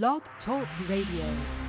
Blog Talk Radio.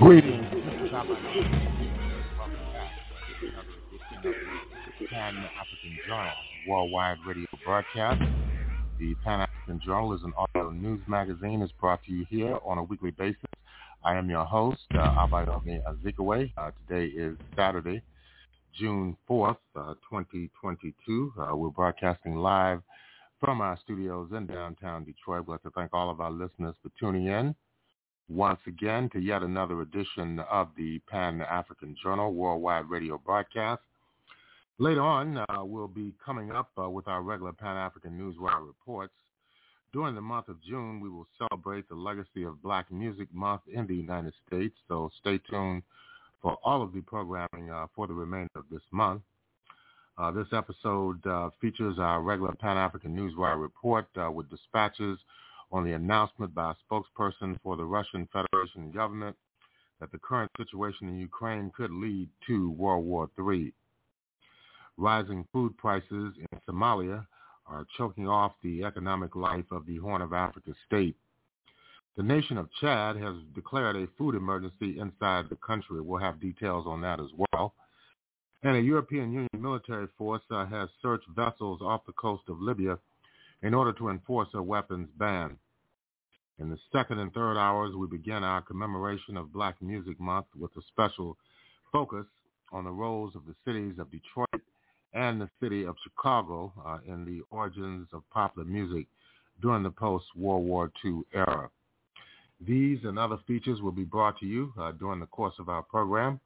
The Pan African Journal worldwide radio broadcast. The Pan African Journal is an audio news magazine. It's brought to you here on a weekly basis. I am your host, uh, Abayomi Azikiwe. Uh, today is Saturday, June 4th, uh, 2022. Uh, we're broadcasting live from our studios in downtown Detroit. We'd like to thank all of our listeners for tuning in once again to yet another edition of the Pan-African Journal Worldwide Radio broadcast. Later on, uh, we'll be coming up uh, with our regular Pan-African Newswire reports. During the month of June, we will celebrate the legacy of Black Music Month in the United States, so stay tuned for all of the programming uh, for the remainder of this month. Uh, this episode uh, features our regular Pan-African Newswire report uh, with dispatches on the announcement by a spokesperson for the Russian Federation government that the current situation in Ukraine could lead to World War III. Rising food prices in Somalia are choking off the economic life of the Horn of Africa state. The nation of Chad has declared a food emergency inside the country. We'll have details on that as well. And a European Union military force uh, has searched vessels off the coast of Libya in order to enforce a weapons ban. In the second and third hours, we begin our commemoration of Black Music Month with a special focus on the roles of the cities of Detroit and the city of Chicago uh, in the origins of popular music during the post-World War II era. These and other features will be brought to you uh, during the course of our program.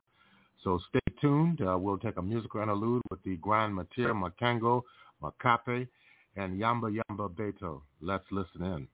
So stay tuned. Uh, we'll take a musical interlude with the Grand Matir Makango Makape and Yamba Yamba Beto. Let's listen in.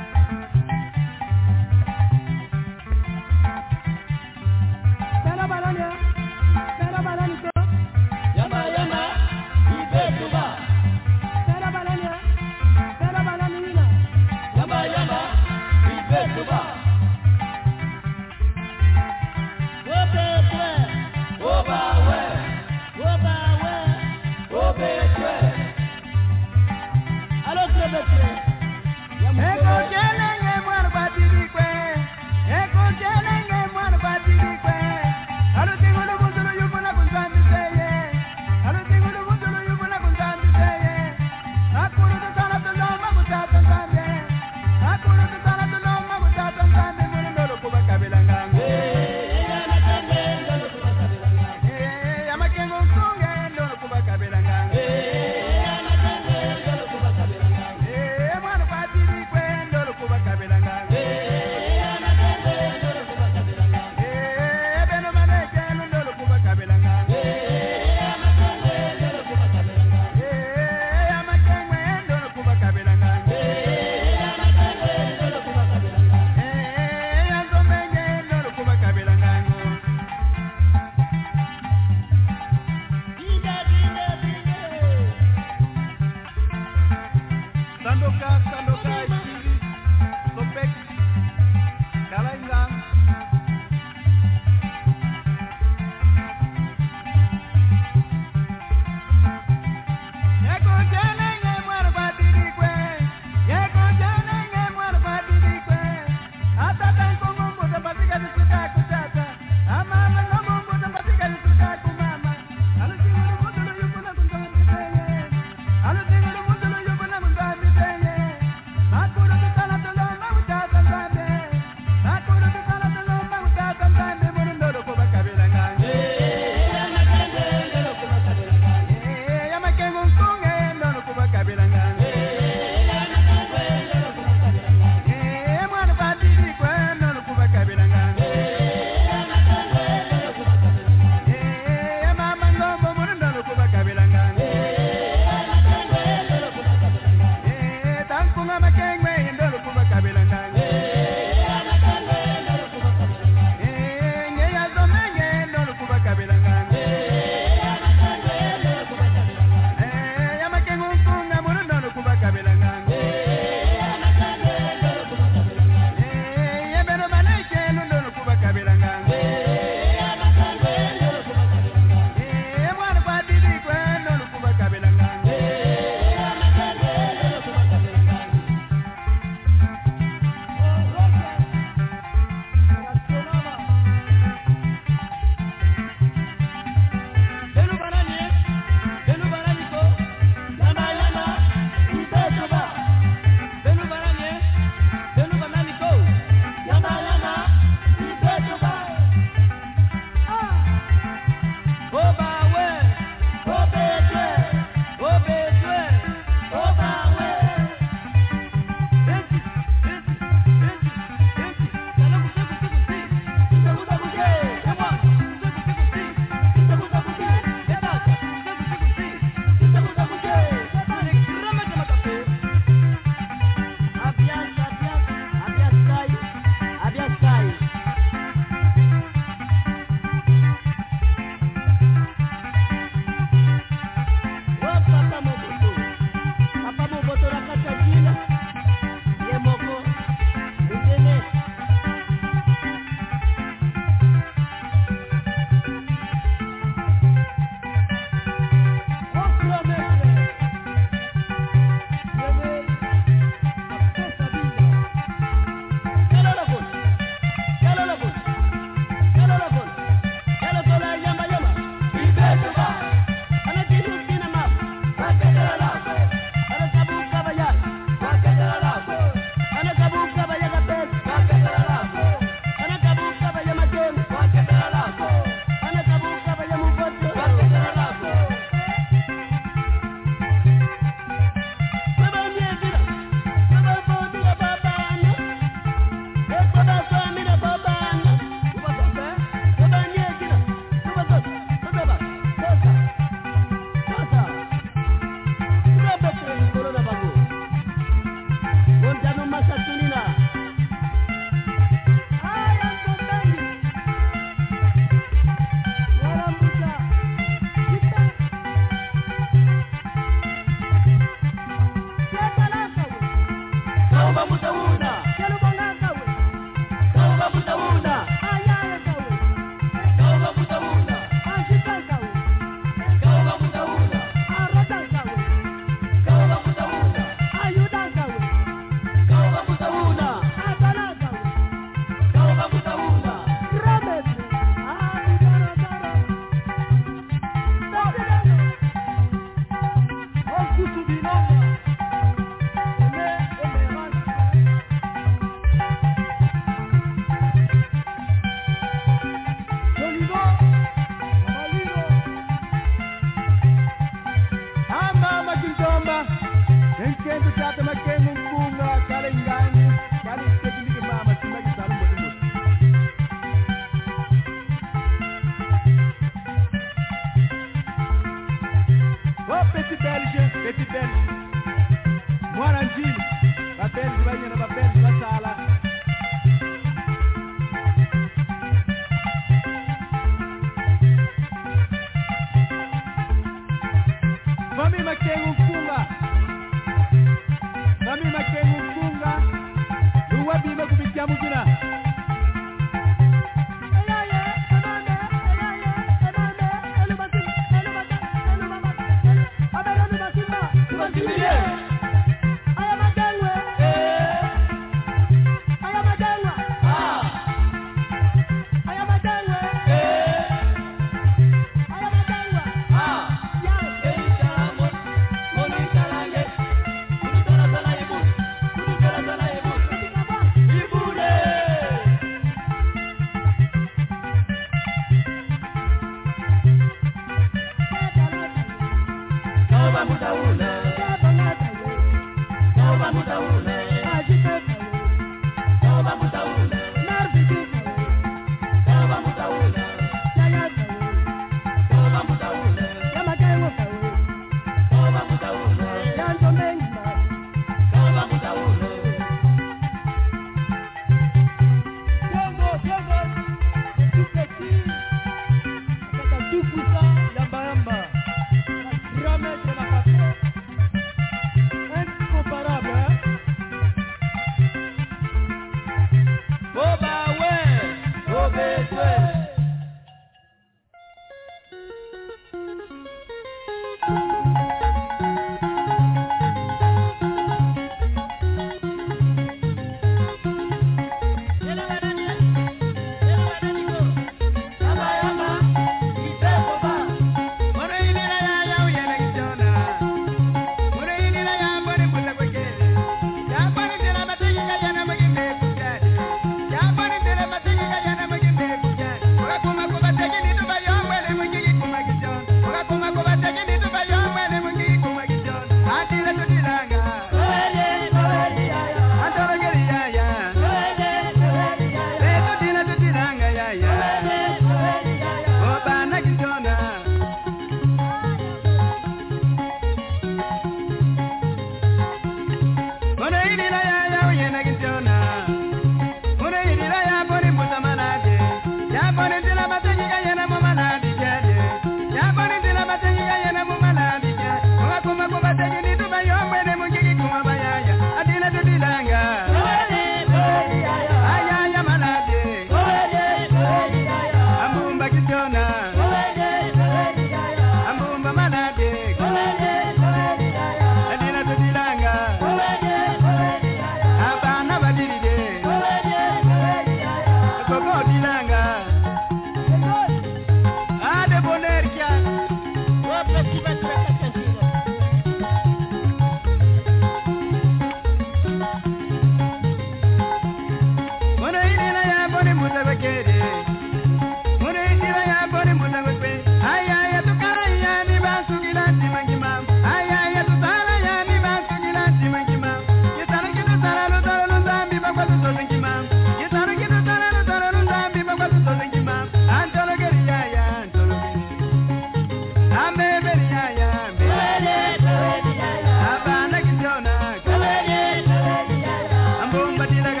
Medina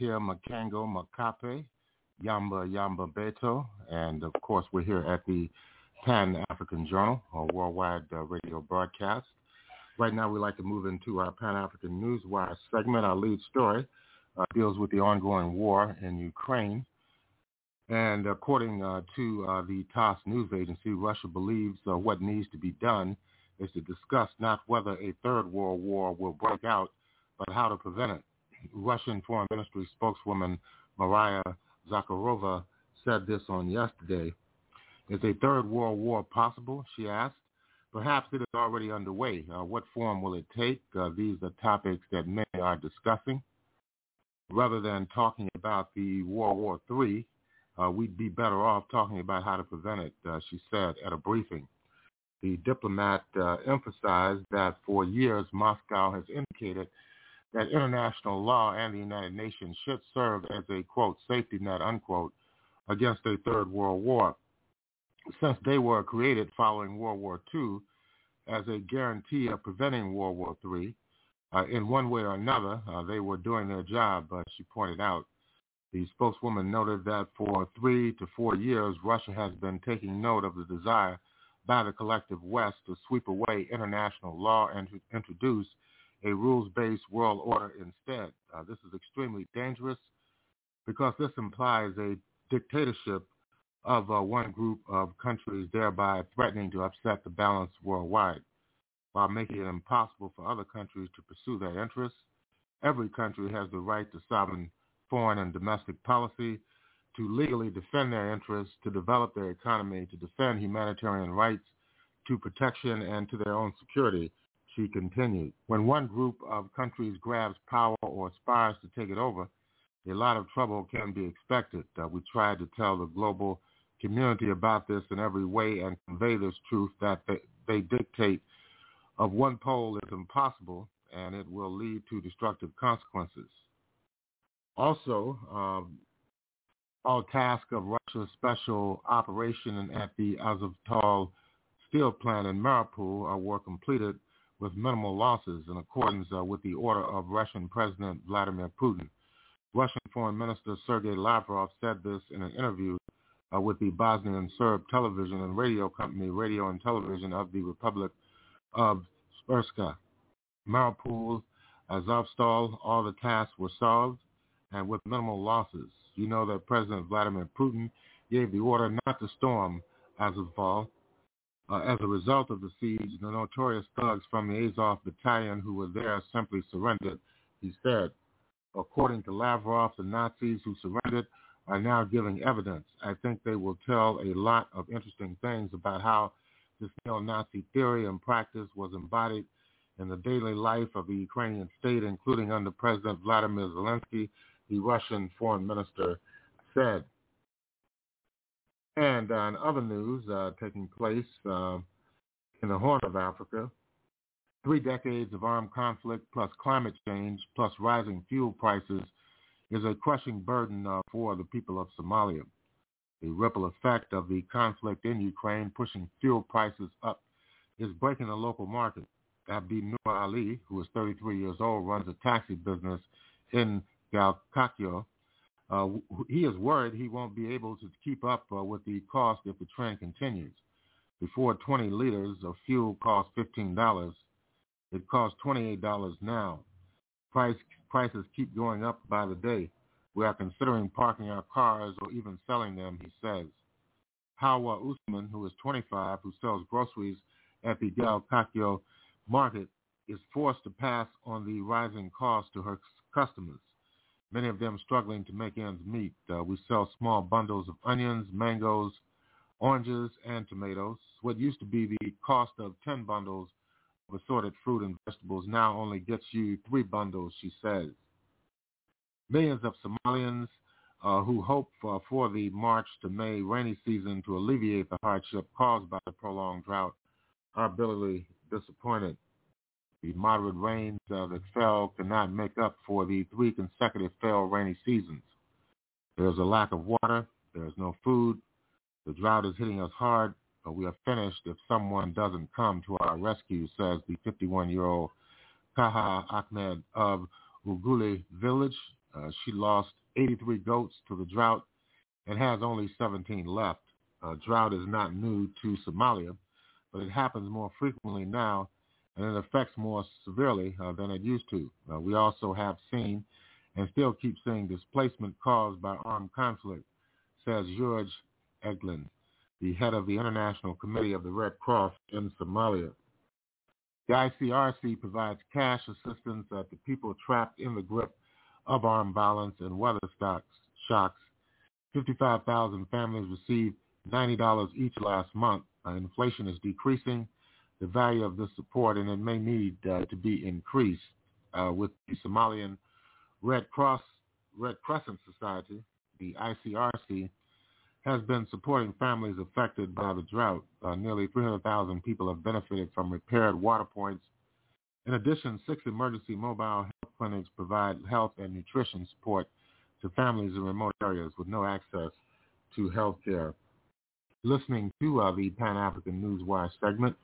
Matia Makango Makape, Yamba Yamba Beto, and of course we're here at the Pan-African Journal, a worldwide uh, radio broadcast. Right now we'd like to move into our Pan-African Newswire segment. Our lead story uh, deals with the ongoing war in Ukraine. And according uh, to uh, the TASS news agency, Russia believes uh, what needs to be done is to discuss not whether a third world war will break out, but how to prevent it. Russian Foreign Ministry spokeswoman Maria Zakharova said this on yesterday. Is a third world war possible? She asked. Perhaps it is already underway. Uh, what form will it take? Uh, these are topics that many are discussing. Rather than talking about the World War III, uh, we'd be better off talking about how to prevent it, uh, she said at a briefing. The diplomat uh, emphasized that for years Moscow has indicated that international law and the United Nations should serve as a, quote, safety net, unquote, against a third world war. Since they were created following World War II as a guarantee of preventing World War III, uh, in one way or another, uh, they were doing their job, uh, she pointed out. The spokeswoman noted that for three to four years, Russia has been taking note of the desire by the collective West to sweep away international law and to introduce a rules-based world order instead. Uh, this is extremely dangerous because this implies a dictatorship of uh, one group of countries, thereby threatening to upset the balance worldwide while making it impossible for other countries to pursue their interests. Every country has the right to sovereign foreign and domestic policy, to legally defend their interests, to develop their economy, to defend humanitarian rights, to protection and to their own security she continued. When one group of countries grabs power or aspires to take it over, a lot of trouble can be expected. Uh, we tried to tell the global community about this in every way and convey this truth that they, they dictate of one pole is impossible and it will lead to destructive consequences. Also, um, all task of Russia's special operation at the Azovstal steel plant in Mariupol uh, were completed with minimal losses in accordance uh, with the order of Russian President Vladimir Putin. Russian Foreign Minister Sergei Lavrov said this in an interview uh, with the Bosnian Serb television and radio company Radio and Television of the Republic of Srpska. Mariupol, Azovstal, all the tasks were solved and with minimal losses. You know that President Vladimir Putin gave the order not to storm Azovstal uh, as a result of the siege, the notorious thugs from the Azov battalion who were there simply surrendered, he said. According to Lavrov, the Nazis who surrendered are now giving evidence. I think they will tell a lot of interesting things about how this neo-Nazi theory and practice was embodied in the daily life of the Ukrainian state, including under President Vladimir Zelensky, the Russian foreign minister said. And uh, in other news uh, taking place uh, in the Horn of Africa, three decades of armed conflict plus climate change plus rising fuel prices is a crushing burden uh, for the people of Somalia. The ripple effect of the conflict in Ukraine pushing fuel prices up is breaking the local market. Abdi Nur Ali, who is 33 years old, runs a taxi business in Galkayo, uh, he is worried he won't be able to keep up uh, with the cost if the trend continues. Before 20 liters of fuel cost $15, it costs $28 now. Price, prices keep going up by the day. We are considering parking our cars or even selling them, he says. Hawa Usman, who is 25, who sells groceries at the Galkayo market, is forced to pass on the rising cost to her customers many of them struggling to make ends meet. Uh, we sell small bundles of onions, mangoes, oranges, and tomatoes. What used to be the cost of 10 bundles of assorted fruit and vegetables now only gets you three bundles, she says. Millions of Somalians uh, who hope for, for the March to May rainy season to alleviate the hardship caused by the prolonged drought are bitterly disappointed. The moderate rains that fell cannot make up for the three consecutive fail rainy seasons. There's a lack of water. There's no food. The drought is hitting us hard, but we are finished if someone doesn't come to our rescue, says the 51-year-old Kaha Ahmed of Uguli village. Uh, she lost 83 goats to the drought and has only 17 left. Uh, drought is not new to Somalia, but it happens more frequently now and it affects more severely uh, than it used to. Uh, we also have seen and still keep seeing displacement caused by armed conflict, says George Eglin, the head of the International Committee of the Red Cross in Somalia. The ICRC provides cash assistance uh, to people trapped in the grip of armed violence and weather stocks, shocks. 55,000 families received $90 each last month. Uh, inflation is decreasing the value of this support, and it may need uh, to be increased uh, with the Somalian Red Cross, Red Crescent Society, the ICRC, has been supporting families affected by the drought. Uh, nearly 300,000 people have benefited from repaired water points. In addition, six emergency mobile health clinics provide health and nutrition support to families in remote areas with no access to health care. Listening to uh, the Pan-African Newswire segment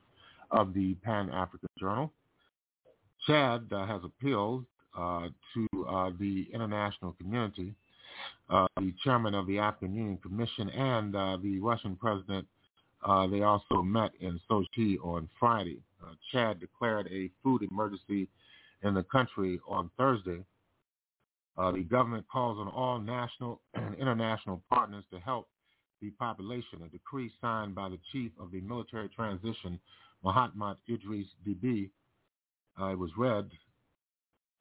of the Pan-African Journal, Chad uh, has appealed uh, to uh, the international community uh, the chairman of the African Union Commission and uh, the Russian president. They also met in Sochi on Friday. Chad declared a food emergency in the country on Thursday. The government calls on all national and international partners to help the population. A decree signed by the chief of the military transition, Mahamat Idris Deby, uh, was read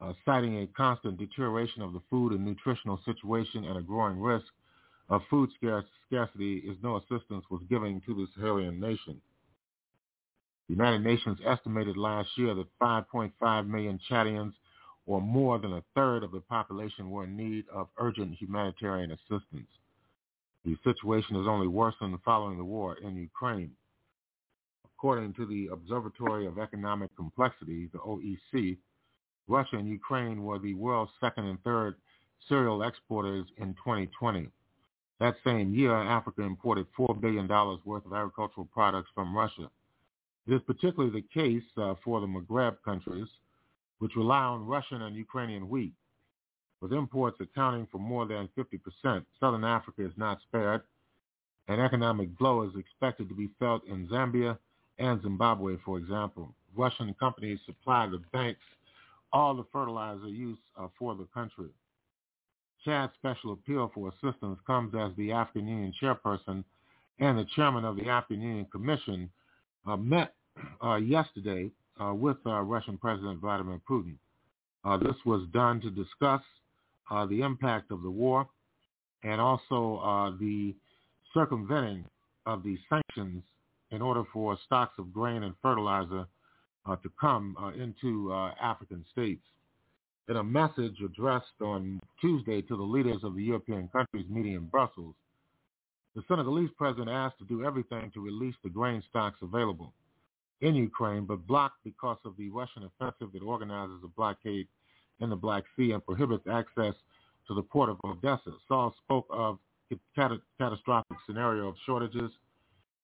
uh, citing a constant deterioration of the food and nutritional situation and a growing risk of food scarcity is no assistance was given to the Sahelian nation. The United Nations estimated last year that 5.5 million Chadians, or more than a third of the population, were in need of urgent humanitarian assistance. The situation has only worsened following the war in Ukraine. According to the Observatory of Economic Complexity, the OEC, Russia and Ukraine were the world's second and third cereal exporters in 2020. That same year, Africa imported $4 billion worth of agricultural products from Russia. It is particularly the case uh, for the Maghreb countries, which rely on Russian and Ukrainian wheat. With imports accounting for more than 50%, Southern Africa is not spared. An economic blow is expected to be felt in Zambia and Zimbabwe, for example. Russian companies supply the banks all the fertilizer used uh, for the country. Chad's special appeal for assistance comes as the African Union chairperson and the chairman of the African Union Commission uh, met uh, yesterday uh, with uh, Russian President Vladimir Putin. Uh, this was done to discuss the impact of the war and also the circumventing of the sanctions in order for stocks of grain and fertilizer uh, to come uh, into uh, African states. In a message addressed on Tuesday to the leaders of the European countries meeting in Brussels, the Senegalese president asked to do everything to release the grain stocks available in Ukraine, but blocked because of the Russian offensive that organizes a blockade in the Black Sea and prohibits access to the port of Odessa. Sall spoke of a catastrophic scenario of shortages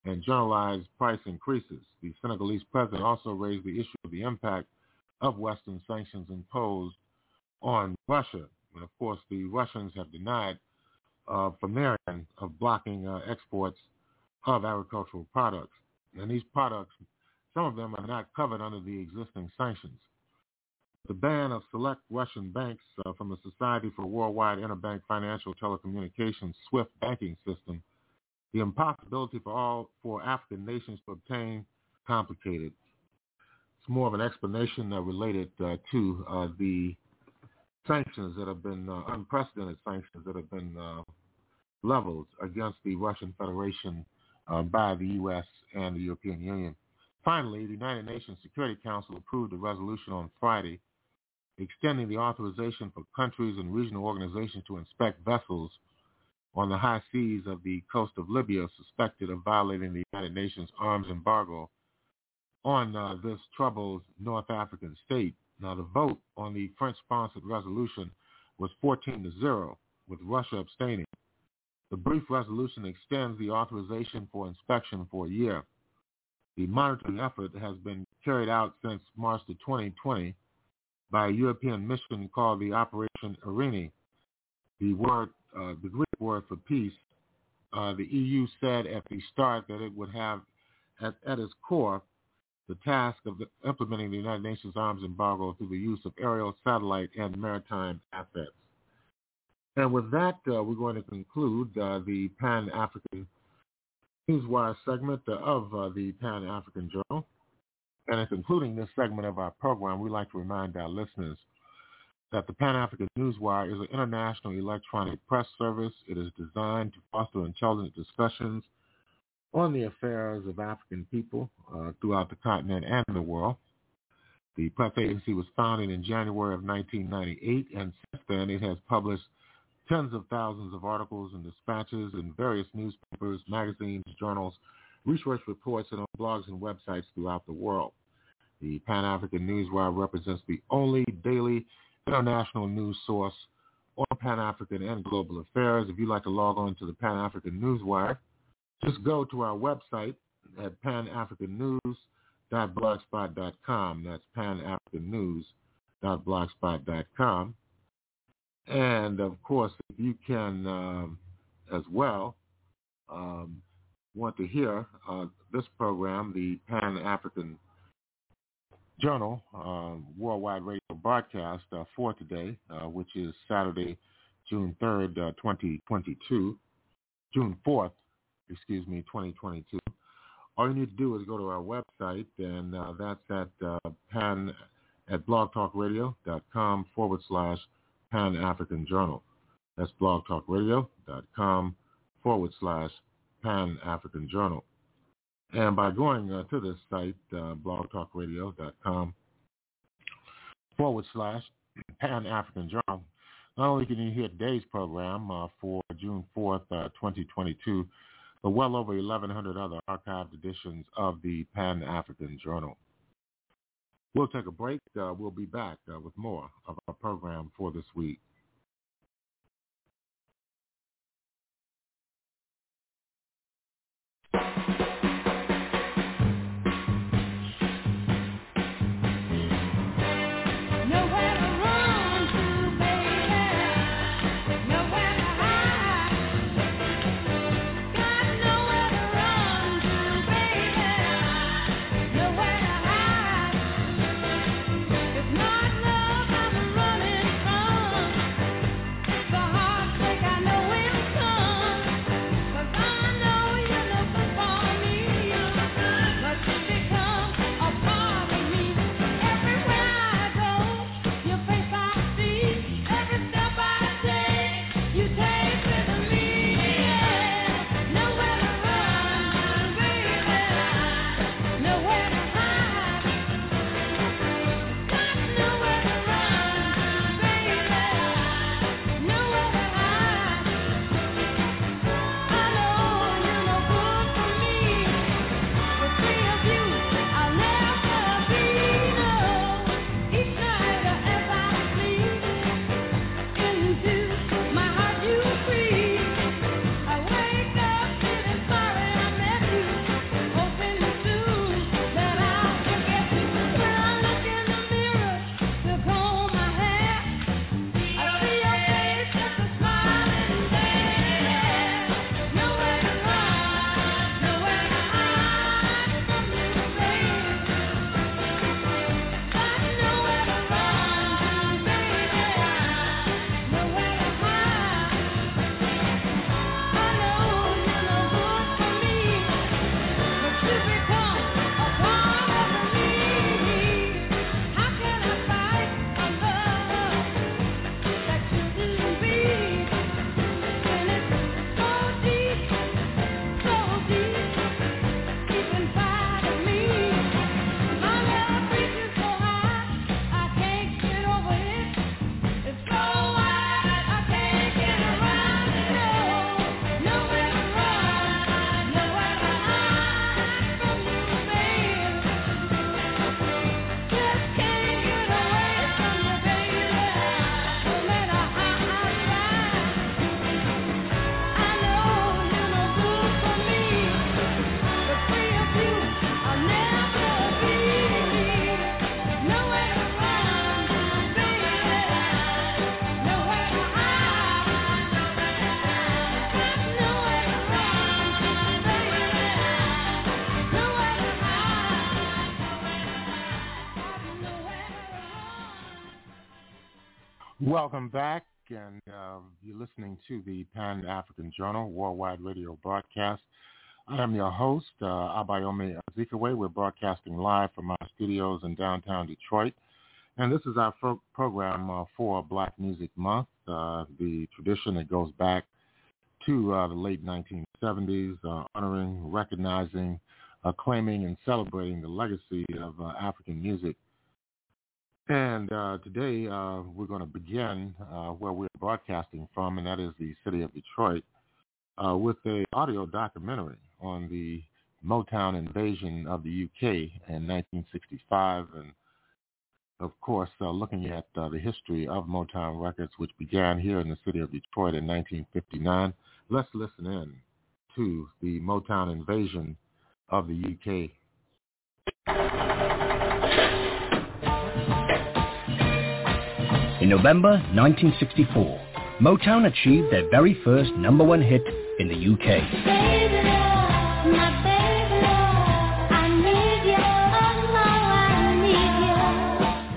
and generalized price increases. The Senegalese president also raised the issue of the impact of Western sanctions imposed on Russia. And of course, the Russians have denied uh, from their end of blocking uh, exports of agricultural products. And these products, some of them are not covered under the existing sanctions. The ban of select Russian banks uh, from the Society for Worldwide Interbank Financial Telecommunications SWIFT banking system the impossibility for all for African nations to obtain complicated. It's more of an explanation uh, related uh, to uh, the sanctions that have been uh, unprecedented sanctions that have been uh, leveled against the Russian Federation uh, by the U.S. and the European Union. Finally, the United Nations Security Council approved a resolution on Friday extending the authorization for countries and regional organizations to inspect vessels on the high seas of the coast of Libya suspected of violating the United Nations arms embargo on uh, this troubled North African state. Now, the vote on the French-sponsored resolution was 14 to 0, with Russia abstaining. The brief resolution extends the authorization for inspection for a year. The monitoring effort has been carried out since March 2020 by a European mission called the Operation Irini. The word, uh, the word for peace, uh, the EU said at the start that it would have at, at its core the task of implementing the United Nations arms embargo through the use of aerial, satellite, and maritime assets. And with that, uh, we're going to conclude uh, the Pan-African Newswire segment of uh, the Pan-African Journal. And in concluding this segment of our program, we'd like to remind our listeners that the Pan-African Newswire is an international electronic press service. It is designed to foster intelligent discussions on the affairs of African people uh, throughout the continent and the world. The press agency was founded in January of 1998, and since then it has published tens of thousands of articles and dispatches in various newspapers, magazines, journals, research reports, and on blogs and websites throughout the world. The Pan-African Newswire represents the only daily international news source on Pan-African and global affairs. If you'd like to log on to the Pan-African Newswire, just go to our website at panafricannews.blogspot.com. That's panafricannews.blogspot.com. And of course, if you can um, as well um, want to hear uh, this program, the Pan African Journal uh, Worldwide Radio broadcast uh, for today, uh, which is Saturday, June 3rd, 2022, June 4th, excuse me, 2022. All you need to do is go to our website, and uh, that's at uh, pan at blogtalkradio.com forward slash Pan African Journal. That's blogtalkradio.com forward slash Pan African Journal. And by going uh, to this site, uh, blogtalkradio.com forward slash Pan African Journal, not only can you hear today's program uh, for June 4th, uh, 2022, but well over 1,100 other archived editions of the Pan African Journal. We'll take a break. Uh, we'll be back uh, with more of our program for this week. Welcome back, and uh, you're listening to the Pan-African Journal Worldwide Radio broadcast. I am your host, uh, Abayomi Azikiwe. We're broadcasting live from our studios in downtown Detroit. And this is our program uh, for Black Music Month, uh, the tradition that goes back to uh, the late 1970s, uh, honoring, recognizing, claiming, and celebrating the legacy of uh, African music. And uh, today we're going to begin where we're broadcasting from, and that is the city of Detroit, with a audio documentary on the Motown invasion of the UK in 1965 and of course, uh, looking at uh, the history of Motown Records, which began here in the city of Detroit in 1959, let's listen in to the Motown invasion of the UK. In November 1964, Motown achieved their very first number one hit in the UK.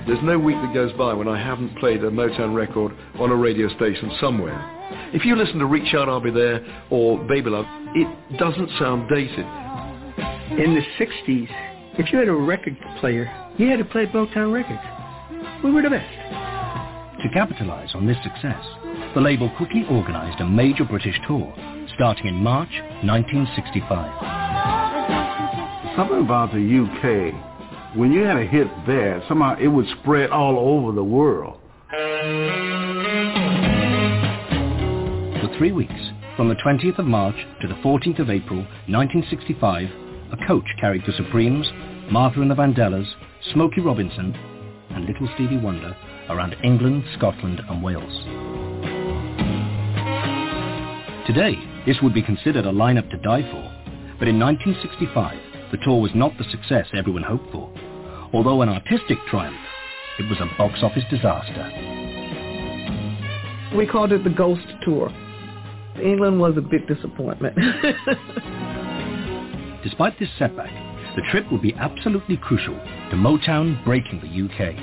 There's no week that goes by when I haven't played a Motown record on a radio station somewhere. If you listen to Reach Out, I'll Be There or Baby Love, it doesn't sound dated. In the 60s, if you had a record player, you had to play Motown records. We were the best. To capitalize on this success, the label quickly organized a major British tour starting in March 1965. Something about the UK when you had a hit there, somehow it would spread all over the world. For three weeks, from the 20th of March to the 14th of April 1965, a coach carried the Supremes, Martha and the Vandellas, Smokey Robinson, and Little Stevie Wonder around England, Scotland and Wales. Today, this would be considered a lineup to die for, but in 1965, the tour was not the success everyone hoped for. Although an artistic triumph, it was a box office disaster. We called it the Ghost Tour. England was a big disappointment. Despite this setback, the trip would be absolutely crucial to Motown breaking the UK.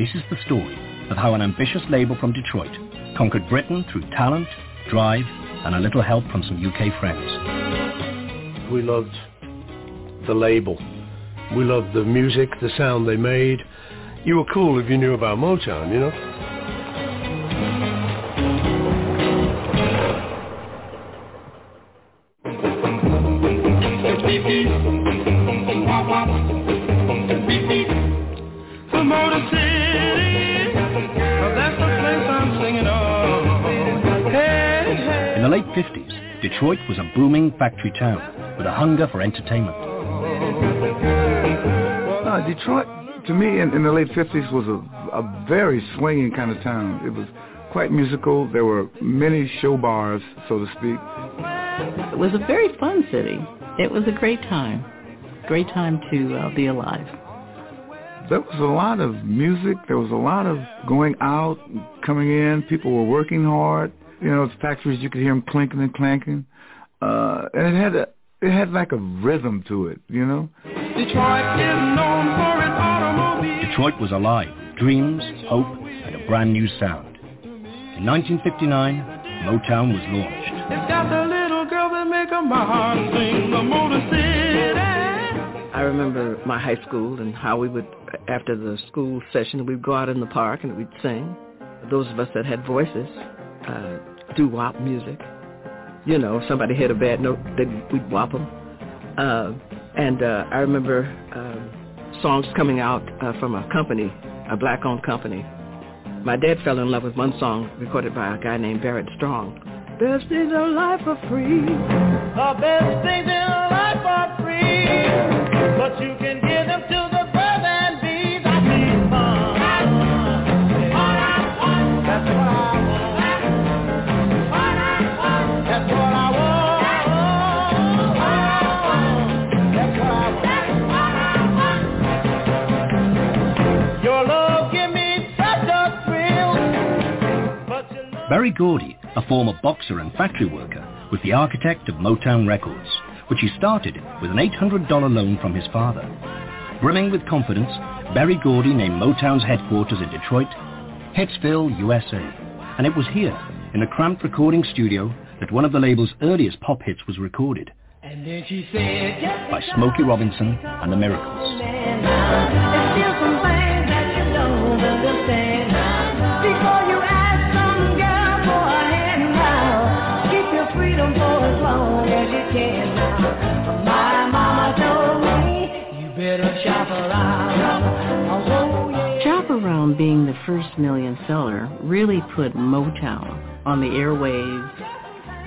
This is the story of how an ambitious label from Detroit conquered Britain through talent, drive, and a little help from some UK friends we loved the label. We loved the music, the sound they made. You were cool if you knew about Motown, you know? Factory town with a hunger for entertainment. Uh, Detroit, to me, in, in, the late 50s was a, a very swinging kind of town. It was quite musical. There were many show bars, so to speak. It was a very fun city. It was a great time. Great time to uh, be alive. There was a lot of music. There was a lot of going out, coming in. People were working hard. You know, the factories, you could hear them clinking and clanking. Uh, and it had a, it had like a rhythm to it, you know? Detroit is known for its automobile. Detroit was alive, dreams, hope, and a brand new sound. In 1959, Motown was launched. It's got the little girl that make my heart sing, the Motor City. I remember my high school and how we would, after the school session, we'd go out in the park and we'd sing. Those of us that had voices, uh, doo-wop music you know, somebody hit a bad note, then we'd whop them. Uh, and uh, I remember uh, songs coming out uh, from a company, a black-owned company. My dad fell in love with one song recorded by a guy named Barrett Strong. Best things in life are free. The best things in life are free. But you can give them to Berry Gordy, a former boxer and factory worker, was the architect of Motown Records, which he started with an $800 loan from his father. Brimming with confidence, Berry Gordy named Motown's headquarters in Detroit Hitsville, USA. And it was here, in a cramped recording studio, that one of the label's earliest pop hits was recorded by Smokey Robinson and the Miracles. Shop being the first million seller really put Motown on the airwaves.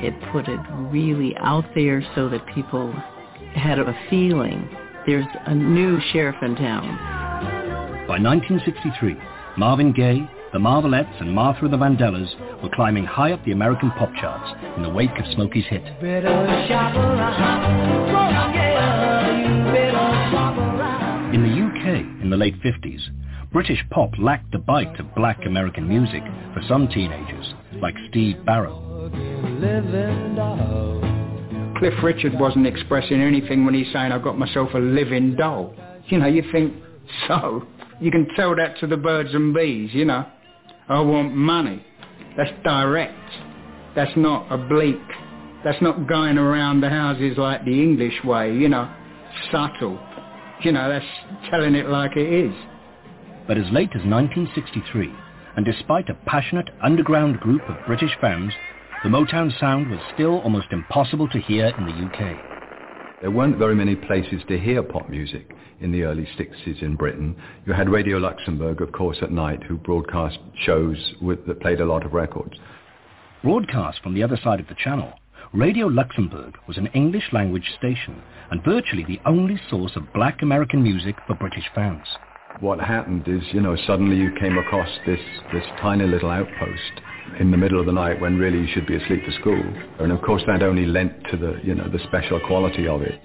It put it really out there so that people had a feeling there's a new sheriff in town. By 1963, Marvin Gaye, the Marvelettes and Martha and the Vandellas were climbing high up the American pop charts in the wake of Smokey's hit. In the UK, in the late 50s, British pop lacked the bite of black American music for some teenagers, like Steve Barrow. Cliff Richard wasn't expressing anything when he's saying, I've got myself a living doll. You know, you think, so? You can tell that to the birds and bees, you know. I want money. That's direct. That's not oblique. That's not going around the houses like the English way, you know, subtle. You know, that's telling it like it is. But as late as 1963, and despite a passionate underground group of British fans, the Motown sound was still almost impossible to hear in the UK. There weren't very many places to hear pop music in the early 60s in Britain. You had Radio Luxembourg, of course, at night, who broadcast shows with, that played a lot of records. Broadcast from the other side of the channel, Radio Luxembourg was an English language station and virtually the only source of black American music for British fans. What happened is, you know, suddenly you came across this, this tiny little outpost in the middle of the night when really you should be asleep for school. And of course that only lent to the, you know, the special quality of it.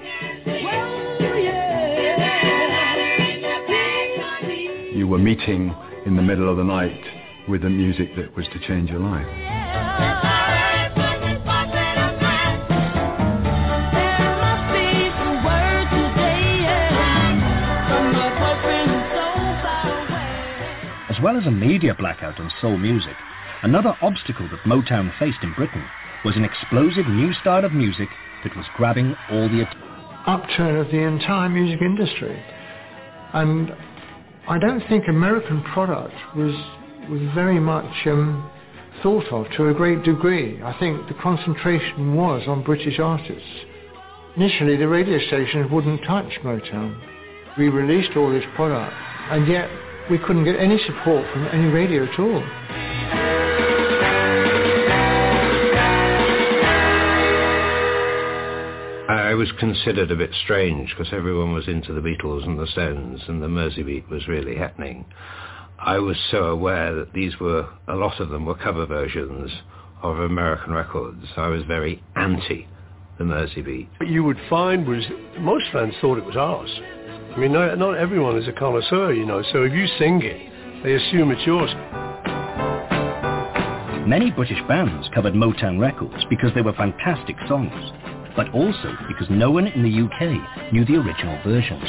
You were meeting in the middle of the night with the music that was to change your life. As well as a media blackout on soul music, another obstacle that Motown faced in Britain was an explosive new style of music that was grabbing all the attention. upturn of the entire music industry. And I don't think American product was was very much um, thought of to a great degree. I think the concentration was on British artists. Initially, the radio stations wouldn't touch Motown. We released all this product, and yet we couldn't get any support from any radio at all. I was considered a bit strange because everyone was into the Beatles and the Stones and the Merseybeat was really happening. I was so aware that these were, a lot of them were cover versions of American records. I was very anti the Merseybeat. What you would find was most fans thought it was ours. I mean, not, not everyone is a connoisseur, you know, so if you sing it, they assume it's yours. Many British bands covered Motown records because they were fantastic songs, but also because no one in the UK knew the original versions.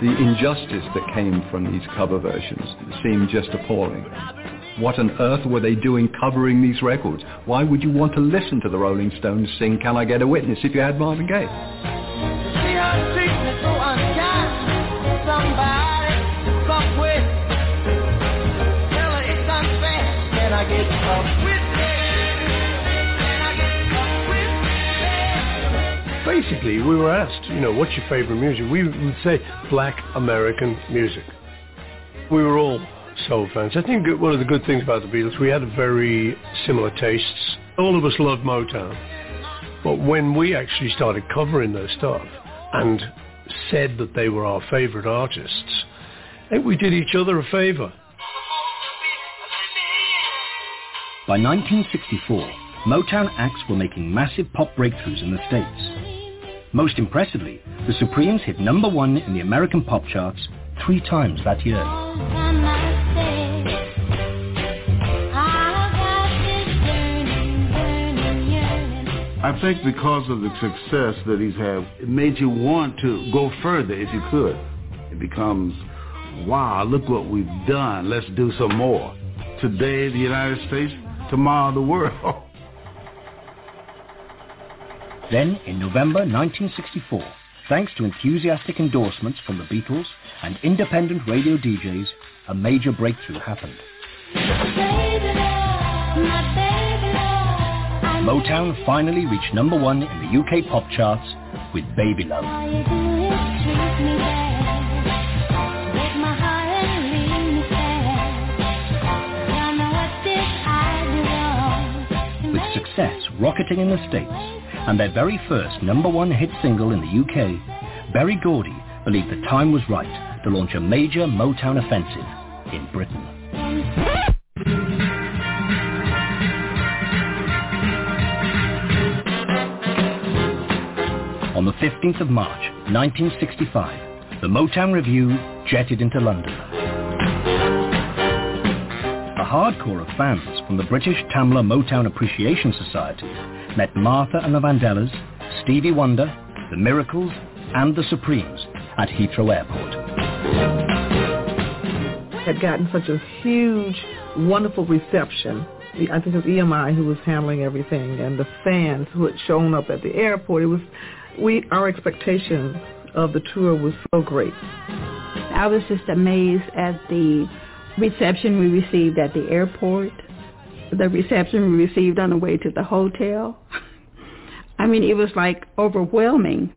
The injustice that came from these cover versions seemed just appalling. What on earth were they doing covering these records? Why would you want to listen to the Rolling Stones sing Can I Get a Witness if you had Marvin Gaye? Basically, we were asked, you know, what's your favorite music? We would say black American music. We were all soul fans. I think one of the good things about the Beatles, we had very similar tastes. All of us loved Motown. But when we actually started covering their stuff and said that they were our favorite artists, I think we did each other a favor. By 1964, Motown acts were making massive pop breakthroughs in the States. Most impressively, the Supremes hit number one in the American pop charts three times that year. I think because of the success that he's had, it made you want to go further if you could. It becomes, wow, look what we've done. Let's do some more. Today, the United States, tomorrow, the world. Then, in November 1964, thanks to enthusiastic endorsements from the Beatles and independent radio DJs, a major breakthrough happened. Motown finally reached number one in the UK pop charts with Baby Love. With success rocketing in the States, and their very first number one hit single in the UK, Berry Gordy believed the time was right to launch a major Motown offensive in Britain. On the 15th of March 1965, the Motown Revue jetted into London. A hardcore of fans from the British Tamla Motown Appreciation Society met Martha and the Vandellas, Stevie Wonder, The Miracles, and The Supremes at Heathrow Airport. Had gotten such a huge, wonderful reception. I think it was EMI who was handling everything, and the fans who had shown up at the airport. It was, we, our expectation of the tour was so great. I was just amazed at the reception we received at the airport the reception we received on the way to the hotel. I mean, it was like overwhelming.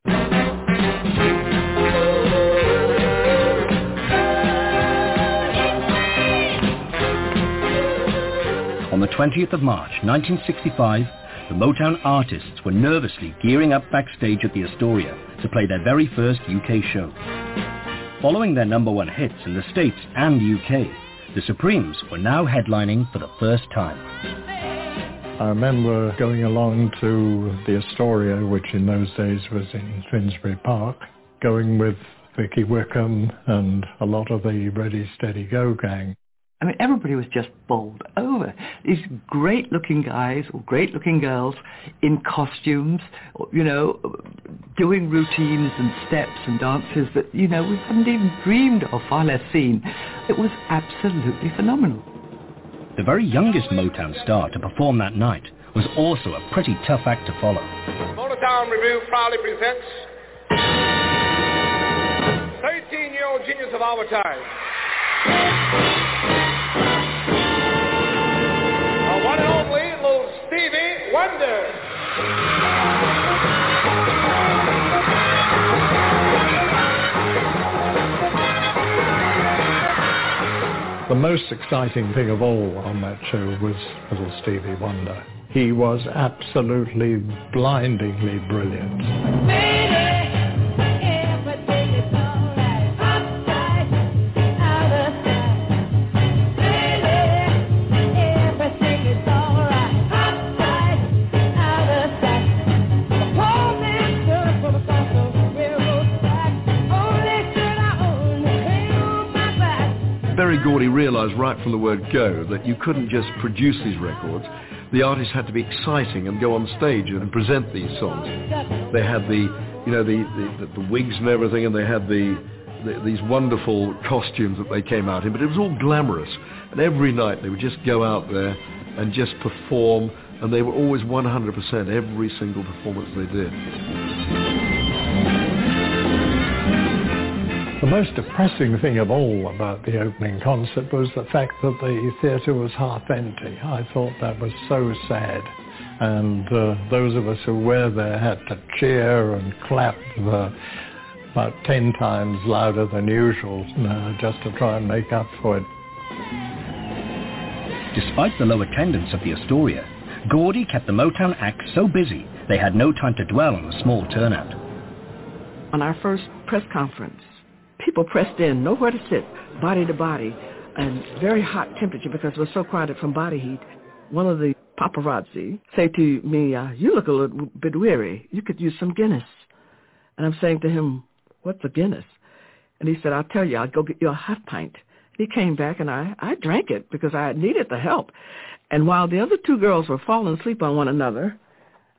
On the 20th of March 1965, the Motown artists were nervously gearing up backstage at the Astoria to play their very first UK show. Following their number one hits in the States and UK, the Supremes were now headlining for the first time. I remember going along to the Astoria, which in those days was in Finsbury Park, going with Vicky Wickham and a lot of the Ready Steady Go gang. I mean, everybody was just bowled over. These great-looking guys or great-looking girls in costumes, you know, doing routines and steps and dances that, you know, we hadn't even dreamed of, far less seen. It was absolutely phenomenal. The very youngest Motown star to perform that night was also a pretty tough act to follow. Motown Revue proudly presents 13-year-old genius of our time. Only little Stevie Wonder. The most exciting thing of all on that show was little Stevie Wonder. He was absolutely blindingly brilliant. Berry Gordy realized right from the word go that you couldn't just produce these records. The artists had to be exciting and go on stage and present these songs. They had the, you know, the, the, the wigs and everything, and they had the, the, these wonderful costumes that they came out in, but it was all glamorous. And every night they would just go out there and just perform, and they were always 100% every single performance they did. Most depressing thing of all about the opening concert was the fact that the theatre was half empty. I thought that was so sad. And uh, those of us who were there had to cheer and clap the, about ten times louder than usual uh, just to try and make up for it. Despite the low attendance of the Astoria, Gordy kept the Motown act so busy they had no time to dwell on the small turnout. On our first press conference, people pressed in, nowhere to sit, body to body, and very hot temperature because we're so crowded from body heat. One of the paparazzi say to me, uh, you look a little bit weary. You could use some Guinness. And I'm saying to him, what's a Guinness? And he said, I'll tell you, I'll go get you a half pint. He came back and I, I drank it because I needed the help. And while the other two girls were falling asleep on one another,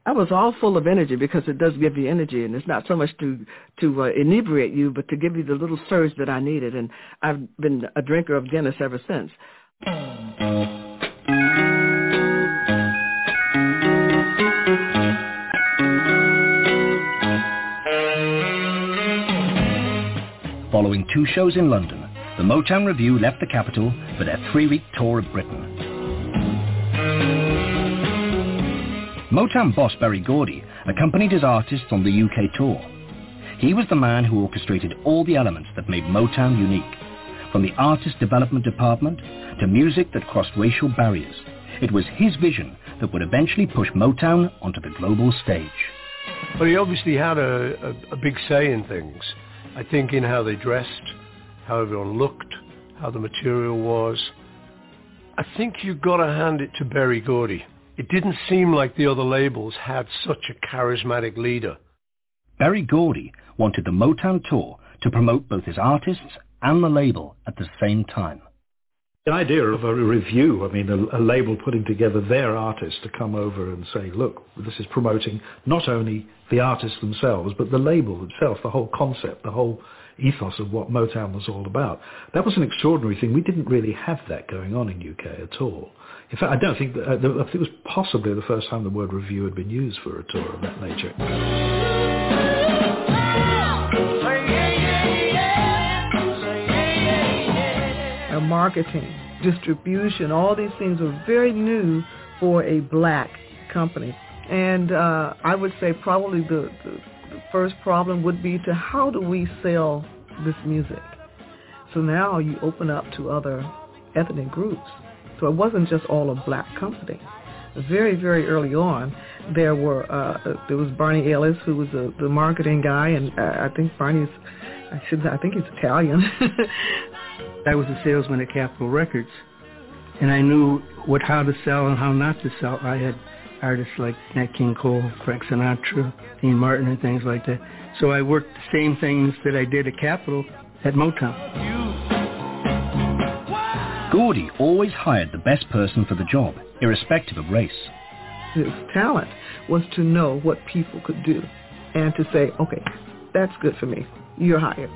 I was all full of energy because it does give you energy, and it's not so much to to uh, inebriate you, but to give you the little surge that I needed. And I've been a drinker of Guinness ever since. Following two shows in London, the Motown Revue left the capital for their three-week tour of Britain. Motown boss Berry Gordy accompanied his artists on the UK tour. He was the man who orchestrated all the elements that made Motown unique, from the artist development department to music that crossed racial barriers. It was his vision that would eventually push Motown onto the global stage. But he obviously had a, a, a big say in things. I think in how they dressed, how everyone looked, how the material was. I think you've got to hand it to Berry Gordy. It didn't seem like the other labels had such a charismatic leader. Berry Gordy wanted the Motown tour to promote both his artists and the label at the same time. The idea of a review, I mean, a, a, label putting together their artists to come over and say, look, this is promoting not only the artists themselves, but the label itself, the whole concept, the whole ethos of what Motown was all about. That was an extraordinary thing. We didn't really have that going on in UK at all. In fact, I don't think that, uh, I think it was possibly the first time the word review had been used for a tour of that nature. marketing, distribution, all these things were very new for a black company. And uh, I would say probably the, the, the first problem would be to how do we sell this music? So now you open up to other ethnic groups. So it wasn't just all a black company. Very, very early on, there were uh, there was Barney Ales, who was a, the marketing guy, and uh, I think Barney's I should I think he's Italian. I was a salesman at Capitol Records, and I knew what how to sell and how not to sell. I had artists like Nat King Cole, Frank Sinatra, Dean Martin, and things like that. So I worked the same things that I did at Capitol at Motown. Gordy always hired the best person for the job, irrespective of race. His talent was to know what people could do and to say, okay, that's good for me. You're hired.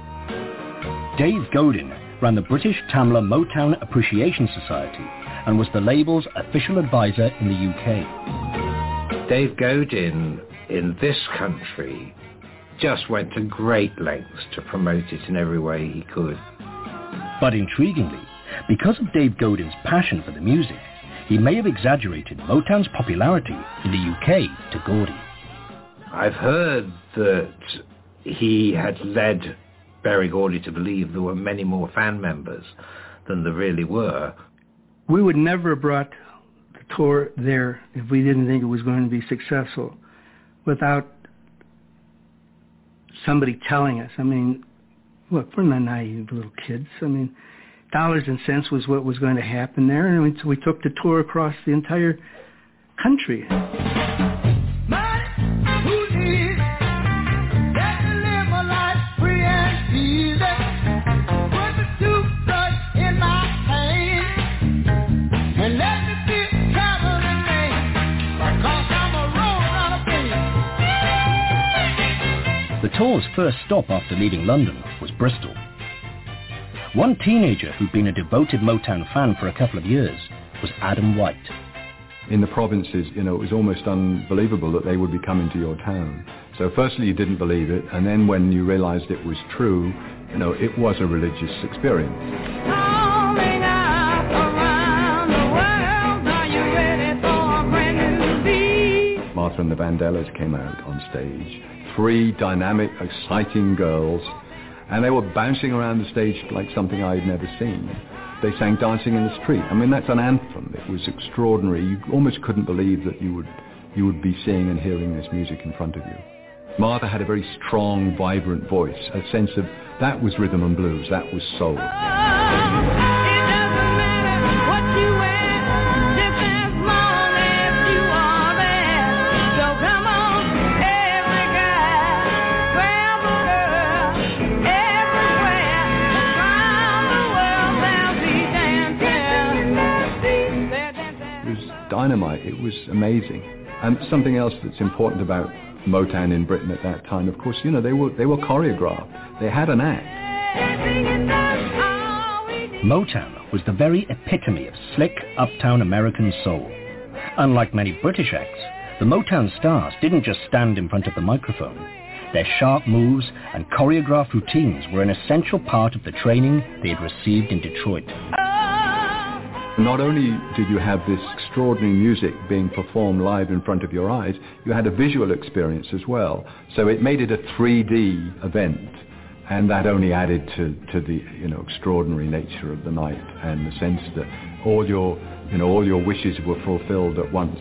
Dave Godin ran the British Tamla Motown Appreciation Society and was the label's official advisor in the UK. Dave Godin in this country just went to great lengths to promote it in every way he could. But intriguingly, because of Dave Godin's passion for the music, he may have exaggerated Motown's popularity in the UK to Gordy. I've heard that he had led Berry Gordy to believe there were many more fan members than there really were. We would never have brought the tour there if we didn't think it was going to be successful without somebody telling us. I mean, look, we're not naive little kids. I mean, dollars and cents was what was going to happen there, and so we took the tour across the entire country. The tour's first stop after leaving London was Bristol. One teenager who'd been a devoted Motown fan for a couple of years was Adam White. In the provinces, you know, it was almost unbelievable that they would be coming to your town. So firstly, you didn't believe it, and then when you realized it was true, you know, it was a religious experience. Martha and the Vandellas came out on stage three dynamic, exciting girls, and they were bouncing around the stage like something I had never seen. They sang Dancing in the Street. I mean, that's an anthem. It was extraordinary. You almost couldn't believe that you would, you would be seeing and hearing this music in front of you. Martha had a very strong, vibrant voice, a sense of that was rhythm and blues, that was soul. Ah, ah. Dynamite. It was amazing. And something else that's important about Motown in Britain at that time, of course, you know, they were, they were choreographed. They had an act. Motown was the very epitome of slick, uptown American soul. Unlike many British acts, the Motown stars didn't just stand in front of the microphone. Their sharp moves and choreographed routines were an essential part of the training they had received in Detroit. Not only did you have this extraordinary music being performed live in front of your eyes, you had a visual experience as well. So it made it a 3D event. And that only added to, to the you know extraordinary nature of the night and the sense that all your you know all your wishes were fulfilled at once.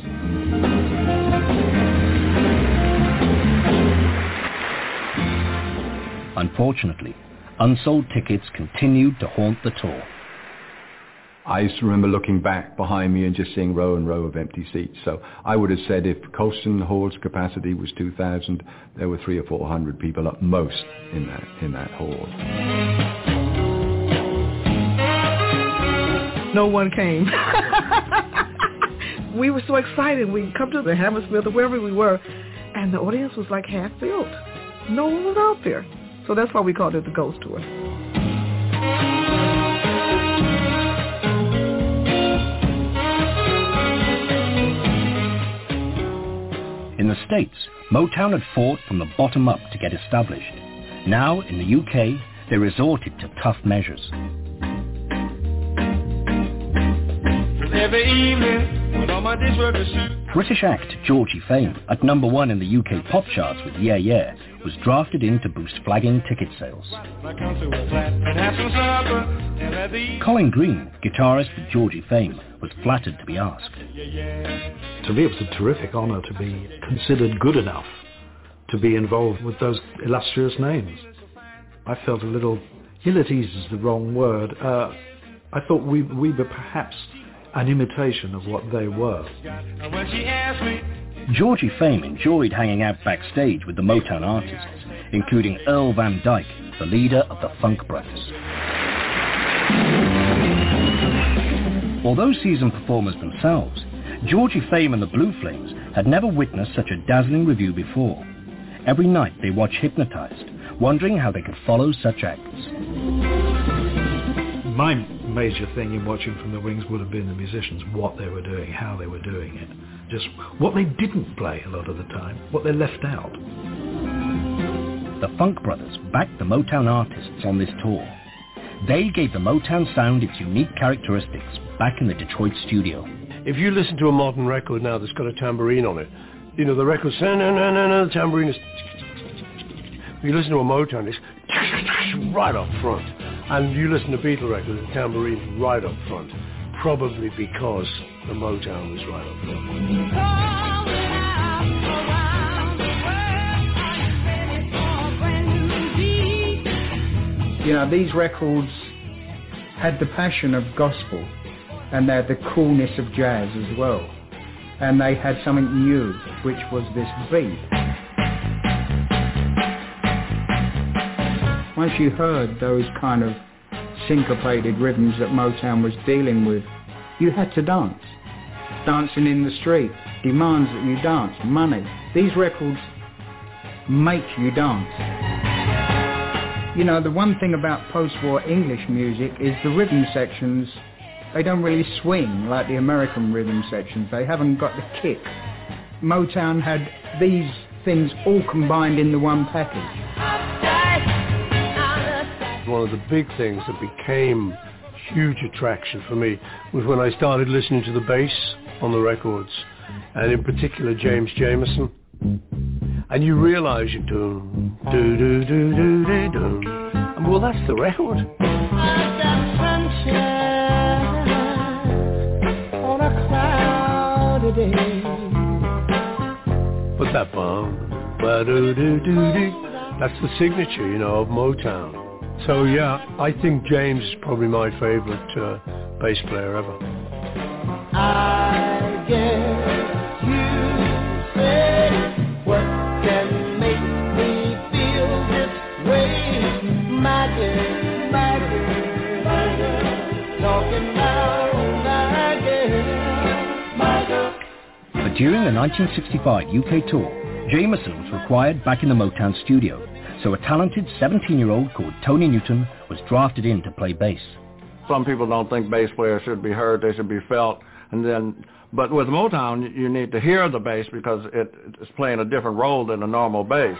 Unfortunately, unsold tickets continued to haunt the tour. I used to remember looking back behind me and just seeing row and row of empty seats. So I would have said if Colston Hall's capacity was 2,000, there were three or 400 people at most in that, in that hall. No one came. we were so excited. We'd come to the Hammersmith or wherever we were, and the audience was like half filled. No one was out there. So that's why we called it the Ghost Tour. In the States, Motown had fought from the bottom up to get established. Now, in the UK, they resorted to tough measures. Every evening, when all my days were pursued. British act Georgie Fame, at number one in the UK pop charts with Yeah Yeah, was drafted in to boost flagging ticket sales. My council was flat and have some supper. And at the Colin Green, guitarist for Georgie Fame, was flattered to be asked. To me, it was a terrific honour to be considered good enough to be involved with those illustrious names. I felt a little, ill at ease is the wrong word. Uh, I thought we, we were perhaps an imitation of what they were. And when she asked me, Georgie Fame enjoyed hanging out backstage with the Motown artists, including Earl Van Dyke, the leader of the Funk Brothers. Although seasoned performers themselves, Georgie Fame and the Blue Flames had never witnessed such a dazzling review before. Every night they watched hypnotized, wondering how they could follow such acts. My major thing in watching from the wings would have been the musicians, what they were doing, how they were doing it. Just what they didn't play a lot of the time, what they left out. The Funk Brothers backed the Motown artists on this tour. They gave the Motown sound its unique characteristics back in the Detroit studio. If you listen to a modern record now that's got a tambourine on it, you know, the record says, no, no, no, no, the tambourine is... If you listen to a Motown, it's right up front. And you listen to Beatle records, the tambourine's right up front. Probably because the Motown was right up front. You know, these records had the passion of gospel and they had the coolness of jazz as well. And they had something new, which was this beat. Once you heard those kind of syncopated rhythms that Motown was dealing with, you had to dance. Dancing in the street demands that you dance. Money. These records make you dance. You know, the one thing about post-war English music is the rhythm sections, they don't really swing like the American rhythm sections. They haven't got the kick. Motown had these things all combined in the one package. One of the big things that became huge attraction for me was when I started listening to the bass on the records, and in particular James Jamerson. And you realize you do, do, do, do, do, do, do. Well, that's the record. But that ba-do-do-do-do, that's the signature, you know, of Motown. So yeah, I think James is probably my favorite uh, bass player ever. I guess you say what can make me feel this way. Talking. The During the 1965 UK tour, Jamerson was required back in the Motown studio, so a talented 17-year-old called Tony Newton was drafted in to play bass. Some people don't think bass players should be heard, they should be felt, and then but with Motown, you need to hear the bass because it, it's playing a different role than a normal bass.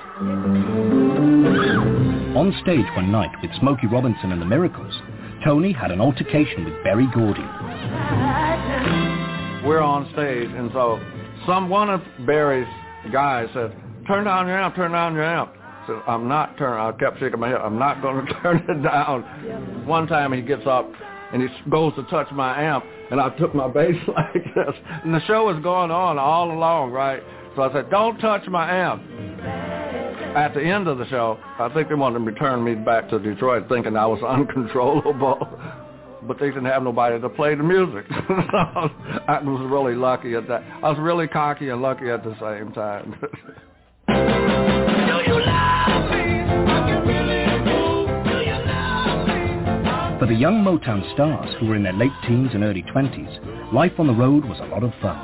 On stage one night with Smokey Robinson and the Miracles, Tony had an altercation with Berry Gordy. We're on stage, and so some one of Berry's guys said, "Turn down your amp, turn down your amp." So I'm not turning. I kept shaking my head. I'm not going to turn it down. One time he gets up and he goes to touch my amp, and I took my bass like this. And the show was going on all along, right? So I said, don't touch my amp. At the end of the show, I think they wanted to return me back to Detroit thinking I was uncontrollable. But they didn't have nobody to play the music. I was really lucky at that. I was really cocky and lucky at the same time. For the young Motown stars who were in their late teens and early 20s, life on the road was a lot of fun.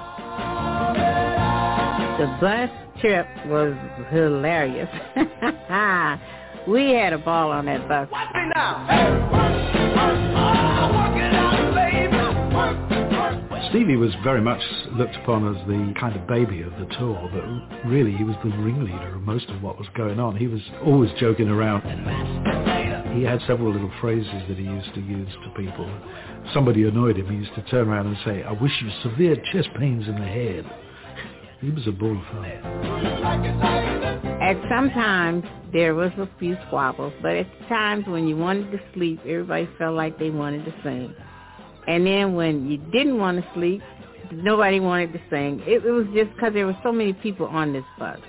The bus trip was hilarious. we had a ball on that bus. Stevie was very much looked upon as the kind of baby of the tour, but really he was the ringleader of most of what was going on. He was always joking around. He had several little phrases that he used to use to people. Somebody annoyed him, he used to turn around and say, I wish you severe chest pains in the head. He was a bull. At some times, there was a few squabbles, but at times when you wanted to sleep, everybody felt like they wanted to sing. And then when you didn't want to sleep, nobody wanted to sing. It, it was just because there were so many people on this bus.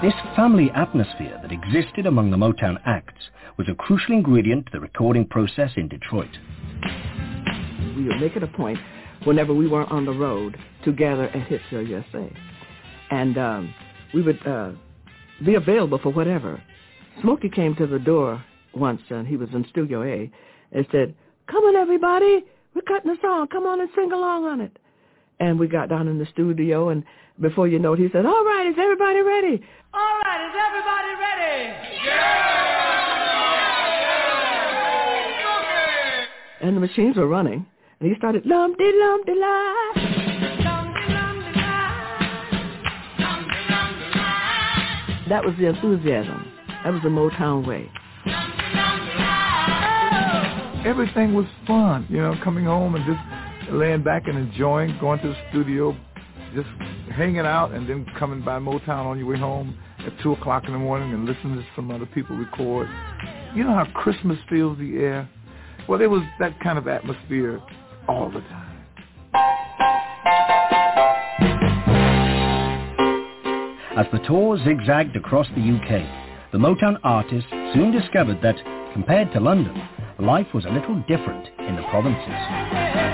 This family atmosphere that existed among the Motown acts was a crucial ingredient to the recording process in Detroit. We would make it a point whenever we were on the road to gather at Hitsville, USA. And um, we would uh, be available for whatever. Smokey came to the door once, and he was in Studio A, and said, come on, everybody. We're cutting a song. Come on and sing along on it. And we got down in the studio, and before you know it, he said, all right, is everybody ready? All right, is everybody ready? Yeah! And the machines were running, and he started, lum-de-lum-de-la. Lumpy, lumpy, la. That was the enthusiasm. That was the Motown way. Everything was fun, you know, coming home and just laying back and enjoying, going to the studio, just hanging out and then coming by Motown on your way home at 2 o'clock in the morning and listening to some other people record. You know how Christmas fills the air? Well, there was that kind of atmosphere all the time. As the tour zigzagged across the UK, the Motown artists soon discovered that, compared to London, life was a little different in the provinces.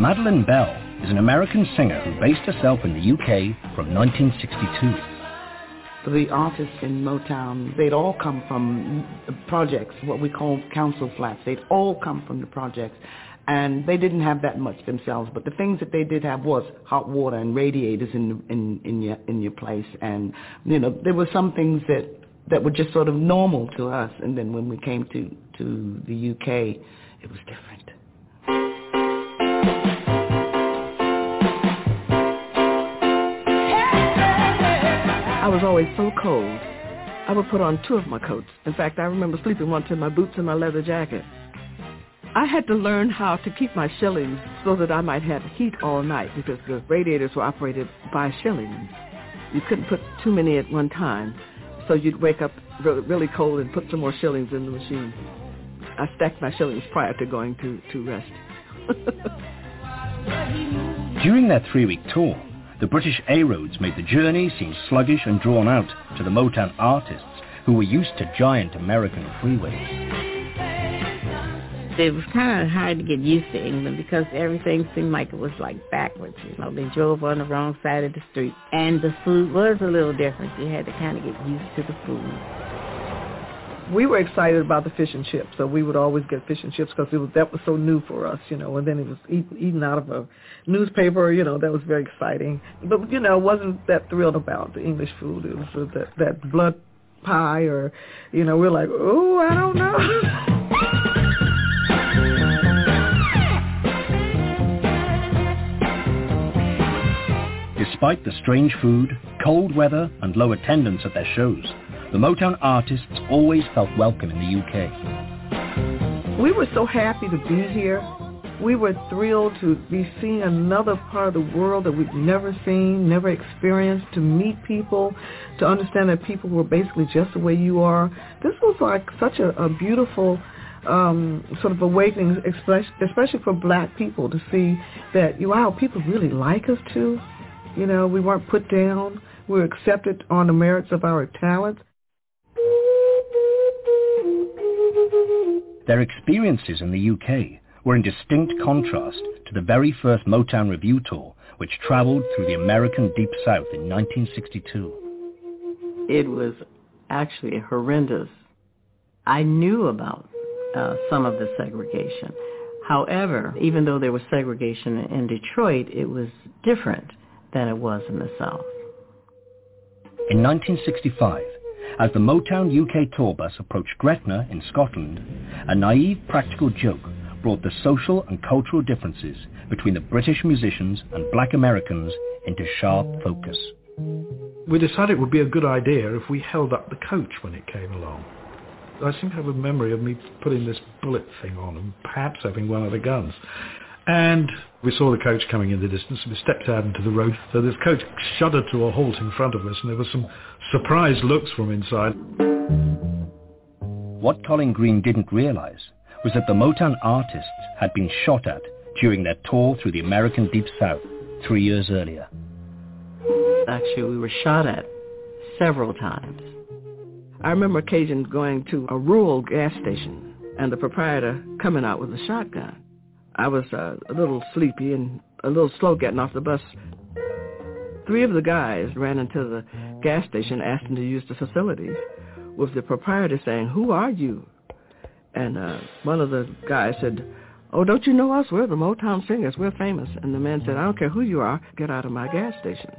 Madeline Bell is an American singer who based herself in the UK from 1962. The artists in Motown, they'd all come from projects, what we call council flats. They'd all come from the projects. And they didn't have that much themselves, but the things that they did have was hot water and radiators in in in your in your place, and you know there were some things that that were just sort of normal to us, and then when we came to to the UK, it was different. Was always so cold. I would put on two of my coats. In fact, I remember sleeping once in my boots and my leather jacket. I had to learn how to keep my shillings so that I might have heat all night because the radiators were operated by shillings. You couldn't put too many at one time, so you'd wake up really, really cold and put some more shillings in the machine. I stacked my shillings prior to going to, to rest. During that three-week tour, the British A-Roads made the journey seem sluggish and drawn out to the Motown artists who were used to giant American freeways. It was kind of hard to get used to England because everything seemed like it was like backwards. You know, they drove on the wrong side of the street, and the food was a little different. You had to kind of get used to the food. We were excited about the fish and chips, so we would always get fish and chips because that was so new for us, you know. And then it was eaten, eaten out of a newspaper, you know. That was very exciting. But you know, wasn't that thrilled about the English food. It was that that blood pie, or you know, we're like, oh, I don't know. Despite the strange food, cold weather, and low attendance at their shows, the Motown artists always felt welcome in the UK. We were so happy to be here. We were thrilled to be seeing another part of the world that we'd never seen, never experienced, to meet people, to understand that people were basically just the way you are. This was like such a, a beautiful um, sort of awakening, especially, especially for black people, to see that, wow, people really like us too. You know, we weren't put down. We were accepted on the merits of our talents. Their experiences in the UK were in distinct contrast to the very first Motown Revue tour, which traveled through the American Deep South in 1962. It was actually horrendous. I knew about uh, some of the segregation. However, even though there was segregation in Detroit, it was different than it was in the South. In 1965, as the Motown UK tour bus approached Gretna in Scotland, a naive practical joke brought the social and cultural differences between the British musicians and black Americans into sharp focus. We decided it would be a good idea if we held up the coach when it came along. I seem to have a memory of me putting this bullet thing on and perhaps having one of the guns. And we saw the coach coming in the distance and we stepped out into the road. So this coach shuddered to a halt in front of us and there were some surprised looks from inside. What Colin Green didn't realize was that the Motown artists had been shot at during their tour through the American Deep South three years earlier. Actually, we were shot at several times. I remember occasion going to a rural gas station and the proprietor coming out with a shotgun. I was uh, a little sleepy and a little slow getting off the bus. Three of the guys ran into the gas station asking to use the facilities with the proprietor saying, who are you? And uh, one of the guys said, oh, don't you know us? We're the Motown singers. We're famous. And the man said, I don't care who you are. Get out of my gas station.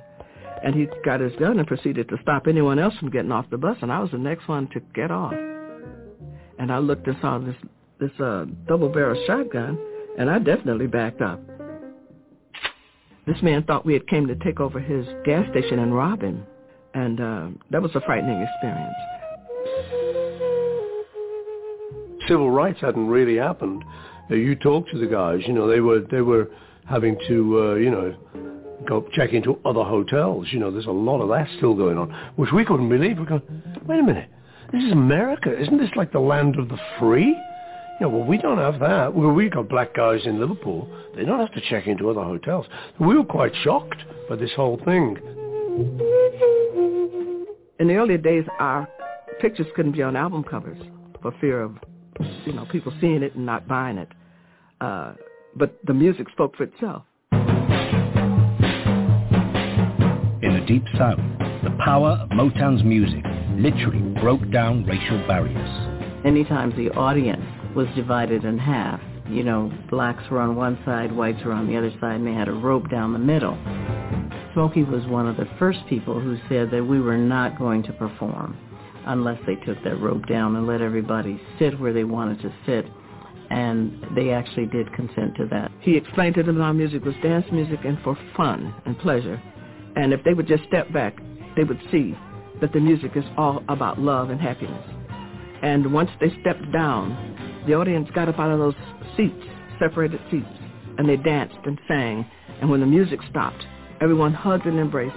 And he got his gun and proceeded to stop anyone else from getting off the bus. And I was the next one to get off. And I looked and saw this, this uh, double-barrel shotgun and I definitely backed up. This man thought we had came to take over his gas station and rob him, and uh, that was a frightening experience. Civil rights hadn't really happened. Uh, you talk to the guys, you know, they were they were having to, uh, you know, go check into other hotels. You know, there's a lot of that still going on, which we couldn't believe. We're going, wait a minute, this is America. Isn't this like the land of the free? Yeah, well, we don't have that. Well, we got black guys in Liverpool. They don't have to check into other hotels. We were quite shocked by this whole thing. In the earlier days, our pictures couldn't be on album covers for fear of, you know, people seeing it and not buying it. Uh, but the music spoke for itself. In the Deep South, the power of Motown's music literally broke down racial barriers. Anytime the audience was divided in half. You know, blacks were on one side, whites were on the other side, and they had a rope down the middle. Smokey was one of the first people who said that we were not going to perform unless they took that rope down and let everybody sit where they wanted to sit. And they actually did consent to that. He explained to them our music was dance music and for fun and pleasure. And if they would just step back, they would see that the music is all about love and happiness. And once they stepped down, the audience got up out of those seats, separated seats, and they danced and sang. And when the music stopped, everyone hugged and embraced.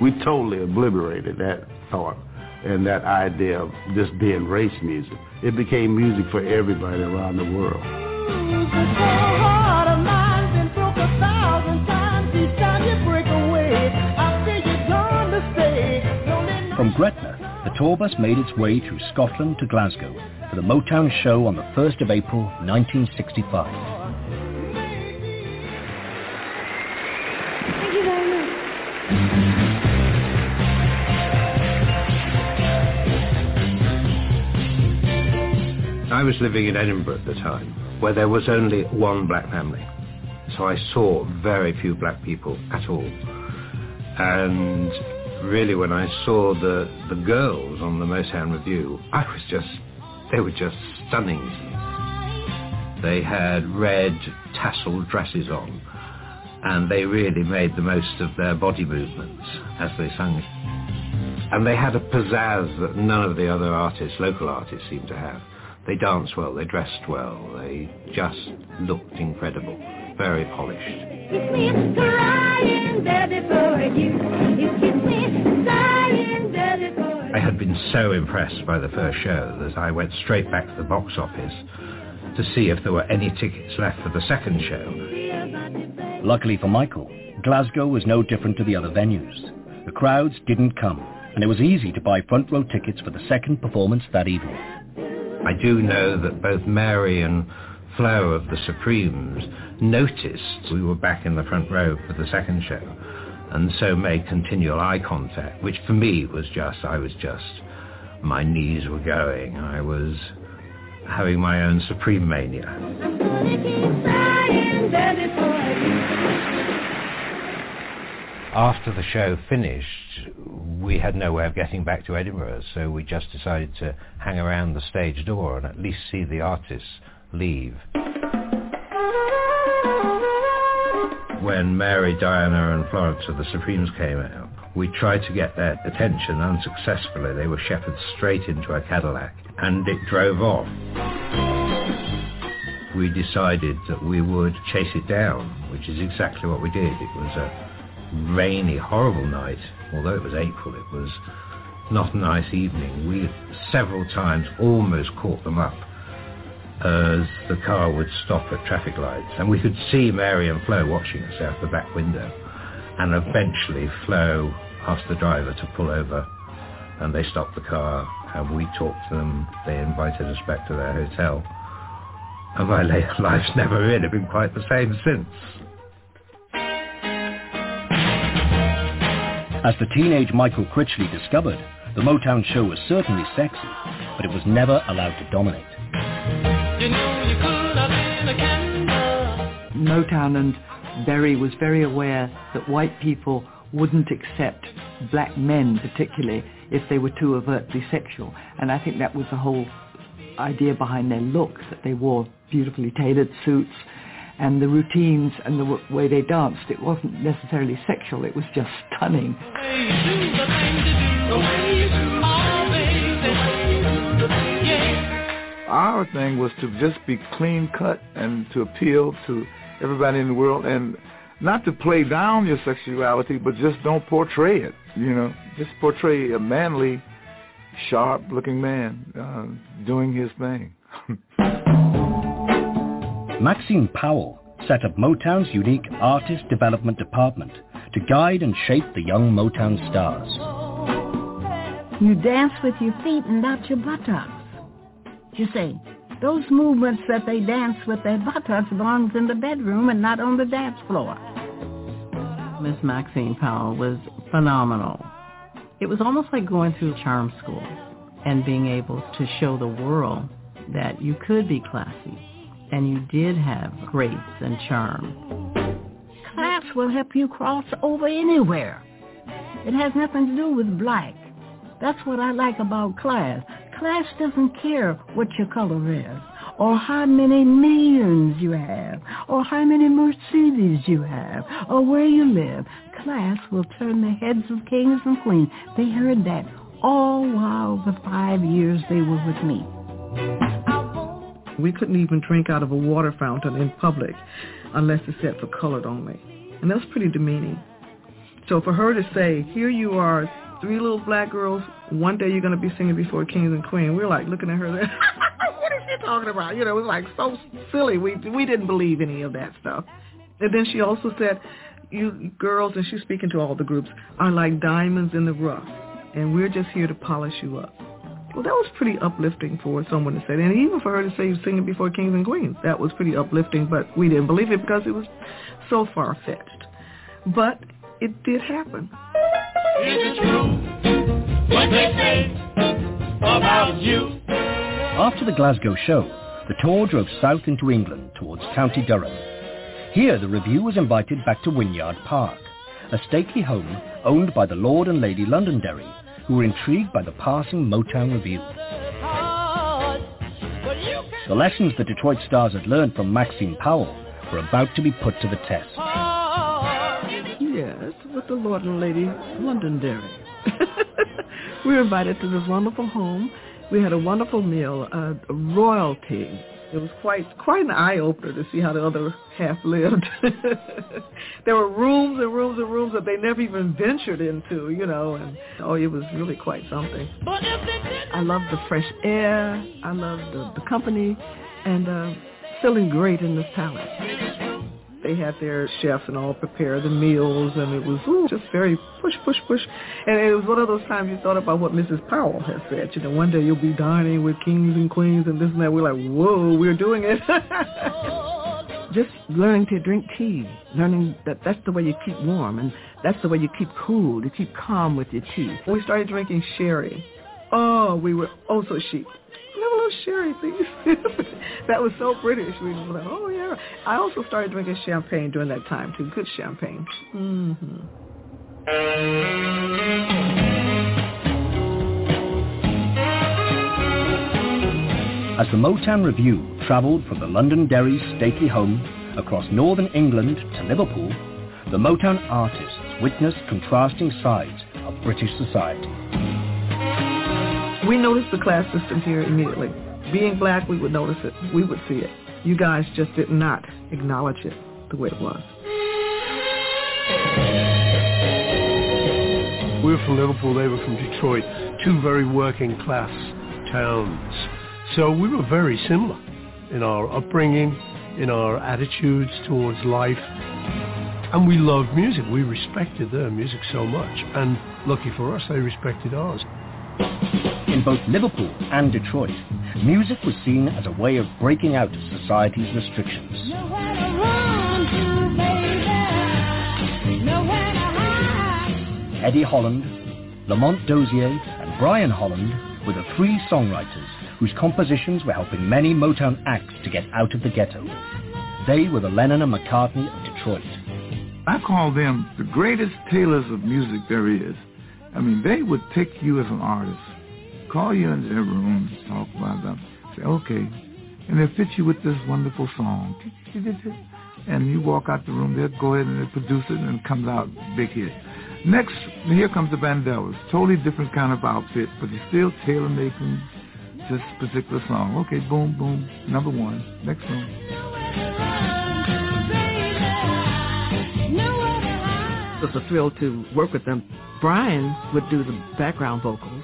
We totally obliterated that thought and that idea of just being race music. It became music for everybody around the world. From Gretna, the tour bus made its way through Scotland to Glasgow for the Motown show on the 1st of April 1965. Thank you very much. I was living in Edinburgh at the time, where there was only one black family. So I saw very few black people at all. And really when I saw the, the girls on the Motown Revue, I was just, they were just stunning. They had red tassel dresses on, and they really made the most of their body movements as they sang. And they had a pizzazz that none of the other artists, local artists, seemed to have. They danced well, they dressed well, they just looked incredible, very polished. I had been so impressed by the first show that I went straight back to the box office to see if there were any tickets left for the second show. Luckily for Michael, Glasgow was no different to the other venues. The crowds didn't come, and it was easy to buy front row tickets for the second performance that evening. I do know that both Mary and Flo of the Supremes noticed we were back in the front row for the second show and so made continual eye contact, which for me was just, I was just, my knees were going. I was having my own Supreme mania. After the show finished, we had no way of getting back to Edinburgh, so we just decided to hang around the stage door and at least see the artists leave. When Mary, Diana and Florence of the Supremes came out, we tried to get their attention unsuccessfully. They were shepherded straight into a Cadillac and it drove off. We decided that we would chase it down, which is exactly what we did. It was a rainy, horrible night. Although it was April, it was not a nice evening. We several times almost caught them up as the car would stop at traffic lights. And we could see Mary and Flo watching us out the back window. And eventually Flo asked the driver to pull over and they stopped the car and we talked to them. They invited us back to their hotel. And my life's never really been quite the same since. As the teenage Michael Critchley discovered, the Motown show was certainly sexy, but it was never allowed to dominate. Motown and Berry was very aware that white people wouldn't accept black men particularly if they were too overtly sexual. And I think that was the whole idea behind their look, that they wore beautifully tailored suits and the routines and the w- way they danced. It wasn't necessarily sexual, it was just stunning. Our thing was to just be clean cut and to appeal to everybody in the world and not to play down your sexuality, but just don't portray it. You know, just portray a manly, sharp-looking man uh, doing his thing. Maxine Powell set up Motown's unique artist development department to guide and shape the young Motown stars. You dance with your feet and not your buttocks. You see, those movements that they dance with their buttocks belongs in the bedroom and not on the dance floor. Miss Maxine Powell was phenomenal. It was almost like going through charm school and being able to show the world that you could be classy and you did have grace and charm. Class will help you cross over anywhere. It has nothing to do with black. That's what I like about class. Class doesn't care what your color is, or how many millions you have, or how many Mercedes you have, or where you live. Class will turn the heads of kings and queens. They heard that all while the five years they were with me. We couldn't even drink out of a water fountain in public unless it said for colored only. And that was pretty demeaning. So for her to say, here you are, three little black girls, one day you're going to be singing before kings and queens, we are like looking at her there, what is she talking about? You know, it was like so silly. We, we didn't believe any of that stuff. And then she also said, you girls, and she's speaking to all the groups, are like diamonds in the rough. and we're just here to polish you up. Well, that was pretty uplifting for someone to say, and even for her to say you're singing before kings and queens. That was pretty uplifting, but we didn't believe it because it was so far-fetched. But it did happen. Is it true what they say about you? After the Glasgow show, the tour drove south into England towards County Durham. Here the revue was invited back to Wynyard Park, a stately home owned by the Lord and Lady Londonderry, who were intrigued by the passing Motown revue. The lessons the Detroit stars had learned from Maxine Powell were about to be put to the test. Yes, with the Lord and Lady Londonderry. we were invited to this wonderful home. We had a wonderful meal, uh, royalty. It was quite quite an eye opener to see how the other half lived. there were rooms and rooms and rooms that they never even ventured into, you know, and oh, it was really quite something. I loved the fresh air. I loved the, the company, and uh, feeling great in this palace. They had their chefs and all prepare the meals, and it was ooh, just very push, push, push. And it was one of those times you thought about what Mrs. Powell had said. You know, one day you'll be dining with kings and queens and this and that. We're like, whoa, we're doing it. just learning to drink tea, learning that that's the way you keep warm, and that's the way you keep cool, to keep calm with your tea. We started drinking sherry. Oh, we were oh so chic have a little sherry, please. that was so British. We were like, oh yeah. I also started drinking champagne during that time too. Good champagne. Mm-hmm. As the Motown Revue travelled from the Londonderry stately home across northern England to Liverpool, the Motown artists witnessed contrasting sides of British society. We noticed the class system here immediately. Being black, we would notice it. We would see it. You guys just did not acknowledge it the way it was. We were from Liverpool, they were from Detroit, two very working class towns. So we were very similar in our upbringing, in our attitudes towards life. And we loved music. We respected their music so much. And lucky for us, they respected ours. In both Liverpool and Detroit, music was seen as a way of breaking out of society's restrictions. Eddie Holland, Lamont Dozier, and Brian Holland were the three songwriters whose compositions were helping many Motown acts to get out of the ghetto. They were the Lennon and McCartney of Detroit. I call them the greatest tailors of music there is. I mean, they would take you as an artist call you into their room, talk about them, say, okay, and they'll fit you with this wonderful song. And you walk out the room, they'll go ahead and they'll produce it and it comes out big hit. Next, here comes the Vandellas. Totally different kind of outfit, but they're still tailor-making this particular song. Okay, boom, boom, number one. Next one. It was a thrill to work with them. Brian would do the background vocals.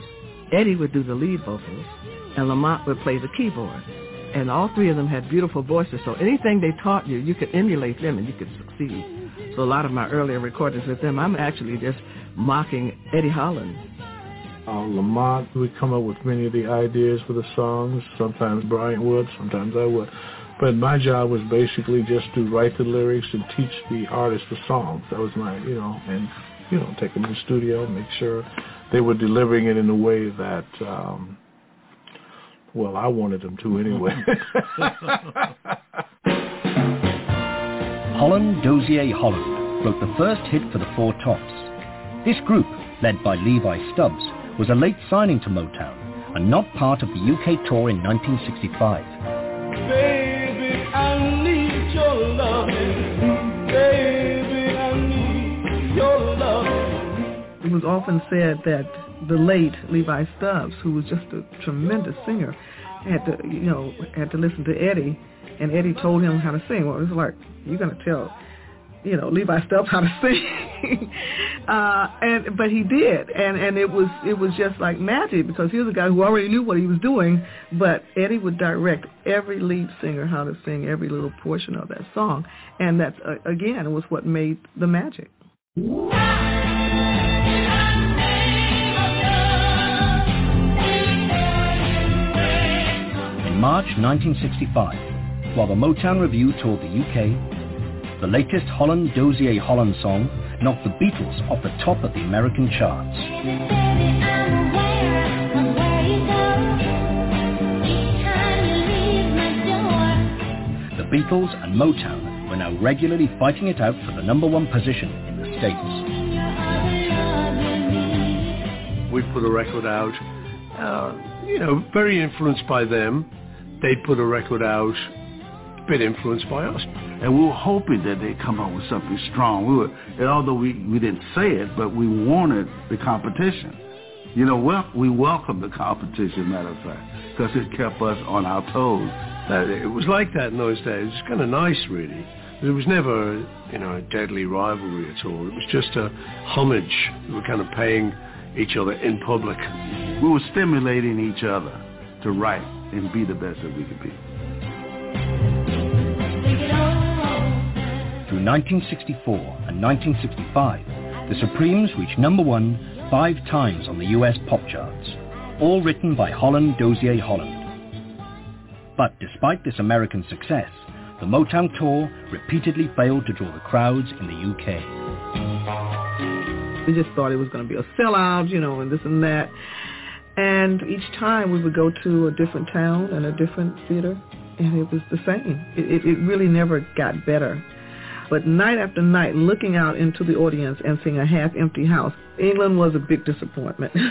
Eddie would do the lead vocals, and Lamont would play the keyboard. And all three of them had beautiful voices, so anything they taught you, you could emulate them and you could succeed. So a lot of my earlier recordings with them, I'm actually just mocking Eddie Holland. Uh, Lamont would come up with many of the ideas for the songs. Sometimes Brian would, sometimes I would. But my job was basically just to write the lyrics and teach the artist the songs. That was my, you know, and, you know, take them to the studio, make sure they were delivering it in a way that, um, well, I wanted them to anyway. Holland Dozier Holland wrote the first hit for the Four Tops. This group, led by Levi Stubbs, was a late signing to Motown and not part of the UK tour in 1965. Baby, was often said that the late Levi Stubbs, who was just a tremendous singer, had to, you know, had to listen to Eddie, and Eddie told him how to sing. Well, it was like you're gonna tell, you know, Levi Stubbs how to sing, uh, and but he did, and and it was it was just like magic because he was a guy who already knew what he was doing, but Eddie would direct every lead singer how to sing every little portion of that song, and that uh, again was what made the magic. March 1965, while the Motown Revue toured the UK, the latest Holland Dozier Holland song knocked the Beatles off the top of the American charts. The Beatles and Motown were now regularly fighting it out for the number one position in the States. We put a record out, uh, you know, very influenced by them. They put a record out, a bit influenced by us. And we were hoping that they'd come up with something strong. We were, and although we, we didn't say it, but we wanted the competition. You know, well, we welcomed the competition, matter of fact, because it kept us on our toes. It was like that in those days. It was kind of nice, really. There was never, you know, a deadly rivalry at all. It was just a homage. We were kind of paying each other in public. We were stimulating each other to write and be the best that we could be. Through 1964 and 1965, the Supremes reached number one five times on the US pop charts, all written by Holland Dozier Holland. But despite this American success, the Motown tour repeatedly failed to draw the crowds in the UK. We just thought it was going to be a sellout, you know, and this and that. And each time we would go to a different town and a different theater, and it was the same. It, it, really never got better. But night after night, looking out into the audience and seeing a half-empty house, England was a big disappointment.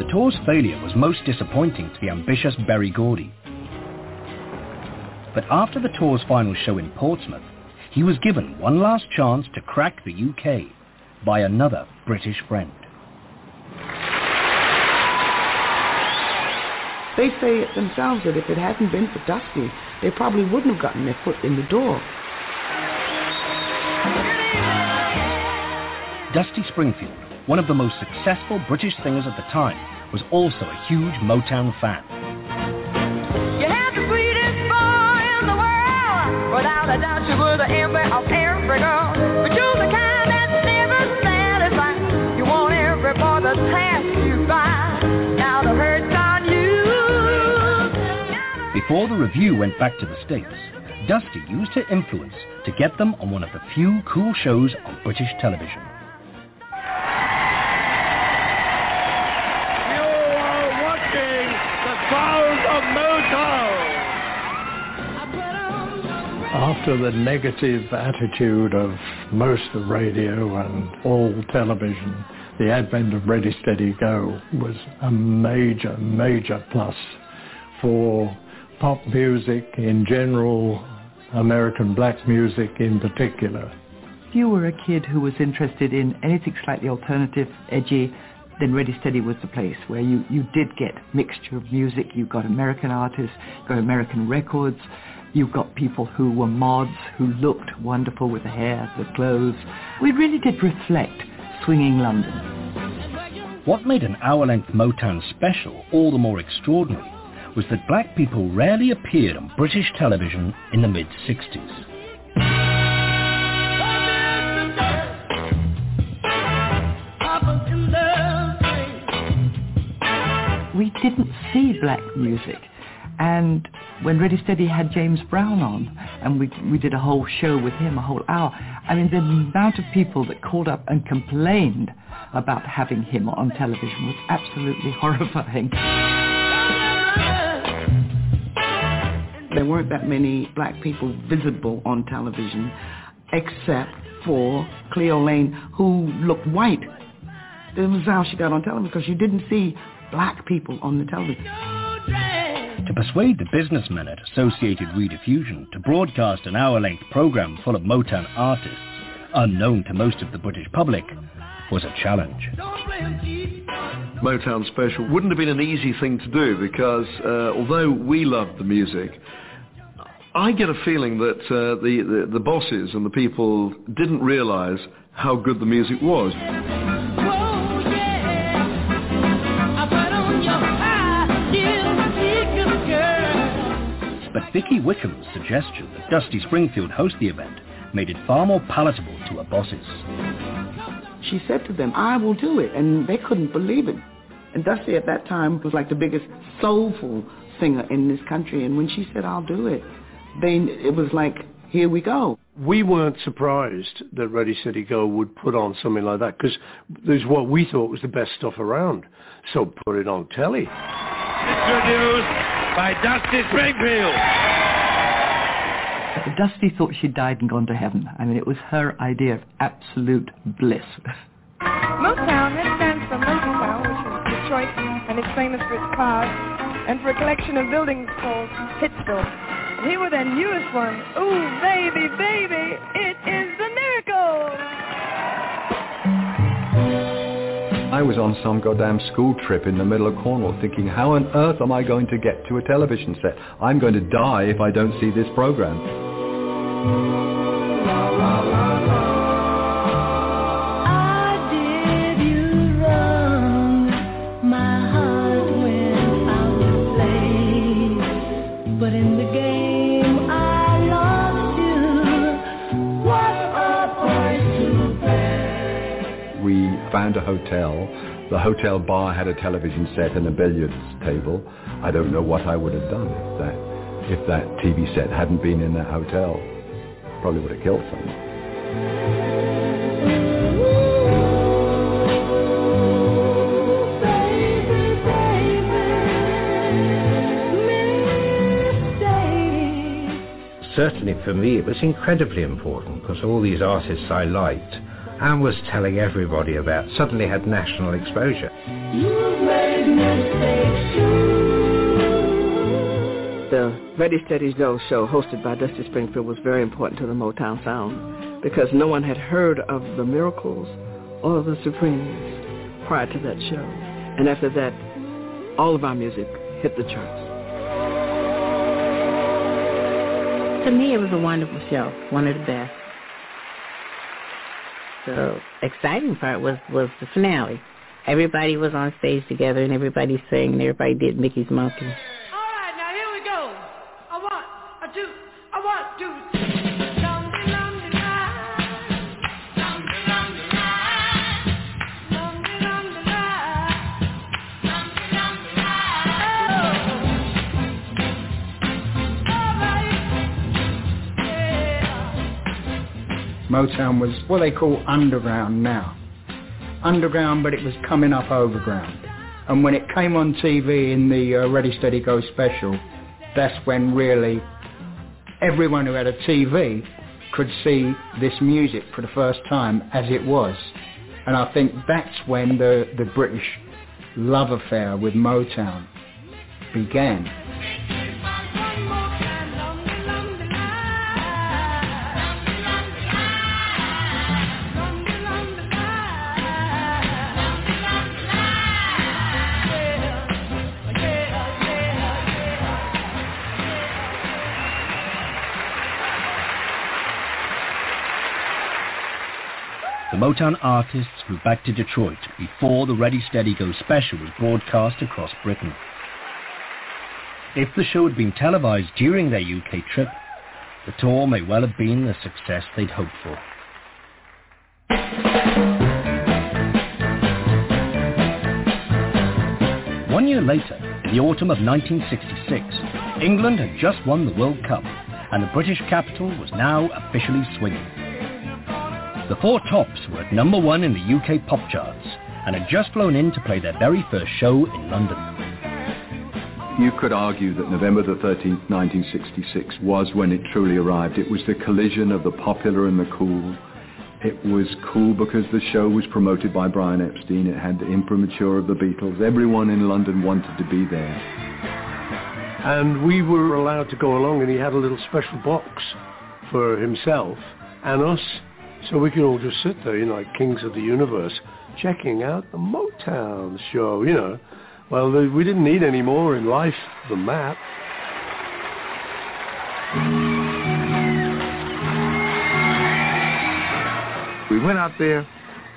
The tour's failure was most disappointing to the ambitious Berry Gordy. But after the tour's final show in Portsmouth, he was given one last chance to crack the UK by another British friend. They say it themselves that if it hadn't been for Dusty, they probably wouldn't have gotten their foot in the door. Dusty Springfield, one of the most successful British singers at the time, was also a huge Motown fan. You had the sweetest boy in the world. Without a doubt, you were the envy of every girl. Before the revue went back to the States, Dusty used her influence to get them on one of the few cool shows on British television. After the negative attitude of most of radio and all television, the advent of Ready Steady Go was a major, major plus for pop music in general, American black music in particular. If you were a kid who was interested in anything slightly alternative, edgy, then Ready Steady was the place where you, you did get mixture of music. You got American artists, got American records. You've got people who were mods, who looked wonderful with the hair, the clothes. We really did reflect swinging London. What made an hour-length Motown special all the more extraordinary was that black people rarely appeared on British television in the mid-60s. We didn't see black music. And when Ready Steady had James Brown on, and we, we did a whole show with him, a whole hour, I mean, the amount of people that called up and complained about having him on television was absolutely horrifying. There weren't that many black people visible on television except for Cleo Laine, who looked white. That was how she got on television because you didn't see black people on the television. To persuade the businessmen at Associated Rediffusion to broadcast an hour-length program full of Motown artists, unknown to most of the British public, was a challenge. Motown Special wouldn't have been an easy thing to do because uh, although we loved the music, I get a feeling that uh, the, the, the bosses and the people didn't realize how good the music was. But Vicki Wickham's suggestion that Dusty Springfield host the event made it far more palatable to her bosses. She said to them, I will do it. And they couldn't believe it. And Dusty at that time was like the biggest soulful singer in this country. And when she said, I'll do it, then it was like, here we go. We weren't surprised that Ready, Steady, Go would put on something like that because there's what we thought was the best stuff around. So put it on telly. Introduced by Dusty Springfield. Dusty thought she'd died and gone to heaven. I mean, it was her idea of absolute bliss. Motown, it stands for Motown, which is Detroit, and it's famous for its cars, and for a collection of buildings called Hitsville. And here with their newest one, Ooh, baby, baby, it is the miracle! I was on some goddamn school trip in the middle of Cornwall thinking, how on earth am I going to get to a television set? I'm going to die if I don't see this program. Found a hotel. The hotel bar had a television set and a billiards table. I don't know what I would have done if that, if that TV set hadn't been in that hotel probably would have killed someone. Certainly for me it was incredibly important because all these artists I liked and was telling everybody about suddenly had national exposure. The Ready Steady Go show hosted by Dusty Springfield was very important to the Motown sound because no one had heard of the Miracles or the Supremes prior to that show. And after that, all of our music hit the charts. To me, it was a wonderful show, one of the best. The exciting part was was the finale. Everybody was on stage together, and everybody sang, and everybody did Mickey's Monkey. Motown was what they call underground now. Underground, but it was coming up overground. And when it came on TV in the uh, Ready Steady Go special, that's when really everyone who had a TV could see this music for the first time as it was. And I think that's when the, the British love affair with Motown began. Motown artists flew back to Detroit before the Ready Steady Go special was broadcast across Britain. If the show had been televised during their UK trip, the tour may well have been the success they'd hoped for. One year later, in the autumn of 1966, England had just won the World Cup and the British capital was now officially swinging. The Four Tops were at number one in the UK pop charts and had just flown in to play their very first show in London. You could argue that November the 13th, 1966 was when it truly arrived. It was the collision of the popular and the cool. It was cool because the show was promoted by Brian Epstein. It had the imprimatur of the Beatles. Everyone in London wanted to be there. And we were allowed to go along and he had a little special box for himself and us. So we could all just sit there, you know, like kings of the universe, checking out the Motown show, you know. Well, we didn't need any more in life than that. We went out there,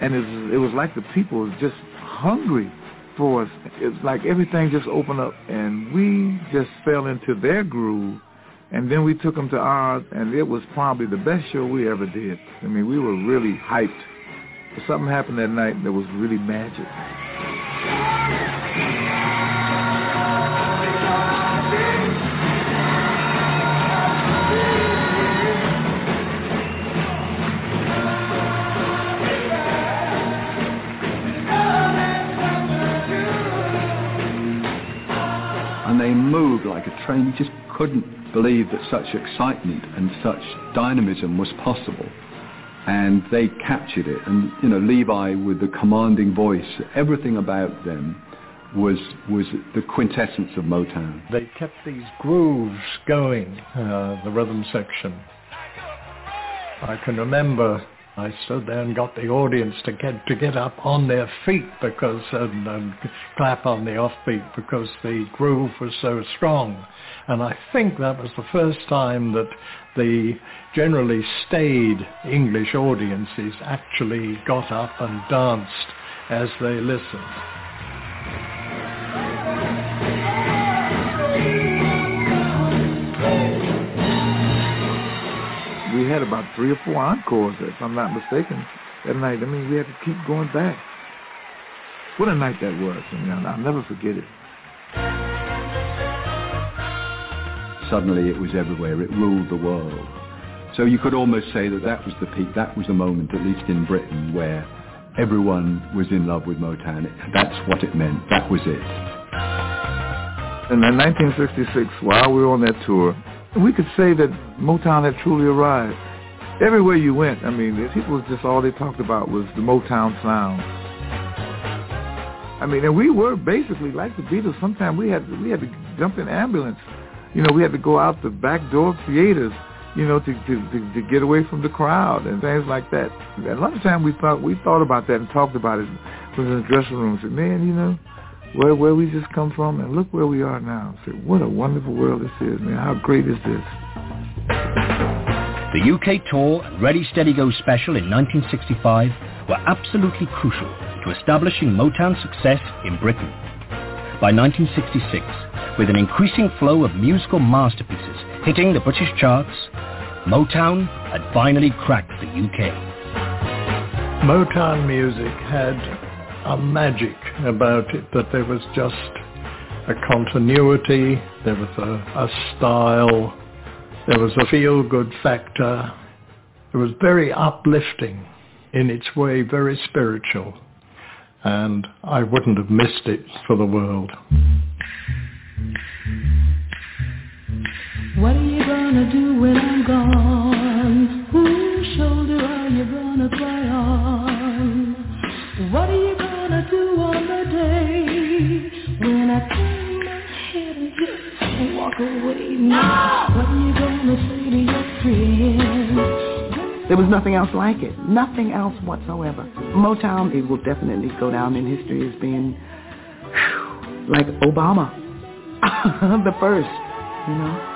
and it was, it was like the people were just hungry for us. It's like everything just opened up, and we just fell into their groove. And then we took them to ours, and it was probably the best show we ever did. I mean, we were really hyped. Something happened that night that was really magic. and they moved like a train. You just couldn't believe that such excitement and such dynamism was possible. And they captured it. And, you know, Levi with the commanding voice, everything about them was, was the quintessence of Motown. They kept these grooves going, uh, the rhythm section. I can remember I stood there and got the audience to get to get up on their feet because and, and clap on the offbeat because the groove was so strong. And I think that was the first time that the generally staid English audiences actually got up and danced as they listened. we had about three or four encores, if I'm not mistaken, that night. I mean, we had to keep going back. What a night that was. I mean, I'll never forget it. Suddenly it was everywhere. It ruled the world. So you could almost say that that was the peak. That was the moment, at least in Britain, where everyone was in love with Motown. That's what it meant. That was it. And in 1966, while we were on that tour, we could say that Motown had truly arrived. Everywhere you went, I mean, people just all they talked about was the Motown sound. I mean, and we were basically like the Beatles. Sometimes we had we had to jump in ambulance. You know, we had to go out the back door of theaters, you know, to, to, to, to get away from the crowd and things like that. At lunchtime, we thought we thought about that and talked about it. Was in the dressing room. Said, man, you know, where where we just come from and look where we are now. Say, what a wonderful world this is, man. How great is this? The UK tour and Ready Steady Go special in 1965 were absolutely crucial to establishing Motown's success in Britain. By 1966, with an increasing flow of musical masterpieces hitting the British charts, Motown had finally cracked the UK. Motown music had a magic about it that there was just a continuity, there was a, a style, there was a feel-good factor. It was very uplifting in its way, very spiritual. And I wouldn't have missed it for the world. What are you gonna do when I'm gone? Whose shoulder are you gonna cry on? What are you gonna do on the day when I turn my head and just walk away? No! What are you gonna say to your friends? There was nothing else like it. Nothing else whatsoever. Motown, it will definitely go down in history as being whew, like Obama. the first, you know.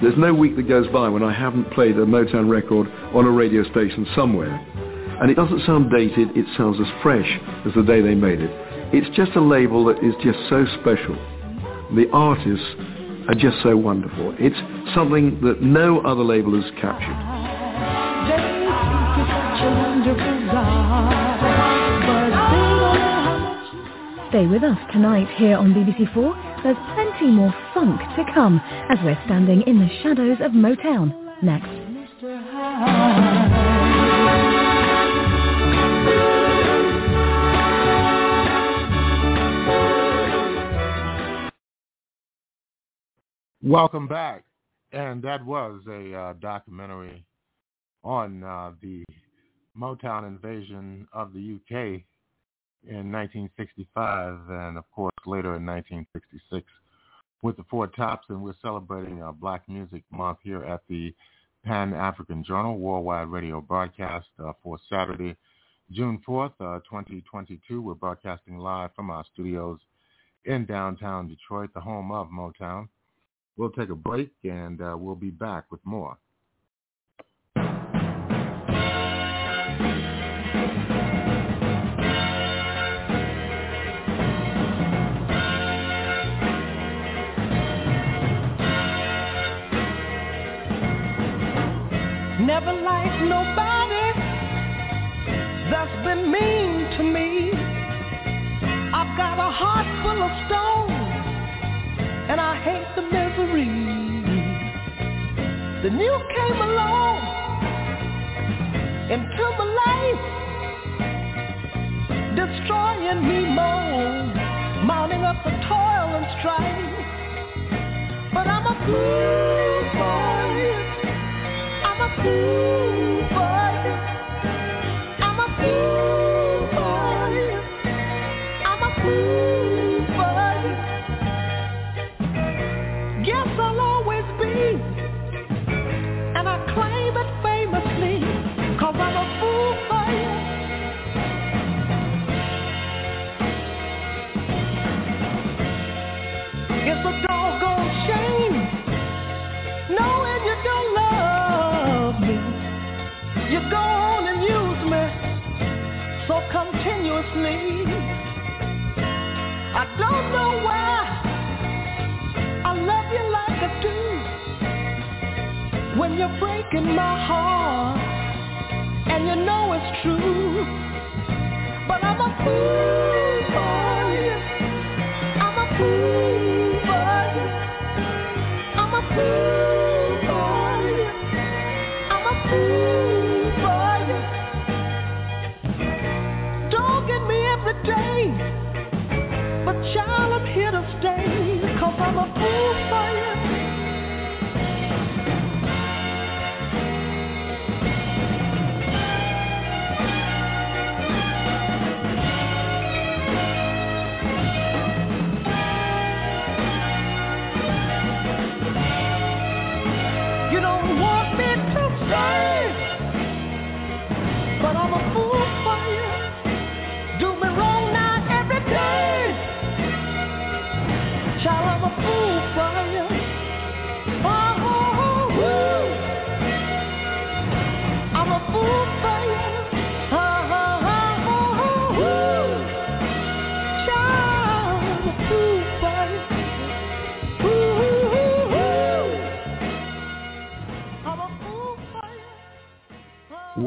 There's no week that goes by when I haven't played a Motown record on a radio station somewhere. And it doesn't sound dated, it sounds as fresh as the day they made it. It's just a label that is just so special. The artists are just so wonderful. It's something that no other label has captured. Stay with us tonight here on BBC4. There's plenty more funk to come as we're standing in the shadows of Motown. Next. Welcome back. And that was a uh, documentary on uh, the Motown invasion of the UK in 1965 and, of course, later in 1966 with the Four Tops. And we're celebrating uh, Black Music Month here at the Pan-African Journal Worldwide Radio broadcast uh, for Saturday, June 4th, uh, 2022. We're broadcasting live from our studios in downtown Detroit, the home of Motown. We'll take a break and uh, we'll be back with more. The new came along into my life, destroying me more, mounting up the toil and strife. But I'm a fool boy. I'm a fool you're breaking my heart and you know it's true. But I'm a fool for you. I'm a fool for you. I'm a fool for you. I'm a fool for you. Me every day, but child, I'm here to stay, cause I'm a fool for. You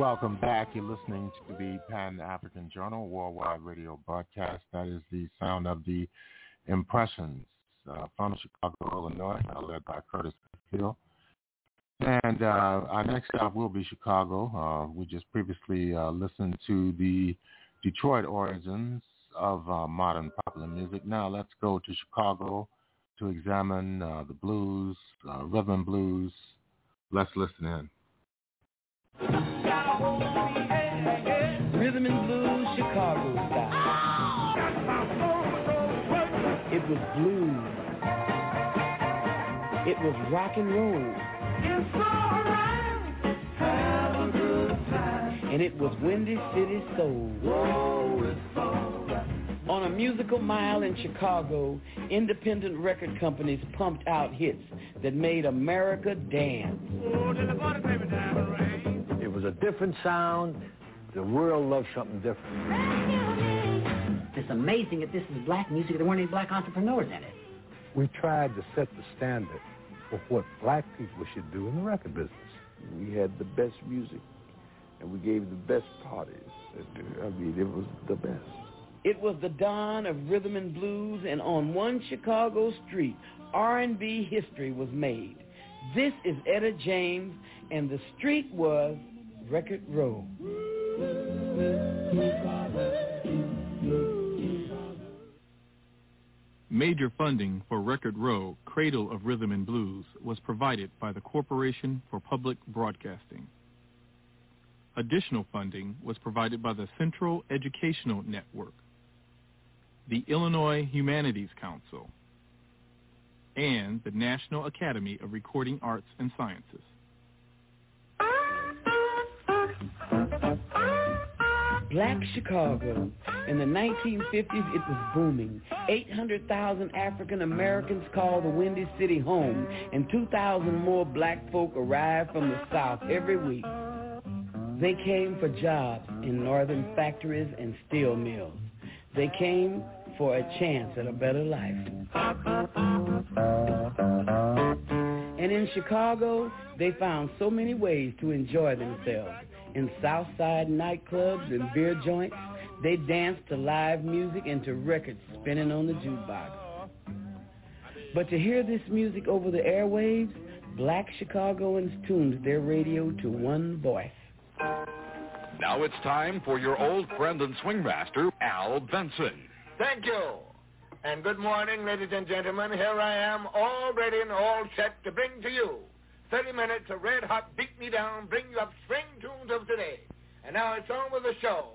Welcome back. You're listening to the Pan-African Journal Worldwide Radio broadcast. That is the sound of the impressions uh, from Chicago, Illinois, led by Curtis Field. And uh, our next stop will be Chicago. Uh, we just previously uh, listened to the Detroit origins of uh, modern popular music. Now let's go to Chicago to examine uh, the blues, rhythm blues. Let's listen in. Rhythm and blues, Chicago style. It was blues. It was rock and roll. And it was Windy City Soul. On a musical mile in Chicago, independent record companies pumped out hits that made America dance. It was a different sound. The world loved something different. It's amazing that this is black music. There weren't any black entrepreneurs in it. We tried to set the standard for what black people should do in the record business. We had the best music, and we gave the best parties. I mean, it was the best. It was the dawn of rhythm and blues, and on one Chicago street, R&B history was made. This is Etta James, and the street was Record Row. Major funding for Record Row, Cradle of Rhythm and Blues, was provided by the Corporation for Public Broadcasting. Additional funding was provided by the Central Educational Network, the Illinois Humanities Council, and the National Academy of Recording Arts and Sciences. Black Chicago. In the 1950s, it was booming. 800,000 African Americans called the Windy City home, and 2,000 more black folk arrived from the South every week. They came for jobs in northern factories and steel mills. They came for a chance at a better life. And in Chicago, they found so many ways to enjoy themselves. In Southside nightclubs and beer joints, They danced to live music and to records spinning on the jukebox. But to hear this music over the airwaves, black Chicagoans tuned their radio to one voice. Now it's time for your old friend and swingmaster, Al Benson. Thank you. And good morning, ladies and gentlemen. Here I am, all ready and all set to bring to you 30 minutes of red hot beat me down, bring you up string tunes of today. And now it's on with the show.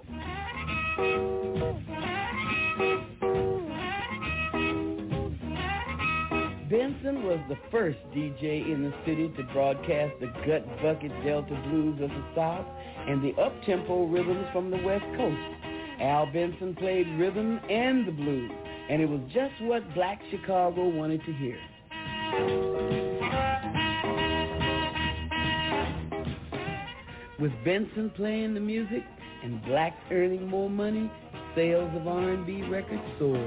Benson was the first DJ in the city to broadcast the gut bucket Delta blues of the South and the up-tempo rhythms from the West Coast. Al Benson played rhythm and the blues, and it was just what black Chicago wanted to hear. With Benson playing the music and blacks earning more money, sales of R&B records soared.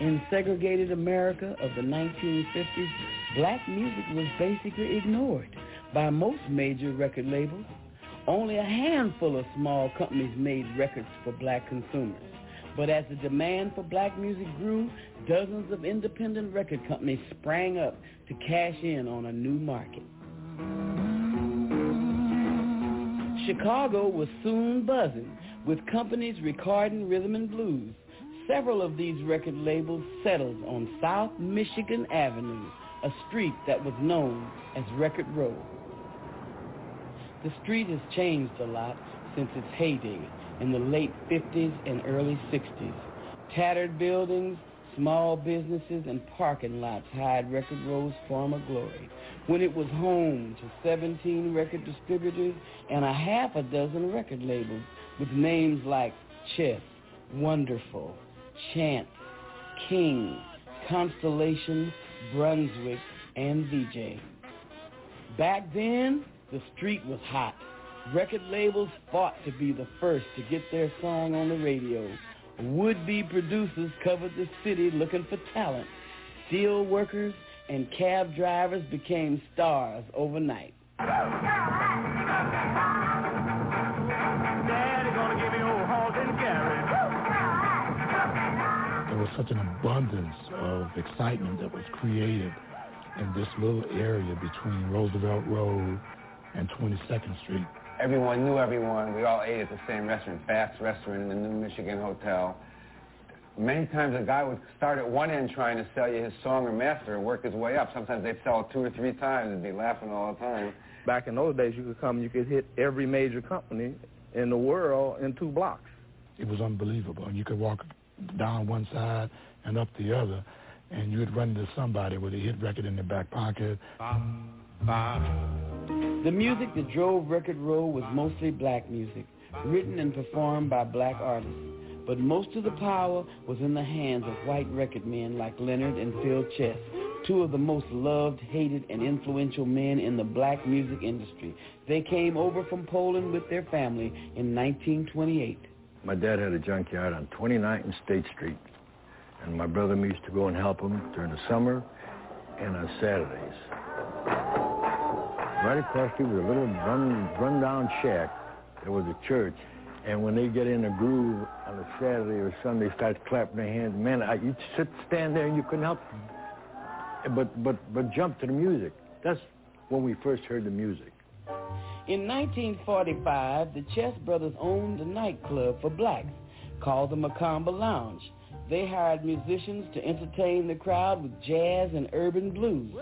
In segregated America of the 1950s, black music was basically ignored by most major record labels. Only a handful of small companies made records for black consumers. But as the demand for black music grew, dozens of independent record companies sprang up to cash in on a new market. Chicago was soon buzzing with companies recording rhythm and blues. Several of these record labels settled on South Michigan Avenue, a street that was known as Record Row. The street has changed a lot since its heyday in the late 50s and early 60s. Tattered buildings, small businesses, and parking lots hide Record Row's former glory when it was home to 17 record distributors and a half a dozen record labels with names like Chess, Wonderful, Chance, King, Constellation, Brunswick, and Vee-Jay. Back then, the street was hot. Record labels fought to be the first to get their song on the radio. Would-be producers covered the city looking for talent. Steel workers and cab drivers became stars overnight. There was such an abundance of excitement that was created in this little area between Roosevelt Road and 22nd Street. Everyone knew everyone. We all ate at the same restaurant, Fast Restaurant in the New Michigan Hotel. Many times a guy would start at one end trying to sell you his song or master and work his way up. Sometimes they'd sell it two or three times and be laughing all the time. Back in those days, you could come, you could hit every major company in the world in two blocks. It was unbelievable. You could walk down one side and up the other, and you'd run into somebody with a hit record in their back pocket. The music that drove Record Row was mostly black music, written and performed by black artists. But most of the power was in the hands of white record men like Leonard and Phil Chess, two of the most loved, hated, and influential men in the black music industry. They came over from Poland with their family in 1928. My dad had a junkyard on 29th and State Street, and my brother and me used to go and help him during the summer and on Saturdays. Right across the street was a little run, run-down shack. There was a church, and when they get in a groove on a Saturday or Sunday, start clapping their hands. Man, I, you'd sit, stand there and you couldn't help but, but, but jump to the music. That's when we first heard the music. In 1945, the Chess brothers owned a nightclub for blacks called the Macomba Lounge. They hired musicians to entertain the crowd with jazz and urban blues.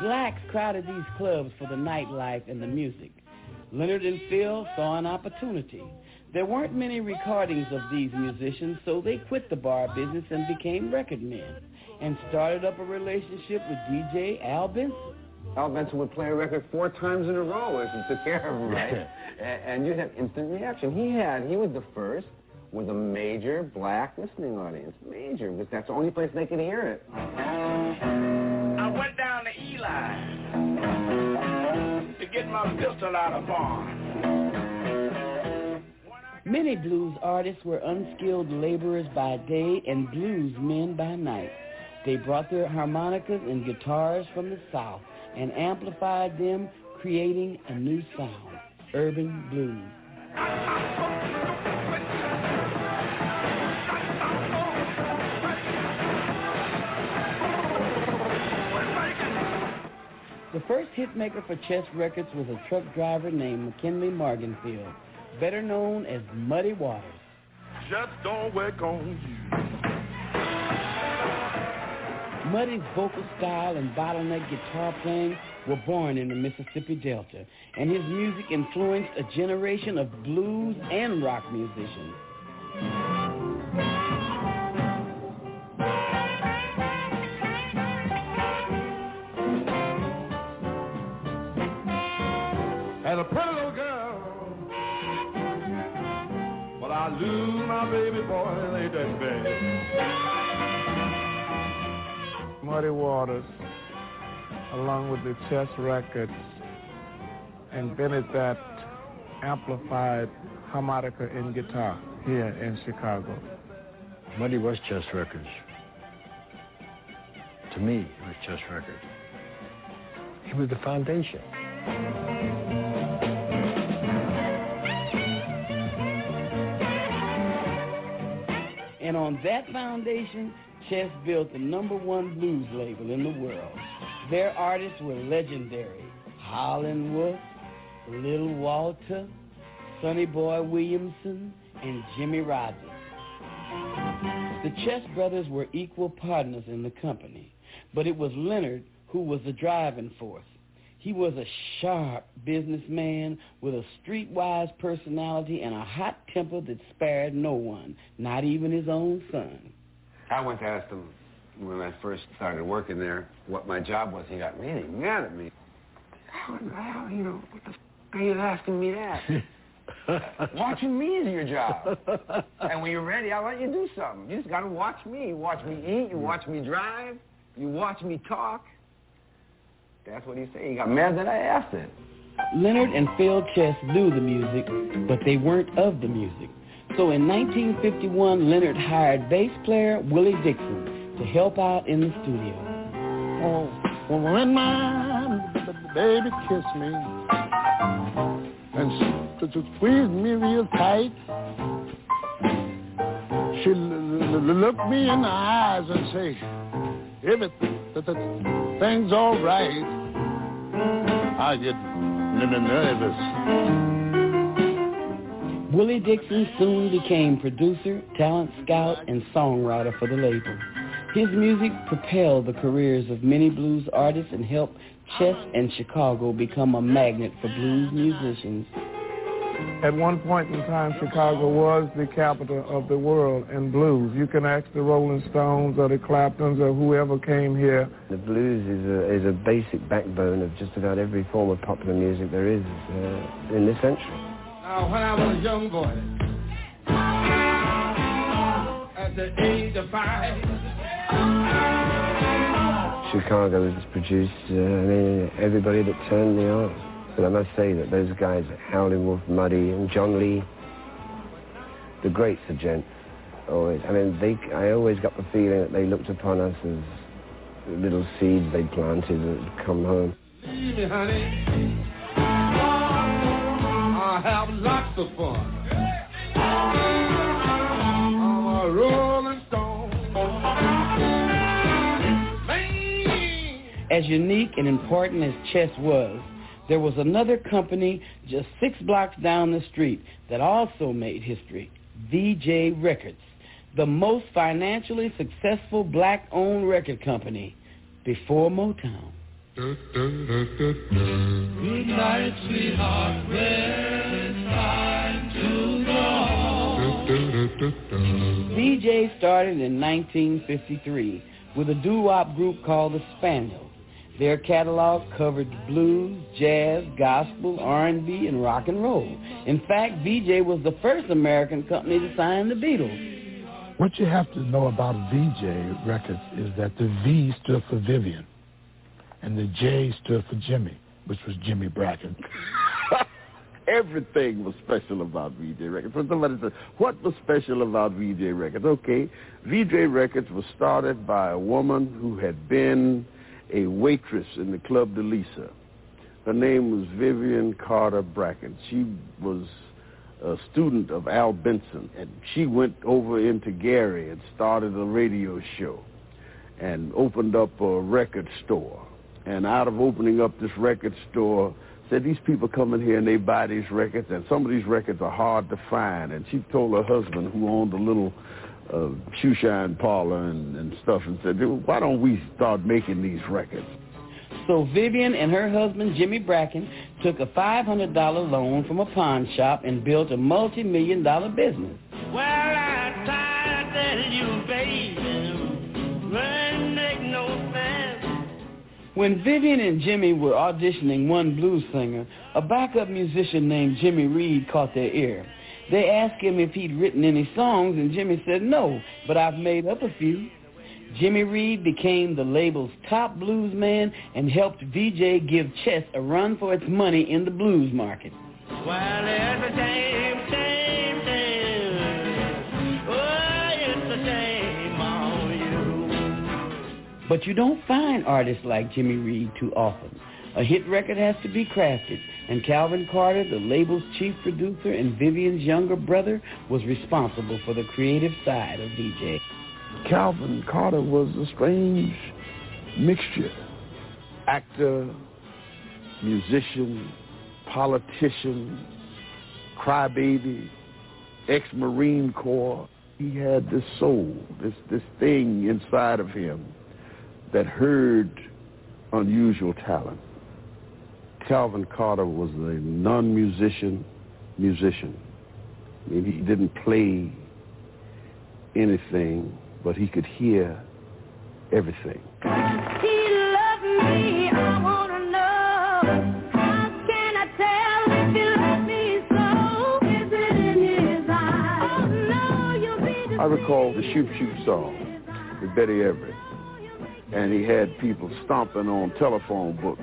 Blacks crowded these clubs for the nightlife and the music. Leonard and Phil saw an opportunity. There weren't many recordings of these musicians, so they quit the bar business and became record men and started up a relationship with DJ Al Benson. Al Benson would play a record four times in a row as he took care of him, right? and, and you'd have instant reaction. He had, he was the first with a major black listening audience. Major, because that's the only place they could hear it. To to get my pistol out of barn. Many blues artists were unskilled laborers by day and blues men by night. They brought their harmonicas and guitars from the South and amplified them, creating a new sound, urban blues. The first hitmaker for Chess Records was a truck driver named McKinley Morganfield, better known as Muddy Waters. Just don't work on you. Muddy's vocal style and bottleneck guitar playing were born in the Mississippi Delta, and his music influenced a generation of blues and rock musicians. A pretty little girl, but I lose my baby boy, it ain't that bad. Muddy Waters, along with the Chess Records, invented that amplified harmonica in guitar here in Chicago. Muddy was Chess Records. To me, it was Chess Records. He was the foundation. And on that foundation, Chess built the number one blues label in the world. Their artists were legendary. Howlin' Wolf, Little Walter, Sonny Boy Williamson, and Jimmy Rogers. The Chess brothers were equal partners in the company, but it was Leonard who was the driving force. He was a sharp businessman with a streetwise personality and a hot temper that spared no one, not even his own son. I went to ask him when I first started working there what my job was. He got really mad at me. How, how you know, what the f- are you asking me that? Watching me is your job. and when you're ready, I'll let you do something. You just got to watch me. You watch me eat. You watch me drive. You watch me talk. That's what he said. He got mad that I asked it. Leonard and Phil Chess knew the music, but they weren't of the music. So in 1951, Leonard hired bass player Willie Dixon to help out in the studio. Oh, well, when my b- b- baby kissed me and s- to, to squeeze me real tight, she l- l- l- looked me in the eyes and say, everything's all right. I get nervous. Willie Dixon soon became producer, talent scout, and songwriter for the label. His music propelled the careers of many blues artists and helped Chess and Chicago become a magnet for blues musicians. At one point in time, Chicago was the capital of the world in blues. You can ask the Rolling Stones or the Claptons or whoever came here. The blues is a, is a basic backbone of just about every form of popular music there is uh, in this century. Now, when I was a young boy, at the age of five, Chicago has produced, uh, I mean, everybody that turned me on. But I must say that those guys—Howling Wolf, Muddy, and John Lee, the greats of gent, always. I mean, they. I always got the feeling that they looked upon us as little seeds they planted that had come home. leave me, honey. I have lots of fun. I'm a rolling stone. As unique and important as Chess was, there was another company just six blocks down the street that also made history, Vee-Jay Records, the most financially successful black-owned record company before Motown. Good night, sweetheart. Well, time to go. Vee-Jay started in 1953 with a doo-wop group called the Spaniels. Their catalog covered blues, jazz, gospel, R&B, and rock and roll. In fact, Vee-Jay was the first American company to sign the Beatles. What you have to know about Vee-Jay Records is that the V stood for Vivian, and the J stood for Jimmy, which was Jimmy Bracken. Everything was special about Vee-Jay Records. When somebody said, what was special about Vee-Jay Records? Okay, Vee-Jay Records was started by a woman who had been a waitress in the Club de Lisa. Her name was Vivian Carter Bracken. She was a student of Al Benson, and she went over into Gary and started a radio show and opened up a record store. And out of opening up this record store, said these people come in here and they buy these records, and some of these records are hard to find. And she told her husband, who owned a little uh, shoe shine parlor and, and stuff, and said, why don't we start making these records? So Vivian and her husband, Jimmy Bracken, took a $500 loan from a pawn shop and built a multi-million dollar business. Well, I tried to tell you, baby, wouldn't make no sense. When Vivian and Jimmy were auditioning one blues singer, a backup musician named Jimmy Reed caught their ear. They asked him if he'd written any songs, and Jimmy said no, but I've made up a few. Jimmy Reed became the label's top blues man and helped Vee-Jay give chess a run for its money in the blues market. While at the same, same, same, oh, it's a shame on you. But you don't find artists like Jimmy Reed too often. A hit record has to be crafted, and Calvin Carter, the label's chief producer and Vivian's younger brother, was responsible for the creative side of Vee-Jay. Calvin Carter was a strange mixture. Actor, musician, politician, crybaby, ex-Marine Corps. He had this soul, this, this thing inside of him that heard unusual talent. Calvin Carter was a non-musician musician. I mean, he didn't play anything but he could hear everything. He loved me, I wanna know. How can I tell if he loved me so? Is it in his eyes? Oh, no, you'll be I recall the Shoop Shoop song with Betty Everett. And he had people stomping on telephone books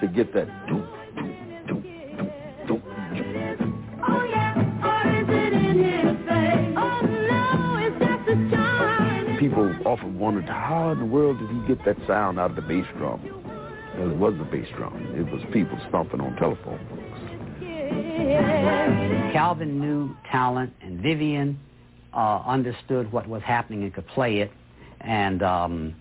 to get that doop, doop, doop, doop, doop. Oh, yeah? Oh, a. People often wondered how in the world did he get that sound out of the bass drum? And it wasn't the bass drum. It was people stomping on telephone books. Calvin knew talent, and Vivian uh, understood what was happening and could play it, and um,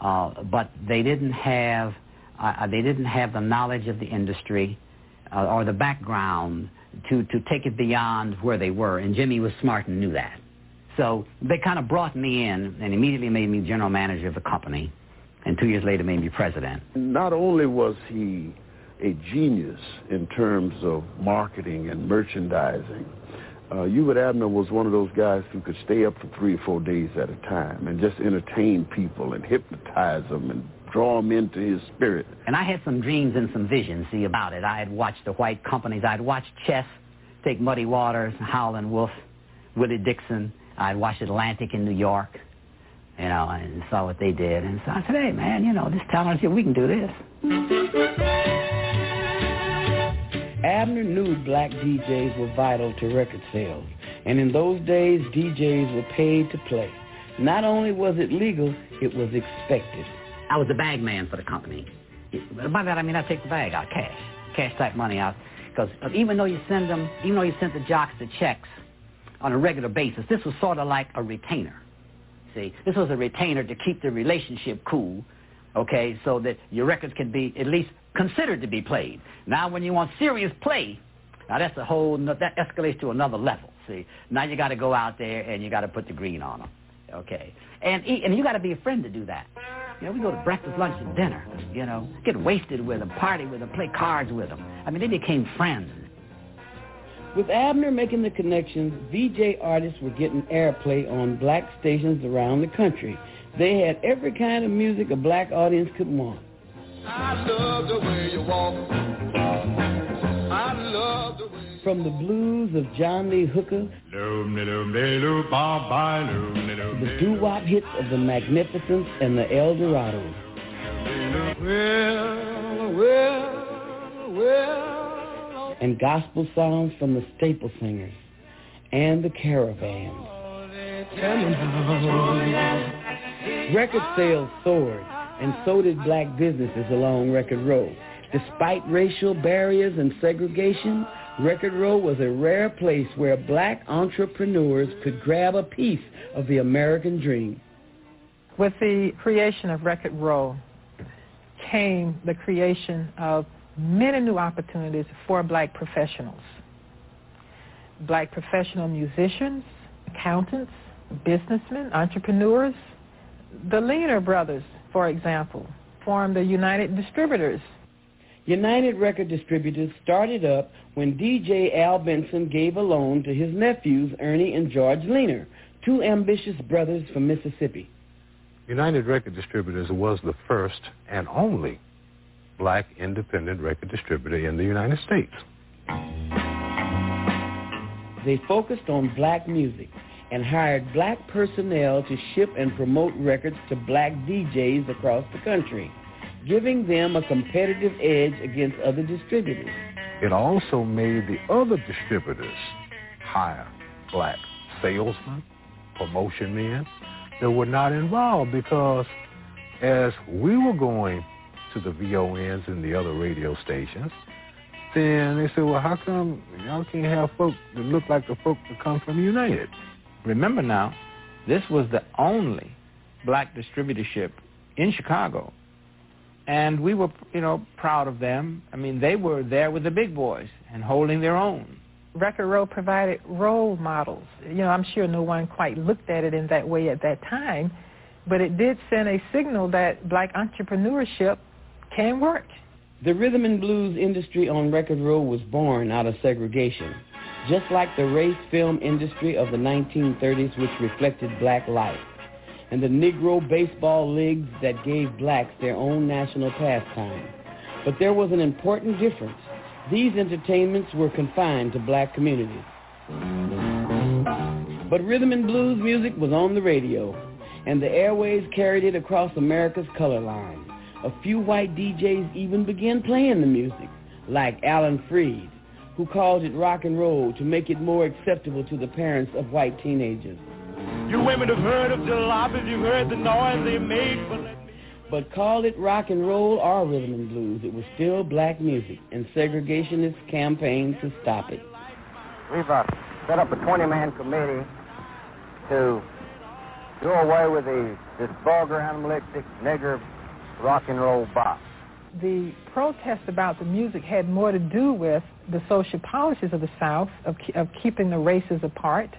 uh, but they didn't have uh, they didn't have the knowledge of the industry uh, or the background to to take it beyond where they were, and Jimmy was smart and knew that. So they kind of brought me in and immediately made me general manager of the company, and two years later made me president. Not only was he a genius in terms of marketing and merchandising, uh, Ewart Abner was one of those guys who could stay up for three or four days at a time and just entertain people and hypnotize them and draw them into his spirit. And I had some dreams and some visions, see, about it. I had watched the white companies. I'd watched Chess take Muddy Waters, Howlin' Wolf, Willie Dixon. I'd watched Atlantic in New York, you know, and saw what they did. And so I said, hey, man, you know, this talent here, we can do this. Abner knew black DJs were vital to record sales, and in those days, DJs were paid to play. Not only was it legal, it was expected. I was the bag man for the company. By that I mean I take the bag out, cash, cash type money out, because uh, even though you send them, even though you sent the jocks the checks on a regular basis, this was sort of like a retainer. See, this was a retainer to keep the relationship cool, okay, so that your records can be at least considered to be played. Now, when you want serious play, now that's a whole, that escalates to another level. See, now you got to go out there and you got to put the green on them, okay, and and you got to be a friend to do that. You know, we go to breakfast, lunch, and dinner. You know, get wasted with them, party with them, play cards with them. I mean, they became friends. With Abner making the connections, Vee-Jay artists were getting airplay on black stations around the country. They had every kind of music a black audience could want. I love the way you walk. I love the way From the blues of John Lee Hooker the doo-wop hits of the Magnificents and the Eldorados. Well, well, well. and gospel songs from the Staple Singers and the Caravans. Record sales soared, and so did black businesses along Record Row. Despite racial barriers and segregation, Record Row was a rare place where black entrepreneurs could grab a piece of the American dream. With the creation of Record Row came the creation of many new opportunities for black professionals. Black professional musicians, accountants, businessmen, entrepreneurs. The Leaner brothers, for example, formed the United Distributors. United Record Distributors started up when DJ Al Benson gave a loan to his nephews Ernie and George Leaner, two ambitious brothers from Mississippi. United Record Distributors was the first and only black independent record distributor in the United States. They focused on black music and hired black personnel to ship and promote records to black DJs across the country, giving them a competitive edge against other distributors. It also made the other distributors hire black salesmen, promotion men that were not involved because as we were going to the VONs and the other radio stations, then they said, well, how come y'all can't have folks that look like the folks that come from United? Remember now, this was the only black distributorship in Chicago. And we were, you know, proud of them. I mean, they were there with the big boys and holding their own. Record Row provided role models. You know, I'm sure no one quite looked at it in that way at that time, but it did send a signal that black entrepreneurship can work. The rhythm and blues industry on Record Row was born out of segregation, just like the race film industry of the 1930s which reflected black life, and the Negro baseball leagues that gave blacks their own national pastime. But there was an important difference. These entertainments were confined to black communities. But rhythm and blues music was on the radio, and the airways carried it across America's color line. A few white DJs even began playing the music, like Alan Freed, who called it rock and roll to make it more acceptable to the parents of white teenagers. You women have heard of jalopies, you've heard the noise they make, but But call it rock and roll or rhythm and blues, it was still black music, and segregationists campaigned to stop it. We've uh, set up a 20-man committee to do away with the, this vulgar, animalistic, nigger rock and roll bop. The protest about the music had more to do with the social policies of the South, of, of keeping the races apart,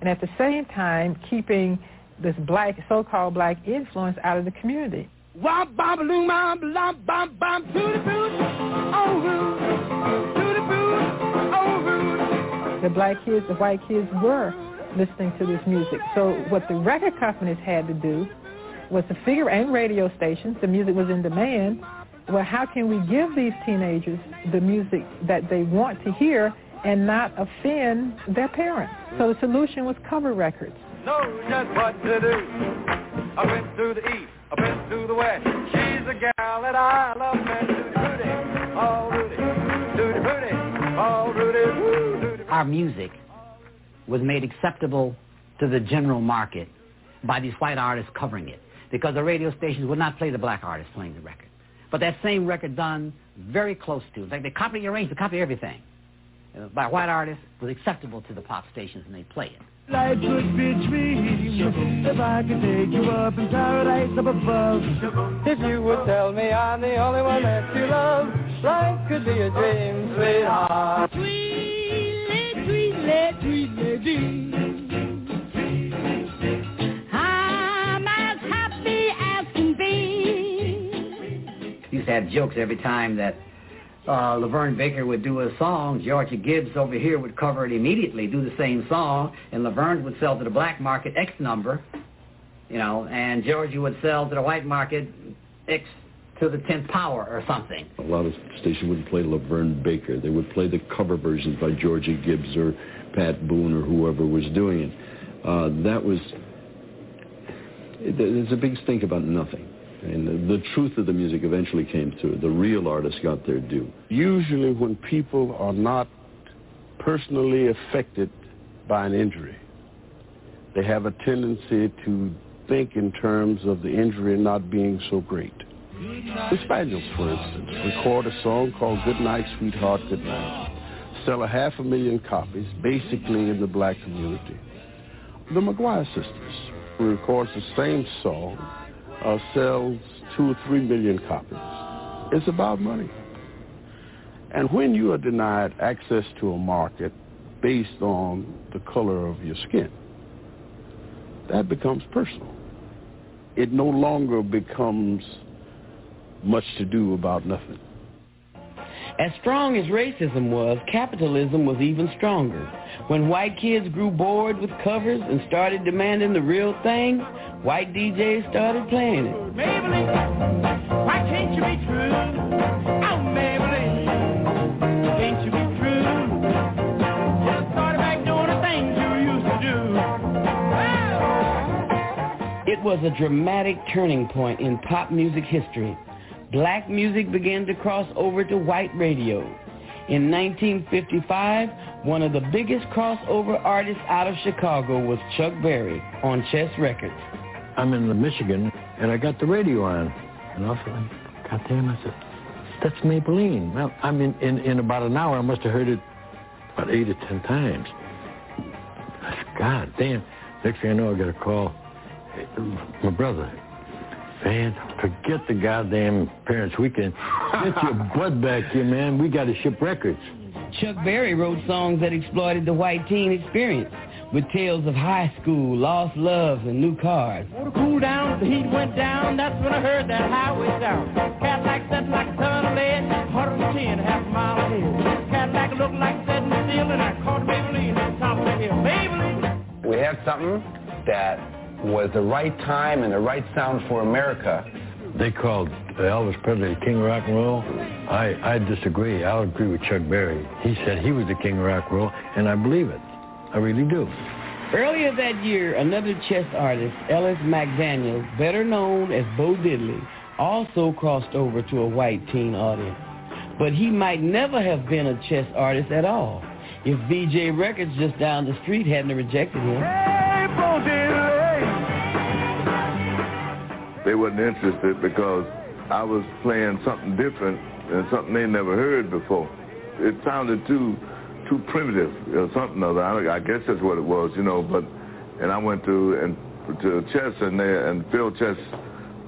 and at the same time keeping this black, so-called black influence out of the community. Wop, bop, loom, bop, lop, bop, bop, to the boot, root, to the boot, root. The black kids, the white kids were listening to this music. So what the record companies had to do was to figure, and radio stations, the music was in demand, well, how can we give these teenagers the music that they want to hear and not offend their parents? So the solution was cover records. Know just what to do. I went through the east, I went through the west. She's a gal that I love, man. Rudy, Rudy, Rudy, Rudy, Rudy, Rudy, woo, Rudy. Our music was made acceptable to the general market by these white artists covering it because the radio stations would not play the black artists playing the record. But that same record done very close to, in fact, they copy the arrangement, they copy everything by white artists was acceptable to the pop stations and they play it. Life would be a dream if I could take you up in paradise up above. If you would tell me I'm the only one that you love, life could be a dream, sweetheart. Sweetly, sweetly, sweetly, I'm as happy as can be. Used to have jokes every time that uh, LaVern Baker would do a song. Georgia Gibbs over here would cover it immediately, do the same song, and LaVern would sell to the black market X number, you know, and Georgia would sell to the white market X to the tenth power or something. A lot of stations wouldn't play LaVern Baker. They would play the cover versions by Georgia Gibbs or Pat Boone or whoever was doing it. Uh, that was, there's a big stink about nothing. And the, truth of the music eventually came through. The real artists got their due. Usually when people are not personally affected by an injury, they have a tendency to think in terms of the injury not being so great. The Spaniels, for instance, record a song called Good Night, Sweetheart, Good Night. Sell a half a million copies, basically in the black community. The McGuire sisters, records the same song, uh, sells two or three million copies. It's about money. And when you are denied access to a market based on the color of your skin, that becomes personal. It no longer becomes much to do about nothing. As strong as racism was, capitalism was even stronger. When white kids grew bored with covers and started demanding the real thing, white DJs started playing it. Maybellene, why can't you be true? Oh, Maybellene, can't you be true? Just started back doing the things you used to do. It was a dramatic turning point in pop music history. Black music began to cross over to white radio. In 1955, one of the biggest crossover artists out of Chicago was Chuck Berry on Chess Records. I'm in Michigan, and I got the radio on. And I said, God damn, I said, that's Maybellene. Well, I mean, in, in about an hour, I must have heard it about eight or ten times. I said, God damn. Next thing I know, I got a call. My brother, man, forget the goddamn Parents Weekend. Get your butt back here, man. We got to ship records. Chuck Berry wrote songs that exploited the white teen experience with tales of high school, lost loves, and new cars. Water cooled down, the heat went down, that's when I heard that highway sound. Cadillac sitting like a ton of lead, 110, half a mile ahead. Cadillac looked like setting still, and I caught Maybellene at the top of the hill. Maybellene! We had something that was the right time and the right sound for America. They called Elvis Presley the king of rock and roll. I, I disagree. I'll agree with Chuck Berry. He said he was the king of rock and roll, and I believe it. I really do. Earlier that year, another chess artist, Ellis McDaniel, better known as Bo Diddley, also crossed over to a white teen audience. But he might never have been a chess artist at all if Vee-Jay Records just down the street hadn't rejected him. They wasn't interested because I was playing something different and something they never heard before. It sounded too too primitive or something other. I, I guess that's what it was, you know. But and I went to and to Chess and they and Phil Chess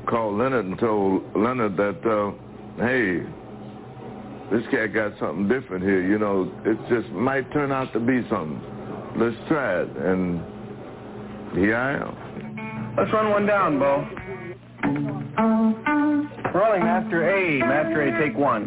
called Leonard and told Leonard that uh, hey, this cat got something different here. You know, it just might turn out to be something. Let's try it. And here I am. Let's run one down, Bo. Rolling Master A. Master A, take one.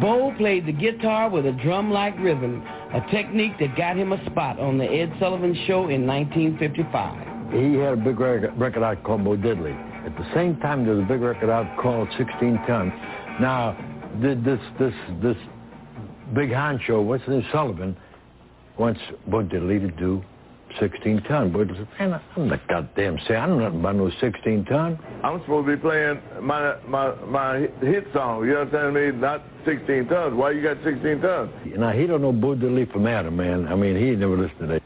Bo played the guitar with a drum-like rhythm, a technique that got him a spot on the Ed Sullivan Show in 1955. He had a big record, record out called Bo Diddley. At the same time, there was a big record out called 16 Ton. Now, th- this this this big honcho, what's his name, Sullivan, wants Bo Diddley to do 16 ton. Bo Diddley said, man, I'm not goddamn say I know nothing about no 16 ton. I'm supposed to be playing my my my hit song. You understand me? Not 16 tons. Why you got 16 tons? Now, he don't know Bo Diddley from Adam, man. I mean, he never listened to that.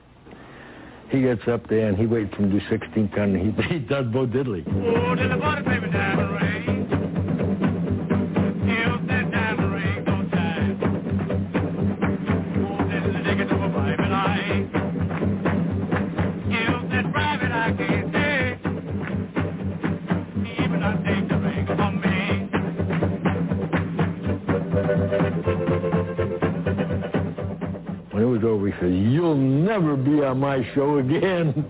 He gets up there and he waits for him to do 16 ton and he, he does Bo Diddley. Oh, till the body baby diamond ring. Was over, he said, you'll never be on my show again.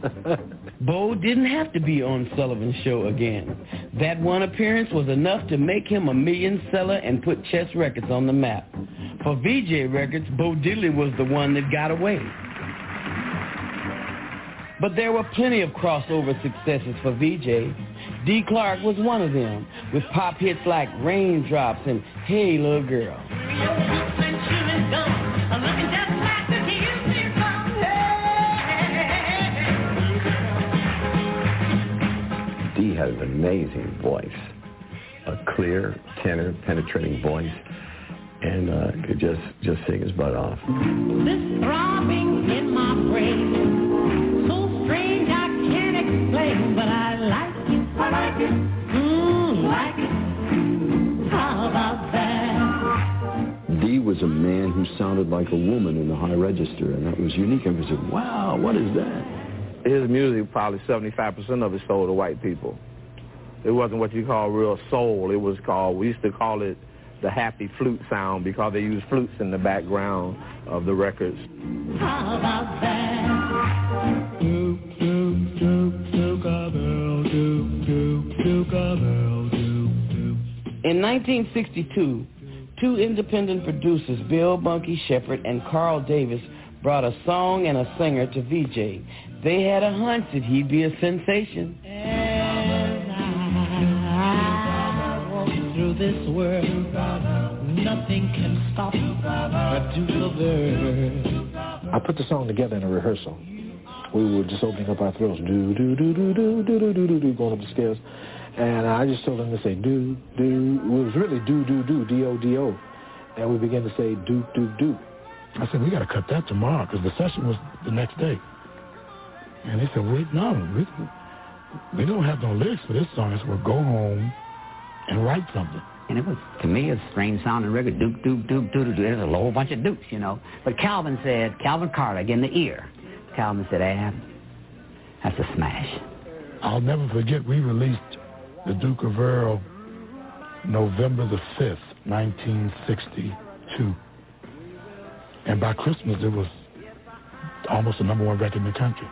Bo didn't have to be on Sullivan's show again. That one appearance was enough to make him a million seller and put Chess Records on the map. For Vee-Jay Records, Bo Diddley was the one that got away. But there were plenty of crossover successes for Vee-Jay. Dee Clark was one of them, with pop hits like Raindrops and Hey Little Girl. Had an amazing voice, a clear, tenor, penetrating voice, and uh, could just just sing his butt off. This throbbing in my brain, so strange I can't explain, but I like it. I like it. Mmm, black. How about that? Dee was a man who sounded like a woman in the high register, and that was unique. Everybody said, wow, what is that? His music, probably 75% of it sold to white people. It wasn't what you call real soul. It was called, we used to call it the happy flute sound because they used flutes in the background of the records. How about that? In 1962, two independent producers, Bill Bunky Sheppard and Carl Davis, brought a song and a singer to Vee-Jay. They had a hunch that he'd be a sensation. As I walk Through this world, nothing can stop Duke of Earl. I put the song together in a rehearsal. We were just opening up our throats, do do do do do do do do do going up the stairs, and I just told them to say do do. Do it was really do do do d o d o, and we began to say do do do. I said, we got to cut that tomorrow because the session was the next day. And they said, wait, no, we, we don't have no lyrics for this song. I said, well, go home and write something. And it was, to me, a strange sounding record. Duke, Duke, Duke, Duke, Duke. There's a whole bunch of dukes, you know. But Calvin said, Calvin Carter, again, the ear. Calvin said, Ab, that's a smash. I'll never forget, we released the Duke of Earl November the 5th, 1962. And by Christmas, it was almost the number one record in the country.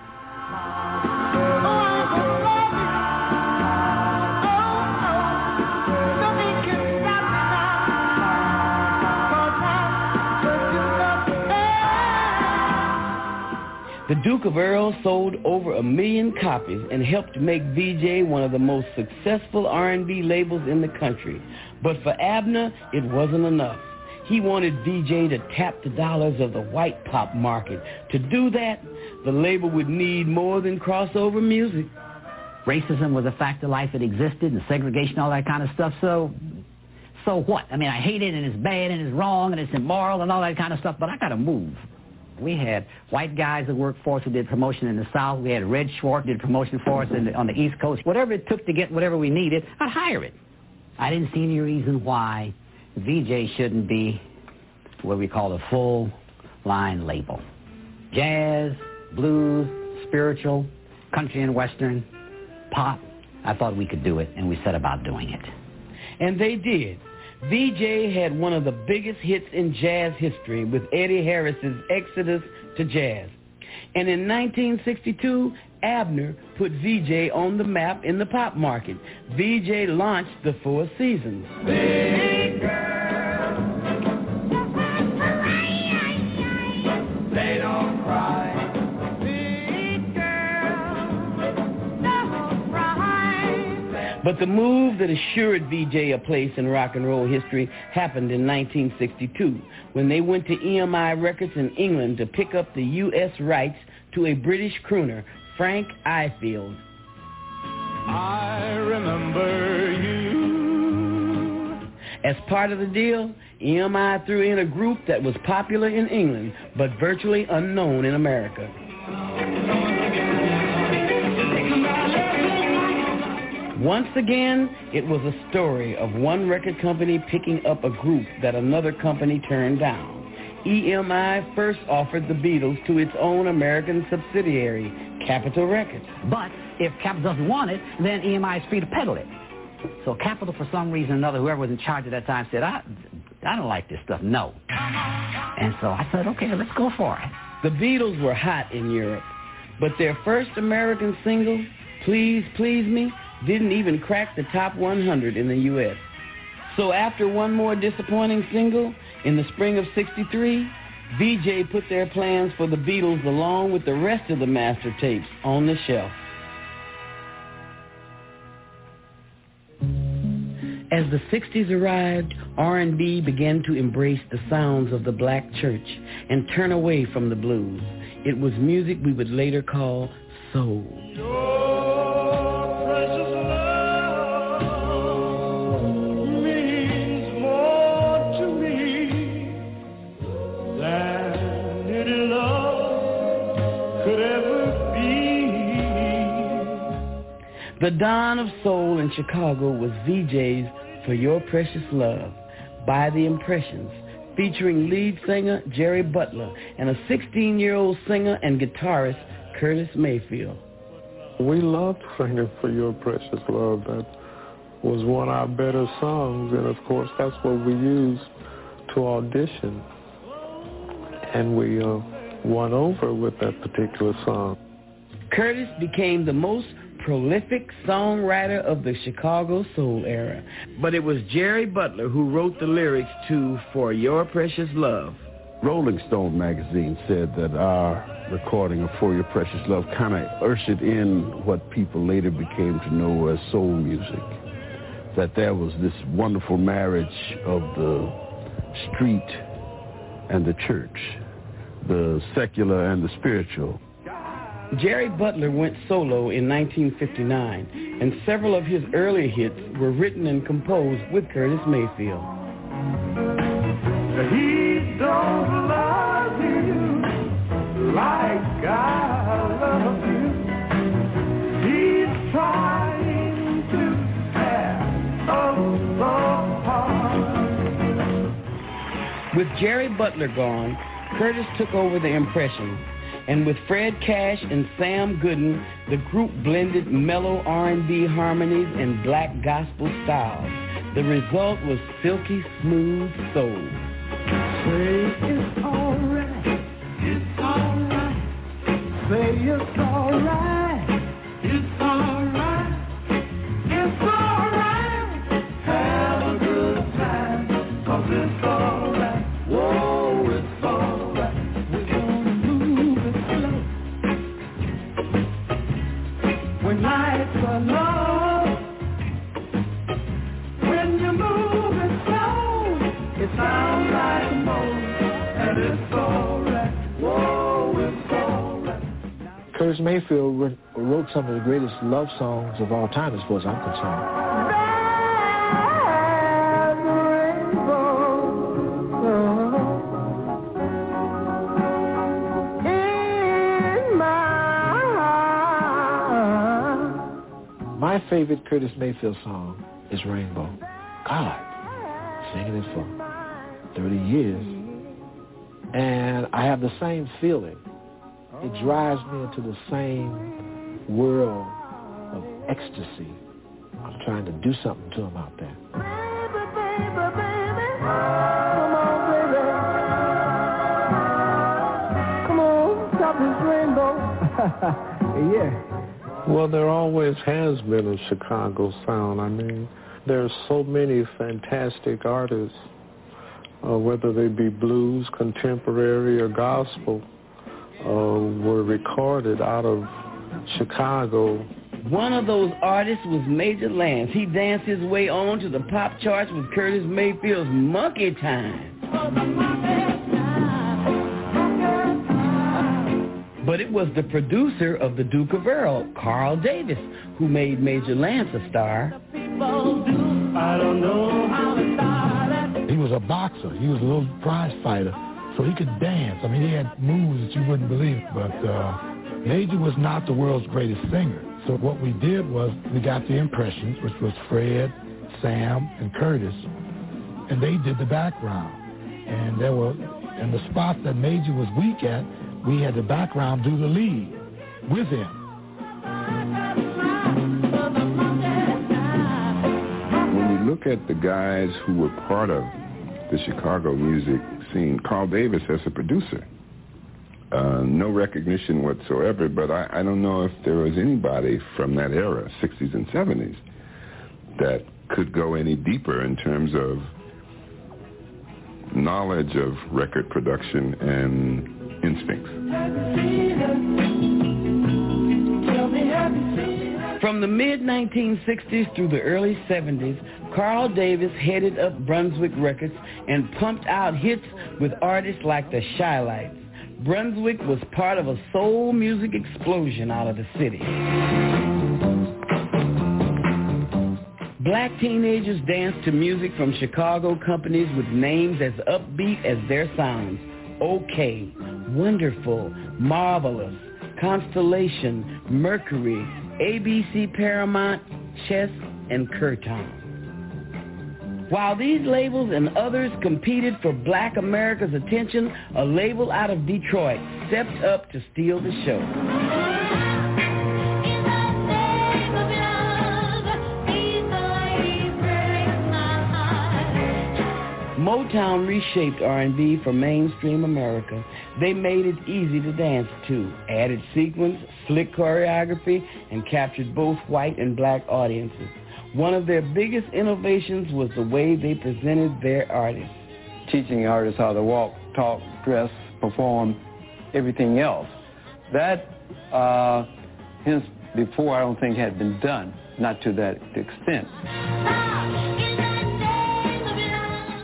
The Duke of Earl sold over a million copies and helped make Vee-Jay one of the most successful R&B labels in the country. But for Abner, it wasn't enough. He wanted Vee-Jay to tap the dollars of the white pop market. To do that, the label would need more than crossover music. Racism was a fact of life that existed and segregation, all that kind of stuff. So, so what? I mean, I hate it and it's bad and it's wrong and it's immoral and all that kind of stuff, but I got to move. We had white guys that worked for us who did promotion in the South. We had Red Schwartz did promotion for us the, on the East Coast. Whatever it took to get whatever we needed, I'd hire it. I didn't see any reason why Vee-Jay shouldn't be what we call a full line label. Jazz, blues, spiritual, country and western, pop. I thought we could do it, and we set about doing it. And they did. Vee-Jay had one of the biggest hits in jazz history with Eddie Harris's Exodus to Jazz. And in 1962, Abner put Vee-Jay on the map in the pop market. Vee-Jay launched the Four Seasons. But the move that assured Vee-Jay a place in rock and roll history happened in 1962 when they went to EMI Records in England to pick up the U.S. rights to a British crooner, Frank Ifield. I remember you. As part of the deal, EMI threw in a group that was popular in England but virtually unknown in America. Once again, it was a story of one record company picking up a group that another company turned down. EMI first offered the Beatles to its own American subsidiary, Capitol Records. But if Capitol doesn't want it, then EMI is free to peddle it. So Capitol, for some reason or another, whoever was in charge at that time said, I, I don't like this stuff, no. And so I said, okay, let's go for it. The Beatles were hot in Europe, but their first American single, Please Please Me, didn't even crack the top 100 in the U.S. So after one more disappointing single, in the spring of 63, Vee-Jay put their plans for the Beatles along with the rest of the master tapes on the shelf. As the 60s arrived, R&B began to embrace the sounds of the black church and turn away from the blues. It was music we would later call soul. The dawn of soul in Chicago was Vee-Jay's For Your Precious Love by The Impressions, featuring lead singer Jerry Butler and a 16-year-old singer and guitarist Curtis Mayfield. We loved singing For Your Precious Love. That was one of our better songs, and of course that's what we used to audition. And we uh, won over with that particular song. Curtis became the most prolific songwriter of the Chicago Soul era, but it was Jerry Butler who wrote the lyrics to For Your Precious Love. Rolling Stone magazine said that our recording of For Your Precious Love kind of ushered in what people later became to know as soul music. That there was this wonderful marriage of the street and the church, the secular and the spiritual. Jerry Butler went solo in 1959, and several of his early hits were written and composed with Curtis Mayfield. He don't love you like I love you. He's trying to tear us apart. With Jerry Butler gone, Curtis took over the impressions, and with Fred Cash and Sam Gooden, the group blended mellow R&B harmonies and black gospel styles. The result was silky smooth soul. Say it's alright, it's alright. Say it's alright, Curtis Mayfield wrote- some of the greatest love songs of all time, as far as I'm concerned. My favorite Curtis Mayfield song is Rainbow. God, singing it for 30 years. And I have the same feeling. It drives me into the same world of ecstasy. I'm trying to do something to him out there. Come on, stop this rainbow. yeah. Well, there always has been a Chicago sound. I mean, there's so many fantastic artists, uh, whether they be blues, contemporary, or gospel, uh, were recorded out of Chicago. One of those artists was Major Lance. He danced his way on to the pop charts with Curtis Mayfield's Monkey Time. But it was the producer of the Duke of Earl, Carl Davis, who made Major Lance a star. I don't know how to start it. He was a boxer. He was a little prize fighter, so he could dance. I mean, he had moves that you wouldn't believe. But uh, Major was not the world's greatest singer. So what we did was we got the impressions, which was Fred, Sam, and Curtis, and they did the background. And there were, and the spots that Major was weak at, we had the background do the lead with him. When you look at the guys who were part of the Chicago music scene, Carl Davis as a producer, uh, no recognition whatsoever, but I, I don't know if there was anybody from that era, 60s and 70s, that could go any deeper in terms of knowledge of record production and instincts. From the mid-1960s through the early 70s, Carl Davis headed up Brunswick Records and pumped out hits with artists like the Chi-Lites. Brunswick was part of a soul music explosion out of the city. Black teenagers danced to music from Chicago companies with names as upbeat as their sounds. OK, Wonderful, Marvelous, Constellation, Mercury, ABC Paramount, Chess, and Curtom. While these labels and others competed for black America's attention, a label out of Detroit stepped up to steal the show. Motown reshaped R&B for mainstream America. They made it easy to dance to, added sequence, slick choreography, and captured both white and black audiences. One of their biggest innovations was the way they presented their artists. Teaching artists how to walk, talk, dress, perform, everything else. That, uh, hence, before I don't think had been done, not to that extent.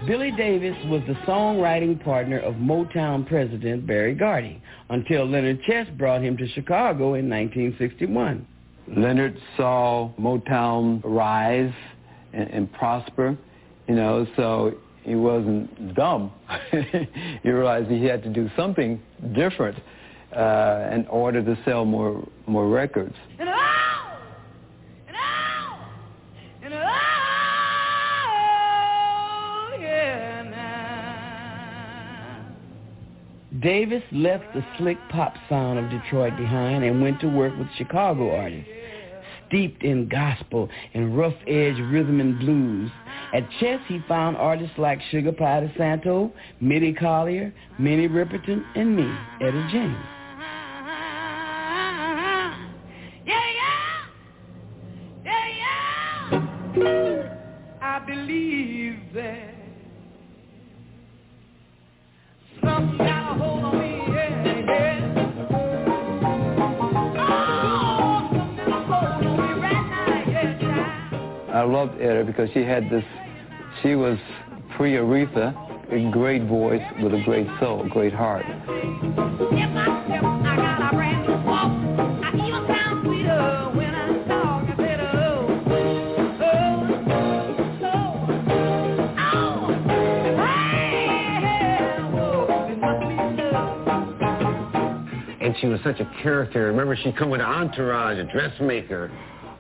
Billy Davis was the songwriting partner of Motown president Berry Gordy until Leonard Chess brought him to Chicago in 1961. Leonard saw Motown rise and, and prosper, you know, so he wasn't dumb. he realized he had to do something different uh, in order to sell more more records. Davis left the slick pop sound of Detroit behind and went to work with Chicago artists, steeped in gospel and rough-edged rhythm and blues. At Chess, he found artists like Sugar Pie DeSanto, Mitty Collier, Minnie Riperton, and me, Etta James. I loved Etta because she had this, she was pre-Aretha, a great voice with a great soul, great heart. Step by step, I got a brand new walk. I even sound sweeter when I talk. I said, hey, whoa, it must be love. And she was such a character. Remember, she'd come with an entourage, a dressmaker,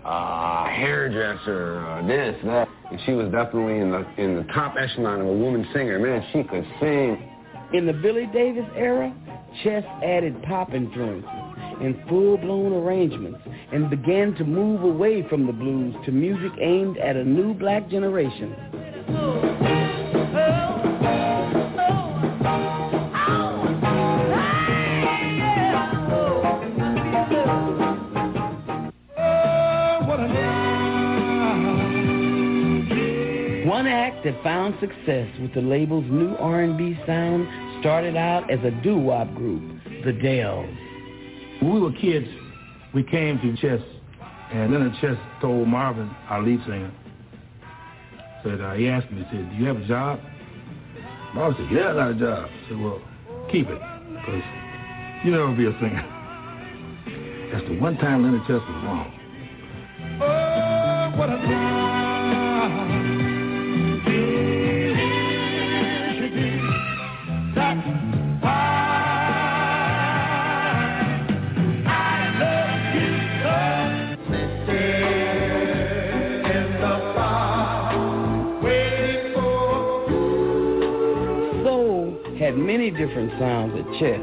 uh, hairdresser, uh, this, that. And she was definitely in the in the top echelon of a woman singer. Man, she could sing. In the Billy Davis era, Chess added pop influences and full-blown arrangements and began to move away from the blues to music aimed at a new black generation. That found success with the label's new R&B sound started out as a doo-wop group, the Dells. When we were kids, we came to Chess, and Leonard Chess told Marvin, our lead singer, said, uh, he asked me, he said, do you have a job? Marvin said, yeah, I got a job. I said, well, keep it, because you'll never be a singer. That's the one time Leonard Chess was wrong. Oh, what a many different sounds at Chess.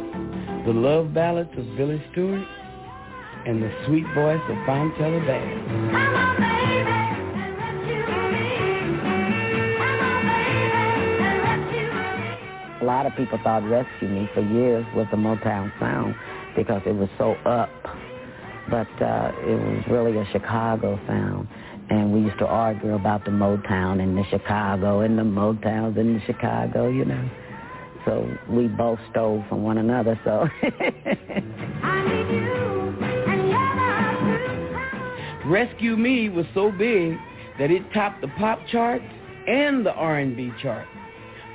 The love ballads of Billy Stewart and the sweet voice of Fontella Bass. A lot of people thought Rescue Me for years was the Motown sound because it was so up. But uh, it was really a Chicago sound. And we used to argue about the Motown and the Chicago and the Motowns and the Chicago, you know. So we both stole from one another, so. Rescue Me was so big that it topped the pop charts and the R&B chart.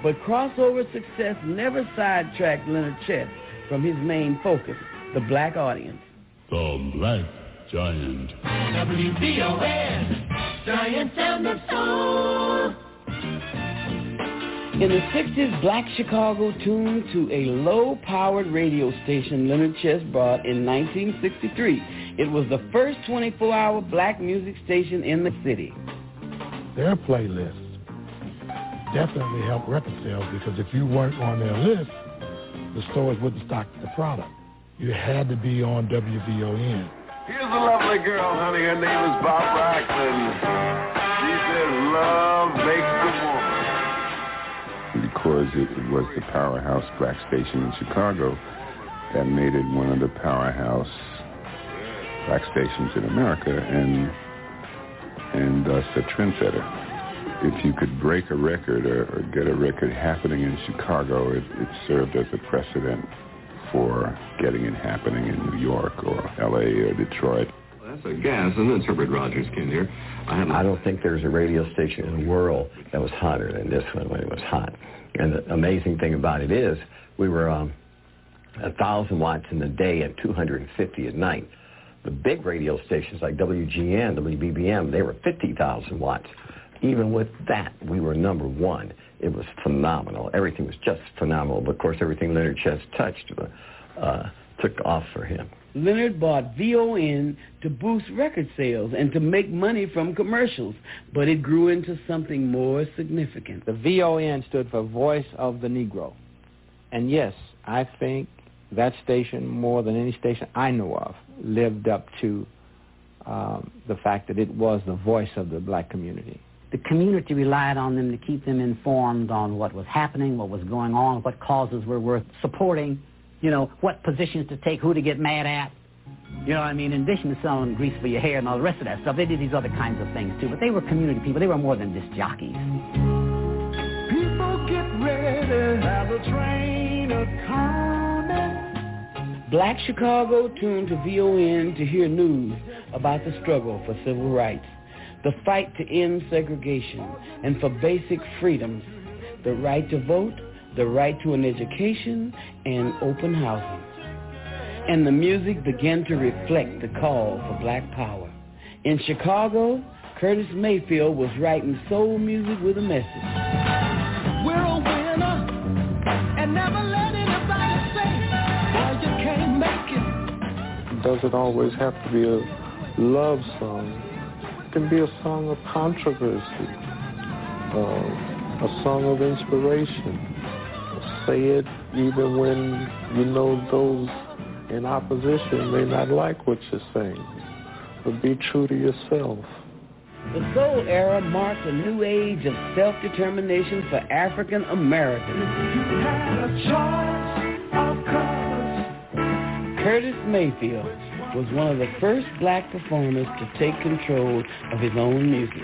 But crossover success never sidetracked Leonard Chess from his main focus, the black audience. The Black Giant. WVON, Giant Sound of Soul. In the 60s, Black Chicago tuned to a low-powered radio station Leonard Chess brought in 1963. It was the first 24-hour black music station in the city. Their playlists definitely helped record sales because if you weren't on their list, the stores wouldn't stock the product. You had to be on WVON. Here's a lovely girl, honey. Her name is Bob Braxton. She says, love makes the woman because it, it was the powerhouse black station in Chicago that made it one of the powerhouse black stations in America and and thus a trendsetter. If you could break a record or, or get a record happening in Chicago, it, it served as a precedent for getting it happening in New York or L.A. or Detroit. That's a gas, and it's Herbert Rogers King here. I, I don't think there's a radio station in the world that was hotter than this one when it was hot. And the amazing thing about it is we were um, 1,000 watts in the day and 250 at night. The big radio stations like WGN, WBBM, they were 50,000 watts. Even with that, we were number one. It was phenomenal. Everything was just phenomenal. But of course, everything Leonard Chess touched uh, took off for him. Leonard bought VON to boost record sales and to make money from commercials, but it grew into something more significant. The VON stood for Voice of the Negro. And yes, I think that station, more than any station I know of, lived up to um, the fact that it was the voice of the black community. The community relied on them to keep them informed on what was happening, what was going on, what causes were worth supporting, you know, what positions to take, who to get mad at. You know what I mean? In addition to selling grease for your hair and all the rest of that stuff, they did these other kinds of things too. But they were community people. They were more than just jockeys. People get ready, have a train a-coming. Black Chicago tuned to VON to hear news about the struggle for civil rights, the fight to end segregation, and for basic freedoms, the right to vote, the right to an education, and open housing. And the music began to reflect the call for black power. In Chicago, Curtis Mayfield was writing soul music with a message. We're a winner, and never let anybody say, well, you can't make it. Does it always have to be a love song? It can be a song of controversy, uh, a song of inspiration. Say it even when you know those in opposition may not like what you're saying, but be true to yourself. The soul era marked a new age of self-determination for African Americans. Curtis Mayfield was one of the first black performers to take control of his own music.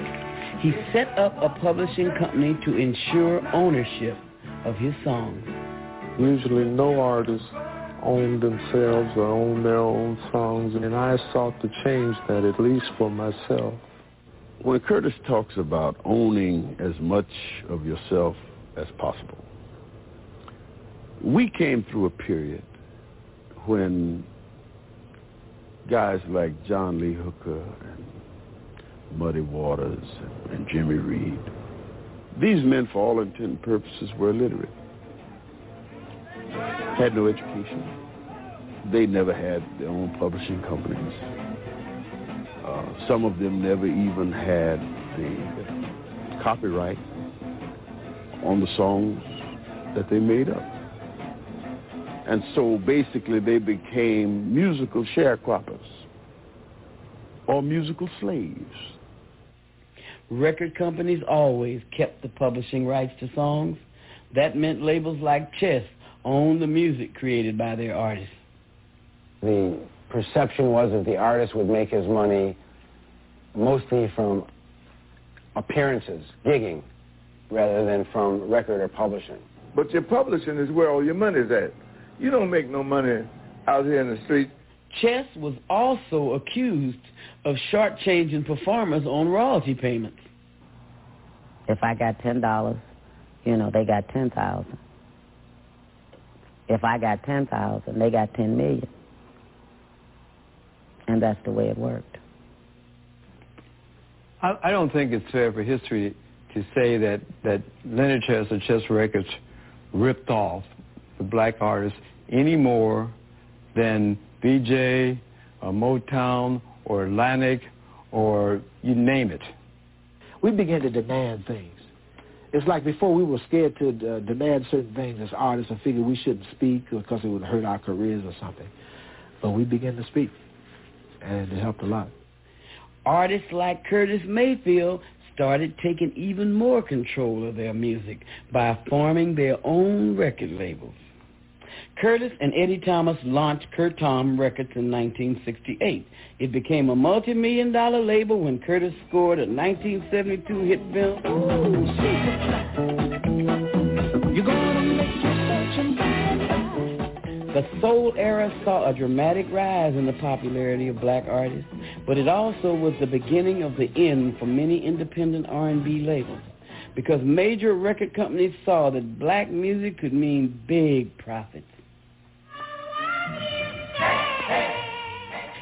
He set up a publishing company to ensure ownership of his songs. Usually no artist own themselves or own their own songs, and I sought to change that, at least for myself. When Curtis talks about owning as much of yourself as possible, we came through a period when guys like John Lee Hooker and Muddy Waters and Jimmy Reed, these men, for all intent and purposes, were illiterate had no education. They never had their own publishing companies. Uh, some of them never even had the copyright on the songs that they made up. And so basically they became musical sharecroppers or musical slaves. Record companies always kept the publishing rights to songs. That meant labels like Chess owned the music created by their artists. The perception was that the artist would make his money mostly from appearances, gigging, rather than from record or publishing. But your publishing is where all your money's at. You don't make no money out here in the street. Chess was also accused of shortchanging performers on royalty payments. If I got ten dollars, you know, they got ten thousand. If I got 10,000, they got 10 million. And that's the way it worked. I, I don't think it's fair for history to say that, that Leonard Chess or Chess Records ripped off the black artists any more than Vee-Jay or Motown or Atlantic or you name it. We began to demand things. It's like before we were scared to uh, demand certain things as artists and figured we shouldn't speak because it would hurt our careers or something. But we began to speak, and it helped a lot. Artists like Curtis Mayfield started taking even more control of their music by forming their own record labels. Curtis and Eddie Thomas launched Curtom Records in 1968. It became a multi-million dollar label when Curtis scored a 1972 hit film. The soul era saw a dramatic rise in the popularity of black artists, but it also was the beginning of the end for many independent R&B labels because major record companies saw that black music could mean big profits.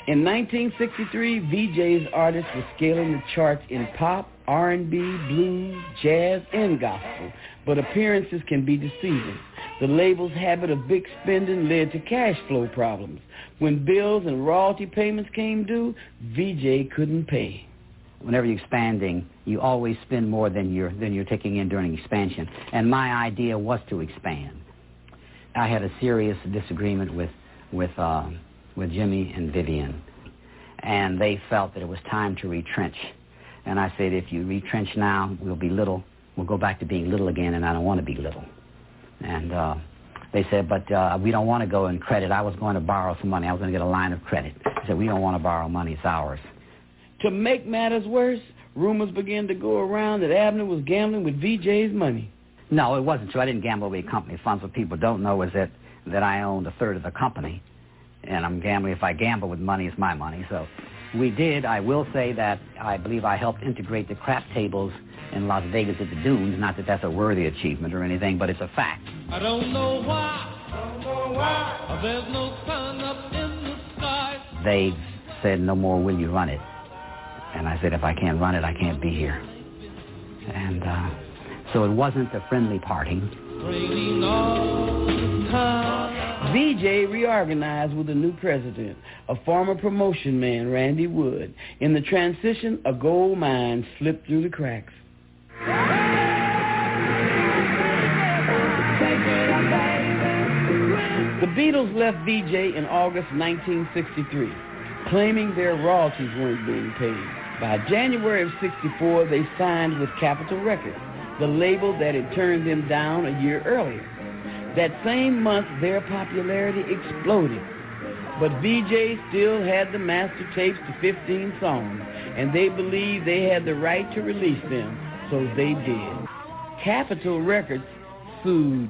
In 1963, Vee-Jay's artists were scaling the charts in pop, R&B, blues, jazz, and gospel, but appearances can be deceiving. The label's habit of big spending led to cash flow problems. When bills and royalty payments came due, Vee-Jay couldn't pay. Whenever you're expanding, you always spend more than you're than you're taking in during expansion. And my idea was to expand. I had a serious disagreement with with uh, with Jimmy and Vivian, and they felt that it was time to retrench. And I said, if you retrench now, we'll be little. We'll go back to being little again, and I don't want to be little. And uh, they said, but uh, we don't want to go in credit. I was going to borrow some money. I was going to get a line of credit. I said, we don't want to borrow money. It's ours. To make matters worse, rumors began to go around that Abner was gambling with Vee-Jay's money. No, it wasn't true. I didn't gamble away company funds. What people don't know is that, that I owned a third of the company and I'm gambling. If I gamble with money, it's my money. So we did. I will say that I believe I helped integrate the crap tables in Las Vegas at the Dunes. Not that that's a worthy achievement or anything, but it's a fact. I don't know why. I don't know why. There's no sun up in the sky. They said, no more will you run it. And I said, if I can't run it, I can't be here. And uh, so it wasn't a friendly parting. Vee-Jay reorganized with a new president, a former promotion man, Randy Wood. In the transition, a gold mine slipped through the cracks. The Beatles left Vee-Jay in August 1963, claiming their royalties weren't being paid. By January of 64, they signed with Capitol Records, the label that had turned them down a year earlier. That same month, their popularity exploded. But Vee-Jay still had the master tapes to 15 songs, and they believed they had the right to release them, so they did. Capitol Records sued.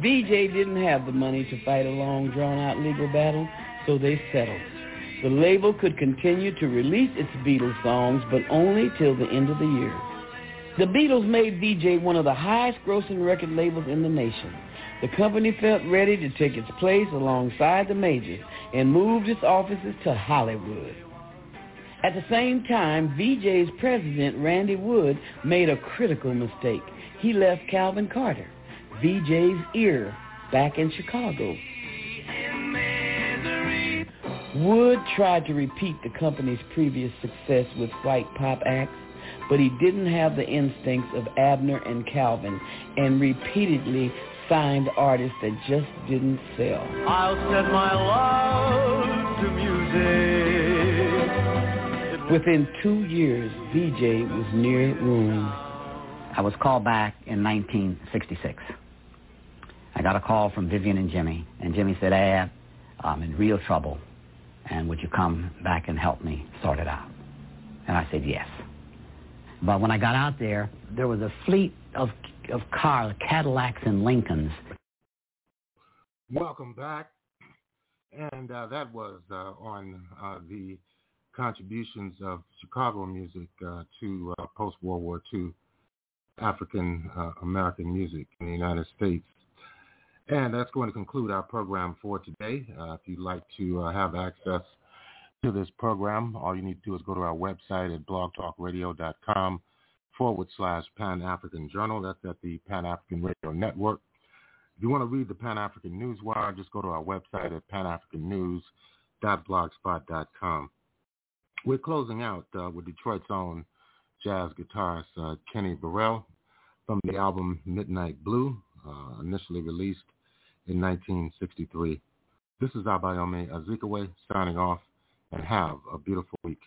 Vee-Jay didn't have the money to fight a long, drawn-out legal battle, so they settled. The label could continue to release its Beatles songs, but only till the end of the year. The Beatles made Vee-Jay one of the highest-grossing record labels in the nation. The company felt ready to take its place alongside the majors and moved its offices to Hollywood. At the same time, Vee-Jay's president, Randy Wood, made a critical mistake. He left Calvin Carter, Vee-Jay's ear, back in Chicago. Wood tried to repeat the company's previous success with white pop acts, but he didn't have the instincts of Abner and Calvin and repeatedly signed artists that just didn't sell. I'll set my love to music. Within two years, Vee-Jay was near ruin. I was called back in 1966. I got a call from Vivian and Jimmy, and Jimmy said, Ab, I'm in real trouble, and would you come back and help me sort it out? And I said, yes. But when I got out there, there was a fleet of of cars, Cadillacs and Lincolns. Welcome back. And uh, that was uh, on uh, the contributions of Chicago music uh, to uh, post-World War II African uh, American music in the United States. And that's going to conclude our program for today. if you'd like to have access to this program, all you need to do is go to our website at blogtalkradio.com forward slash Pan African Journal. That's at the Pan African Radio Network. If you want to read the Pan African News Wire, just go to our website at panafricannews.blogspot.com. We're closing out uh, with Detroit's own jazz guitarist uh, Kenny Burrell from the album Midnight Blue, uh, initially released in 1963. This is Abayomi Azikiwe signing off and have a beautiful week.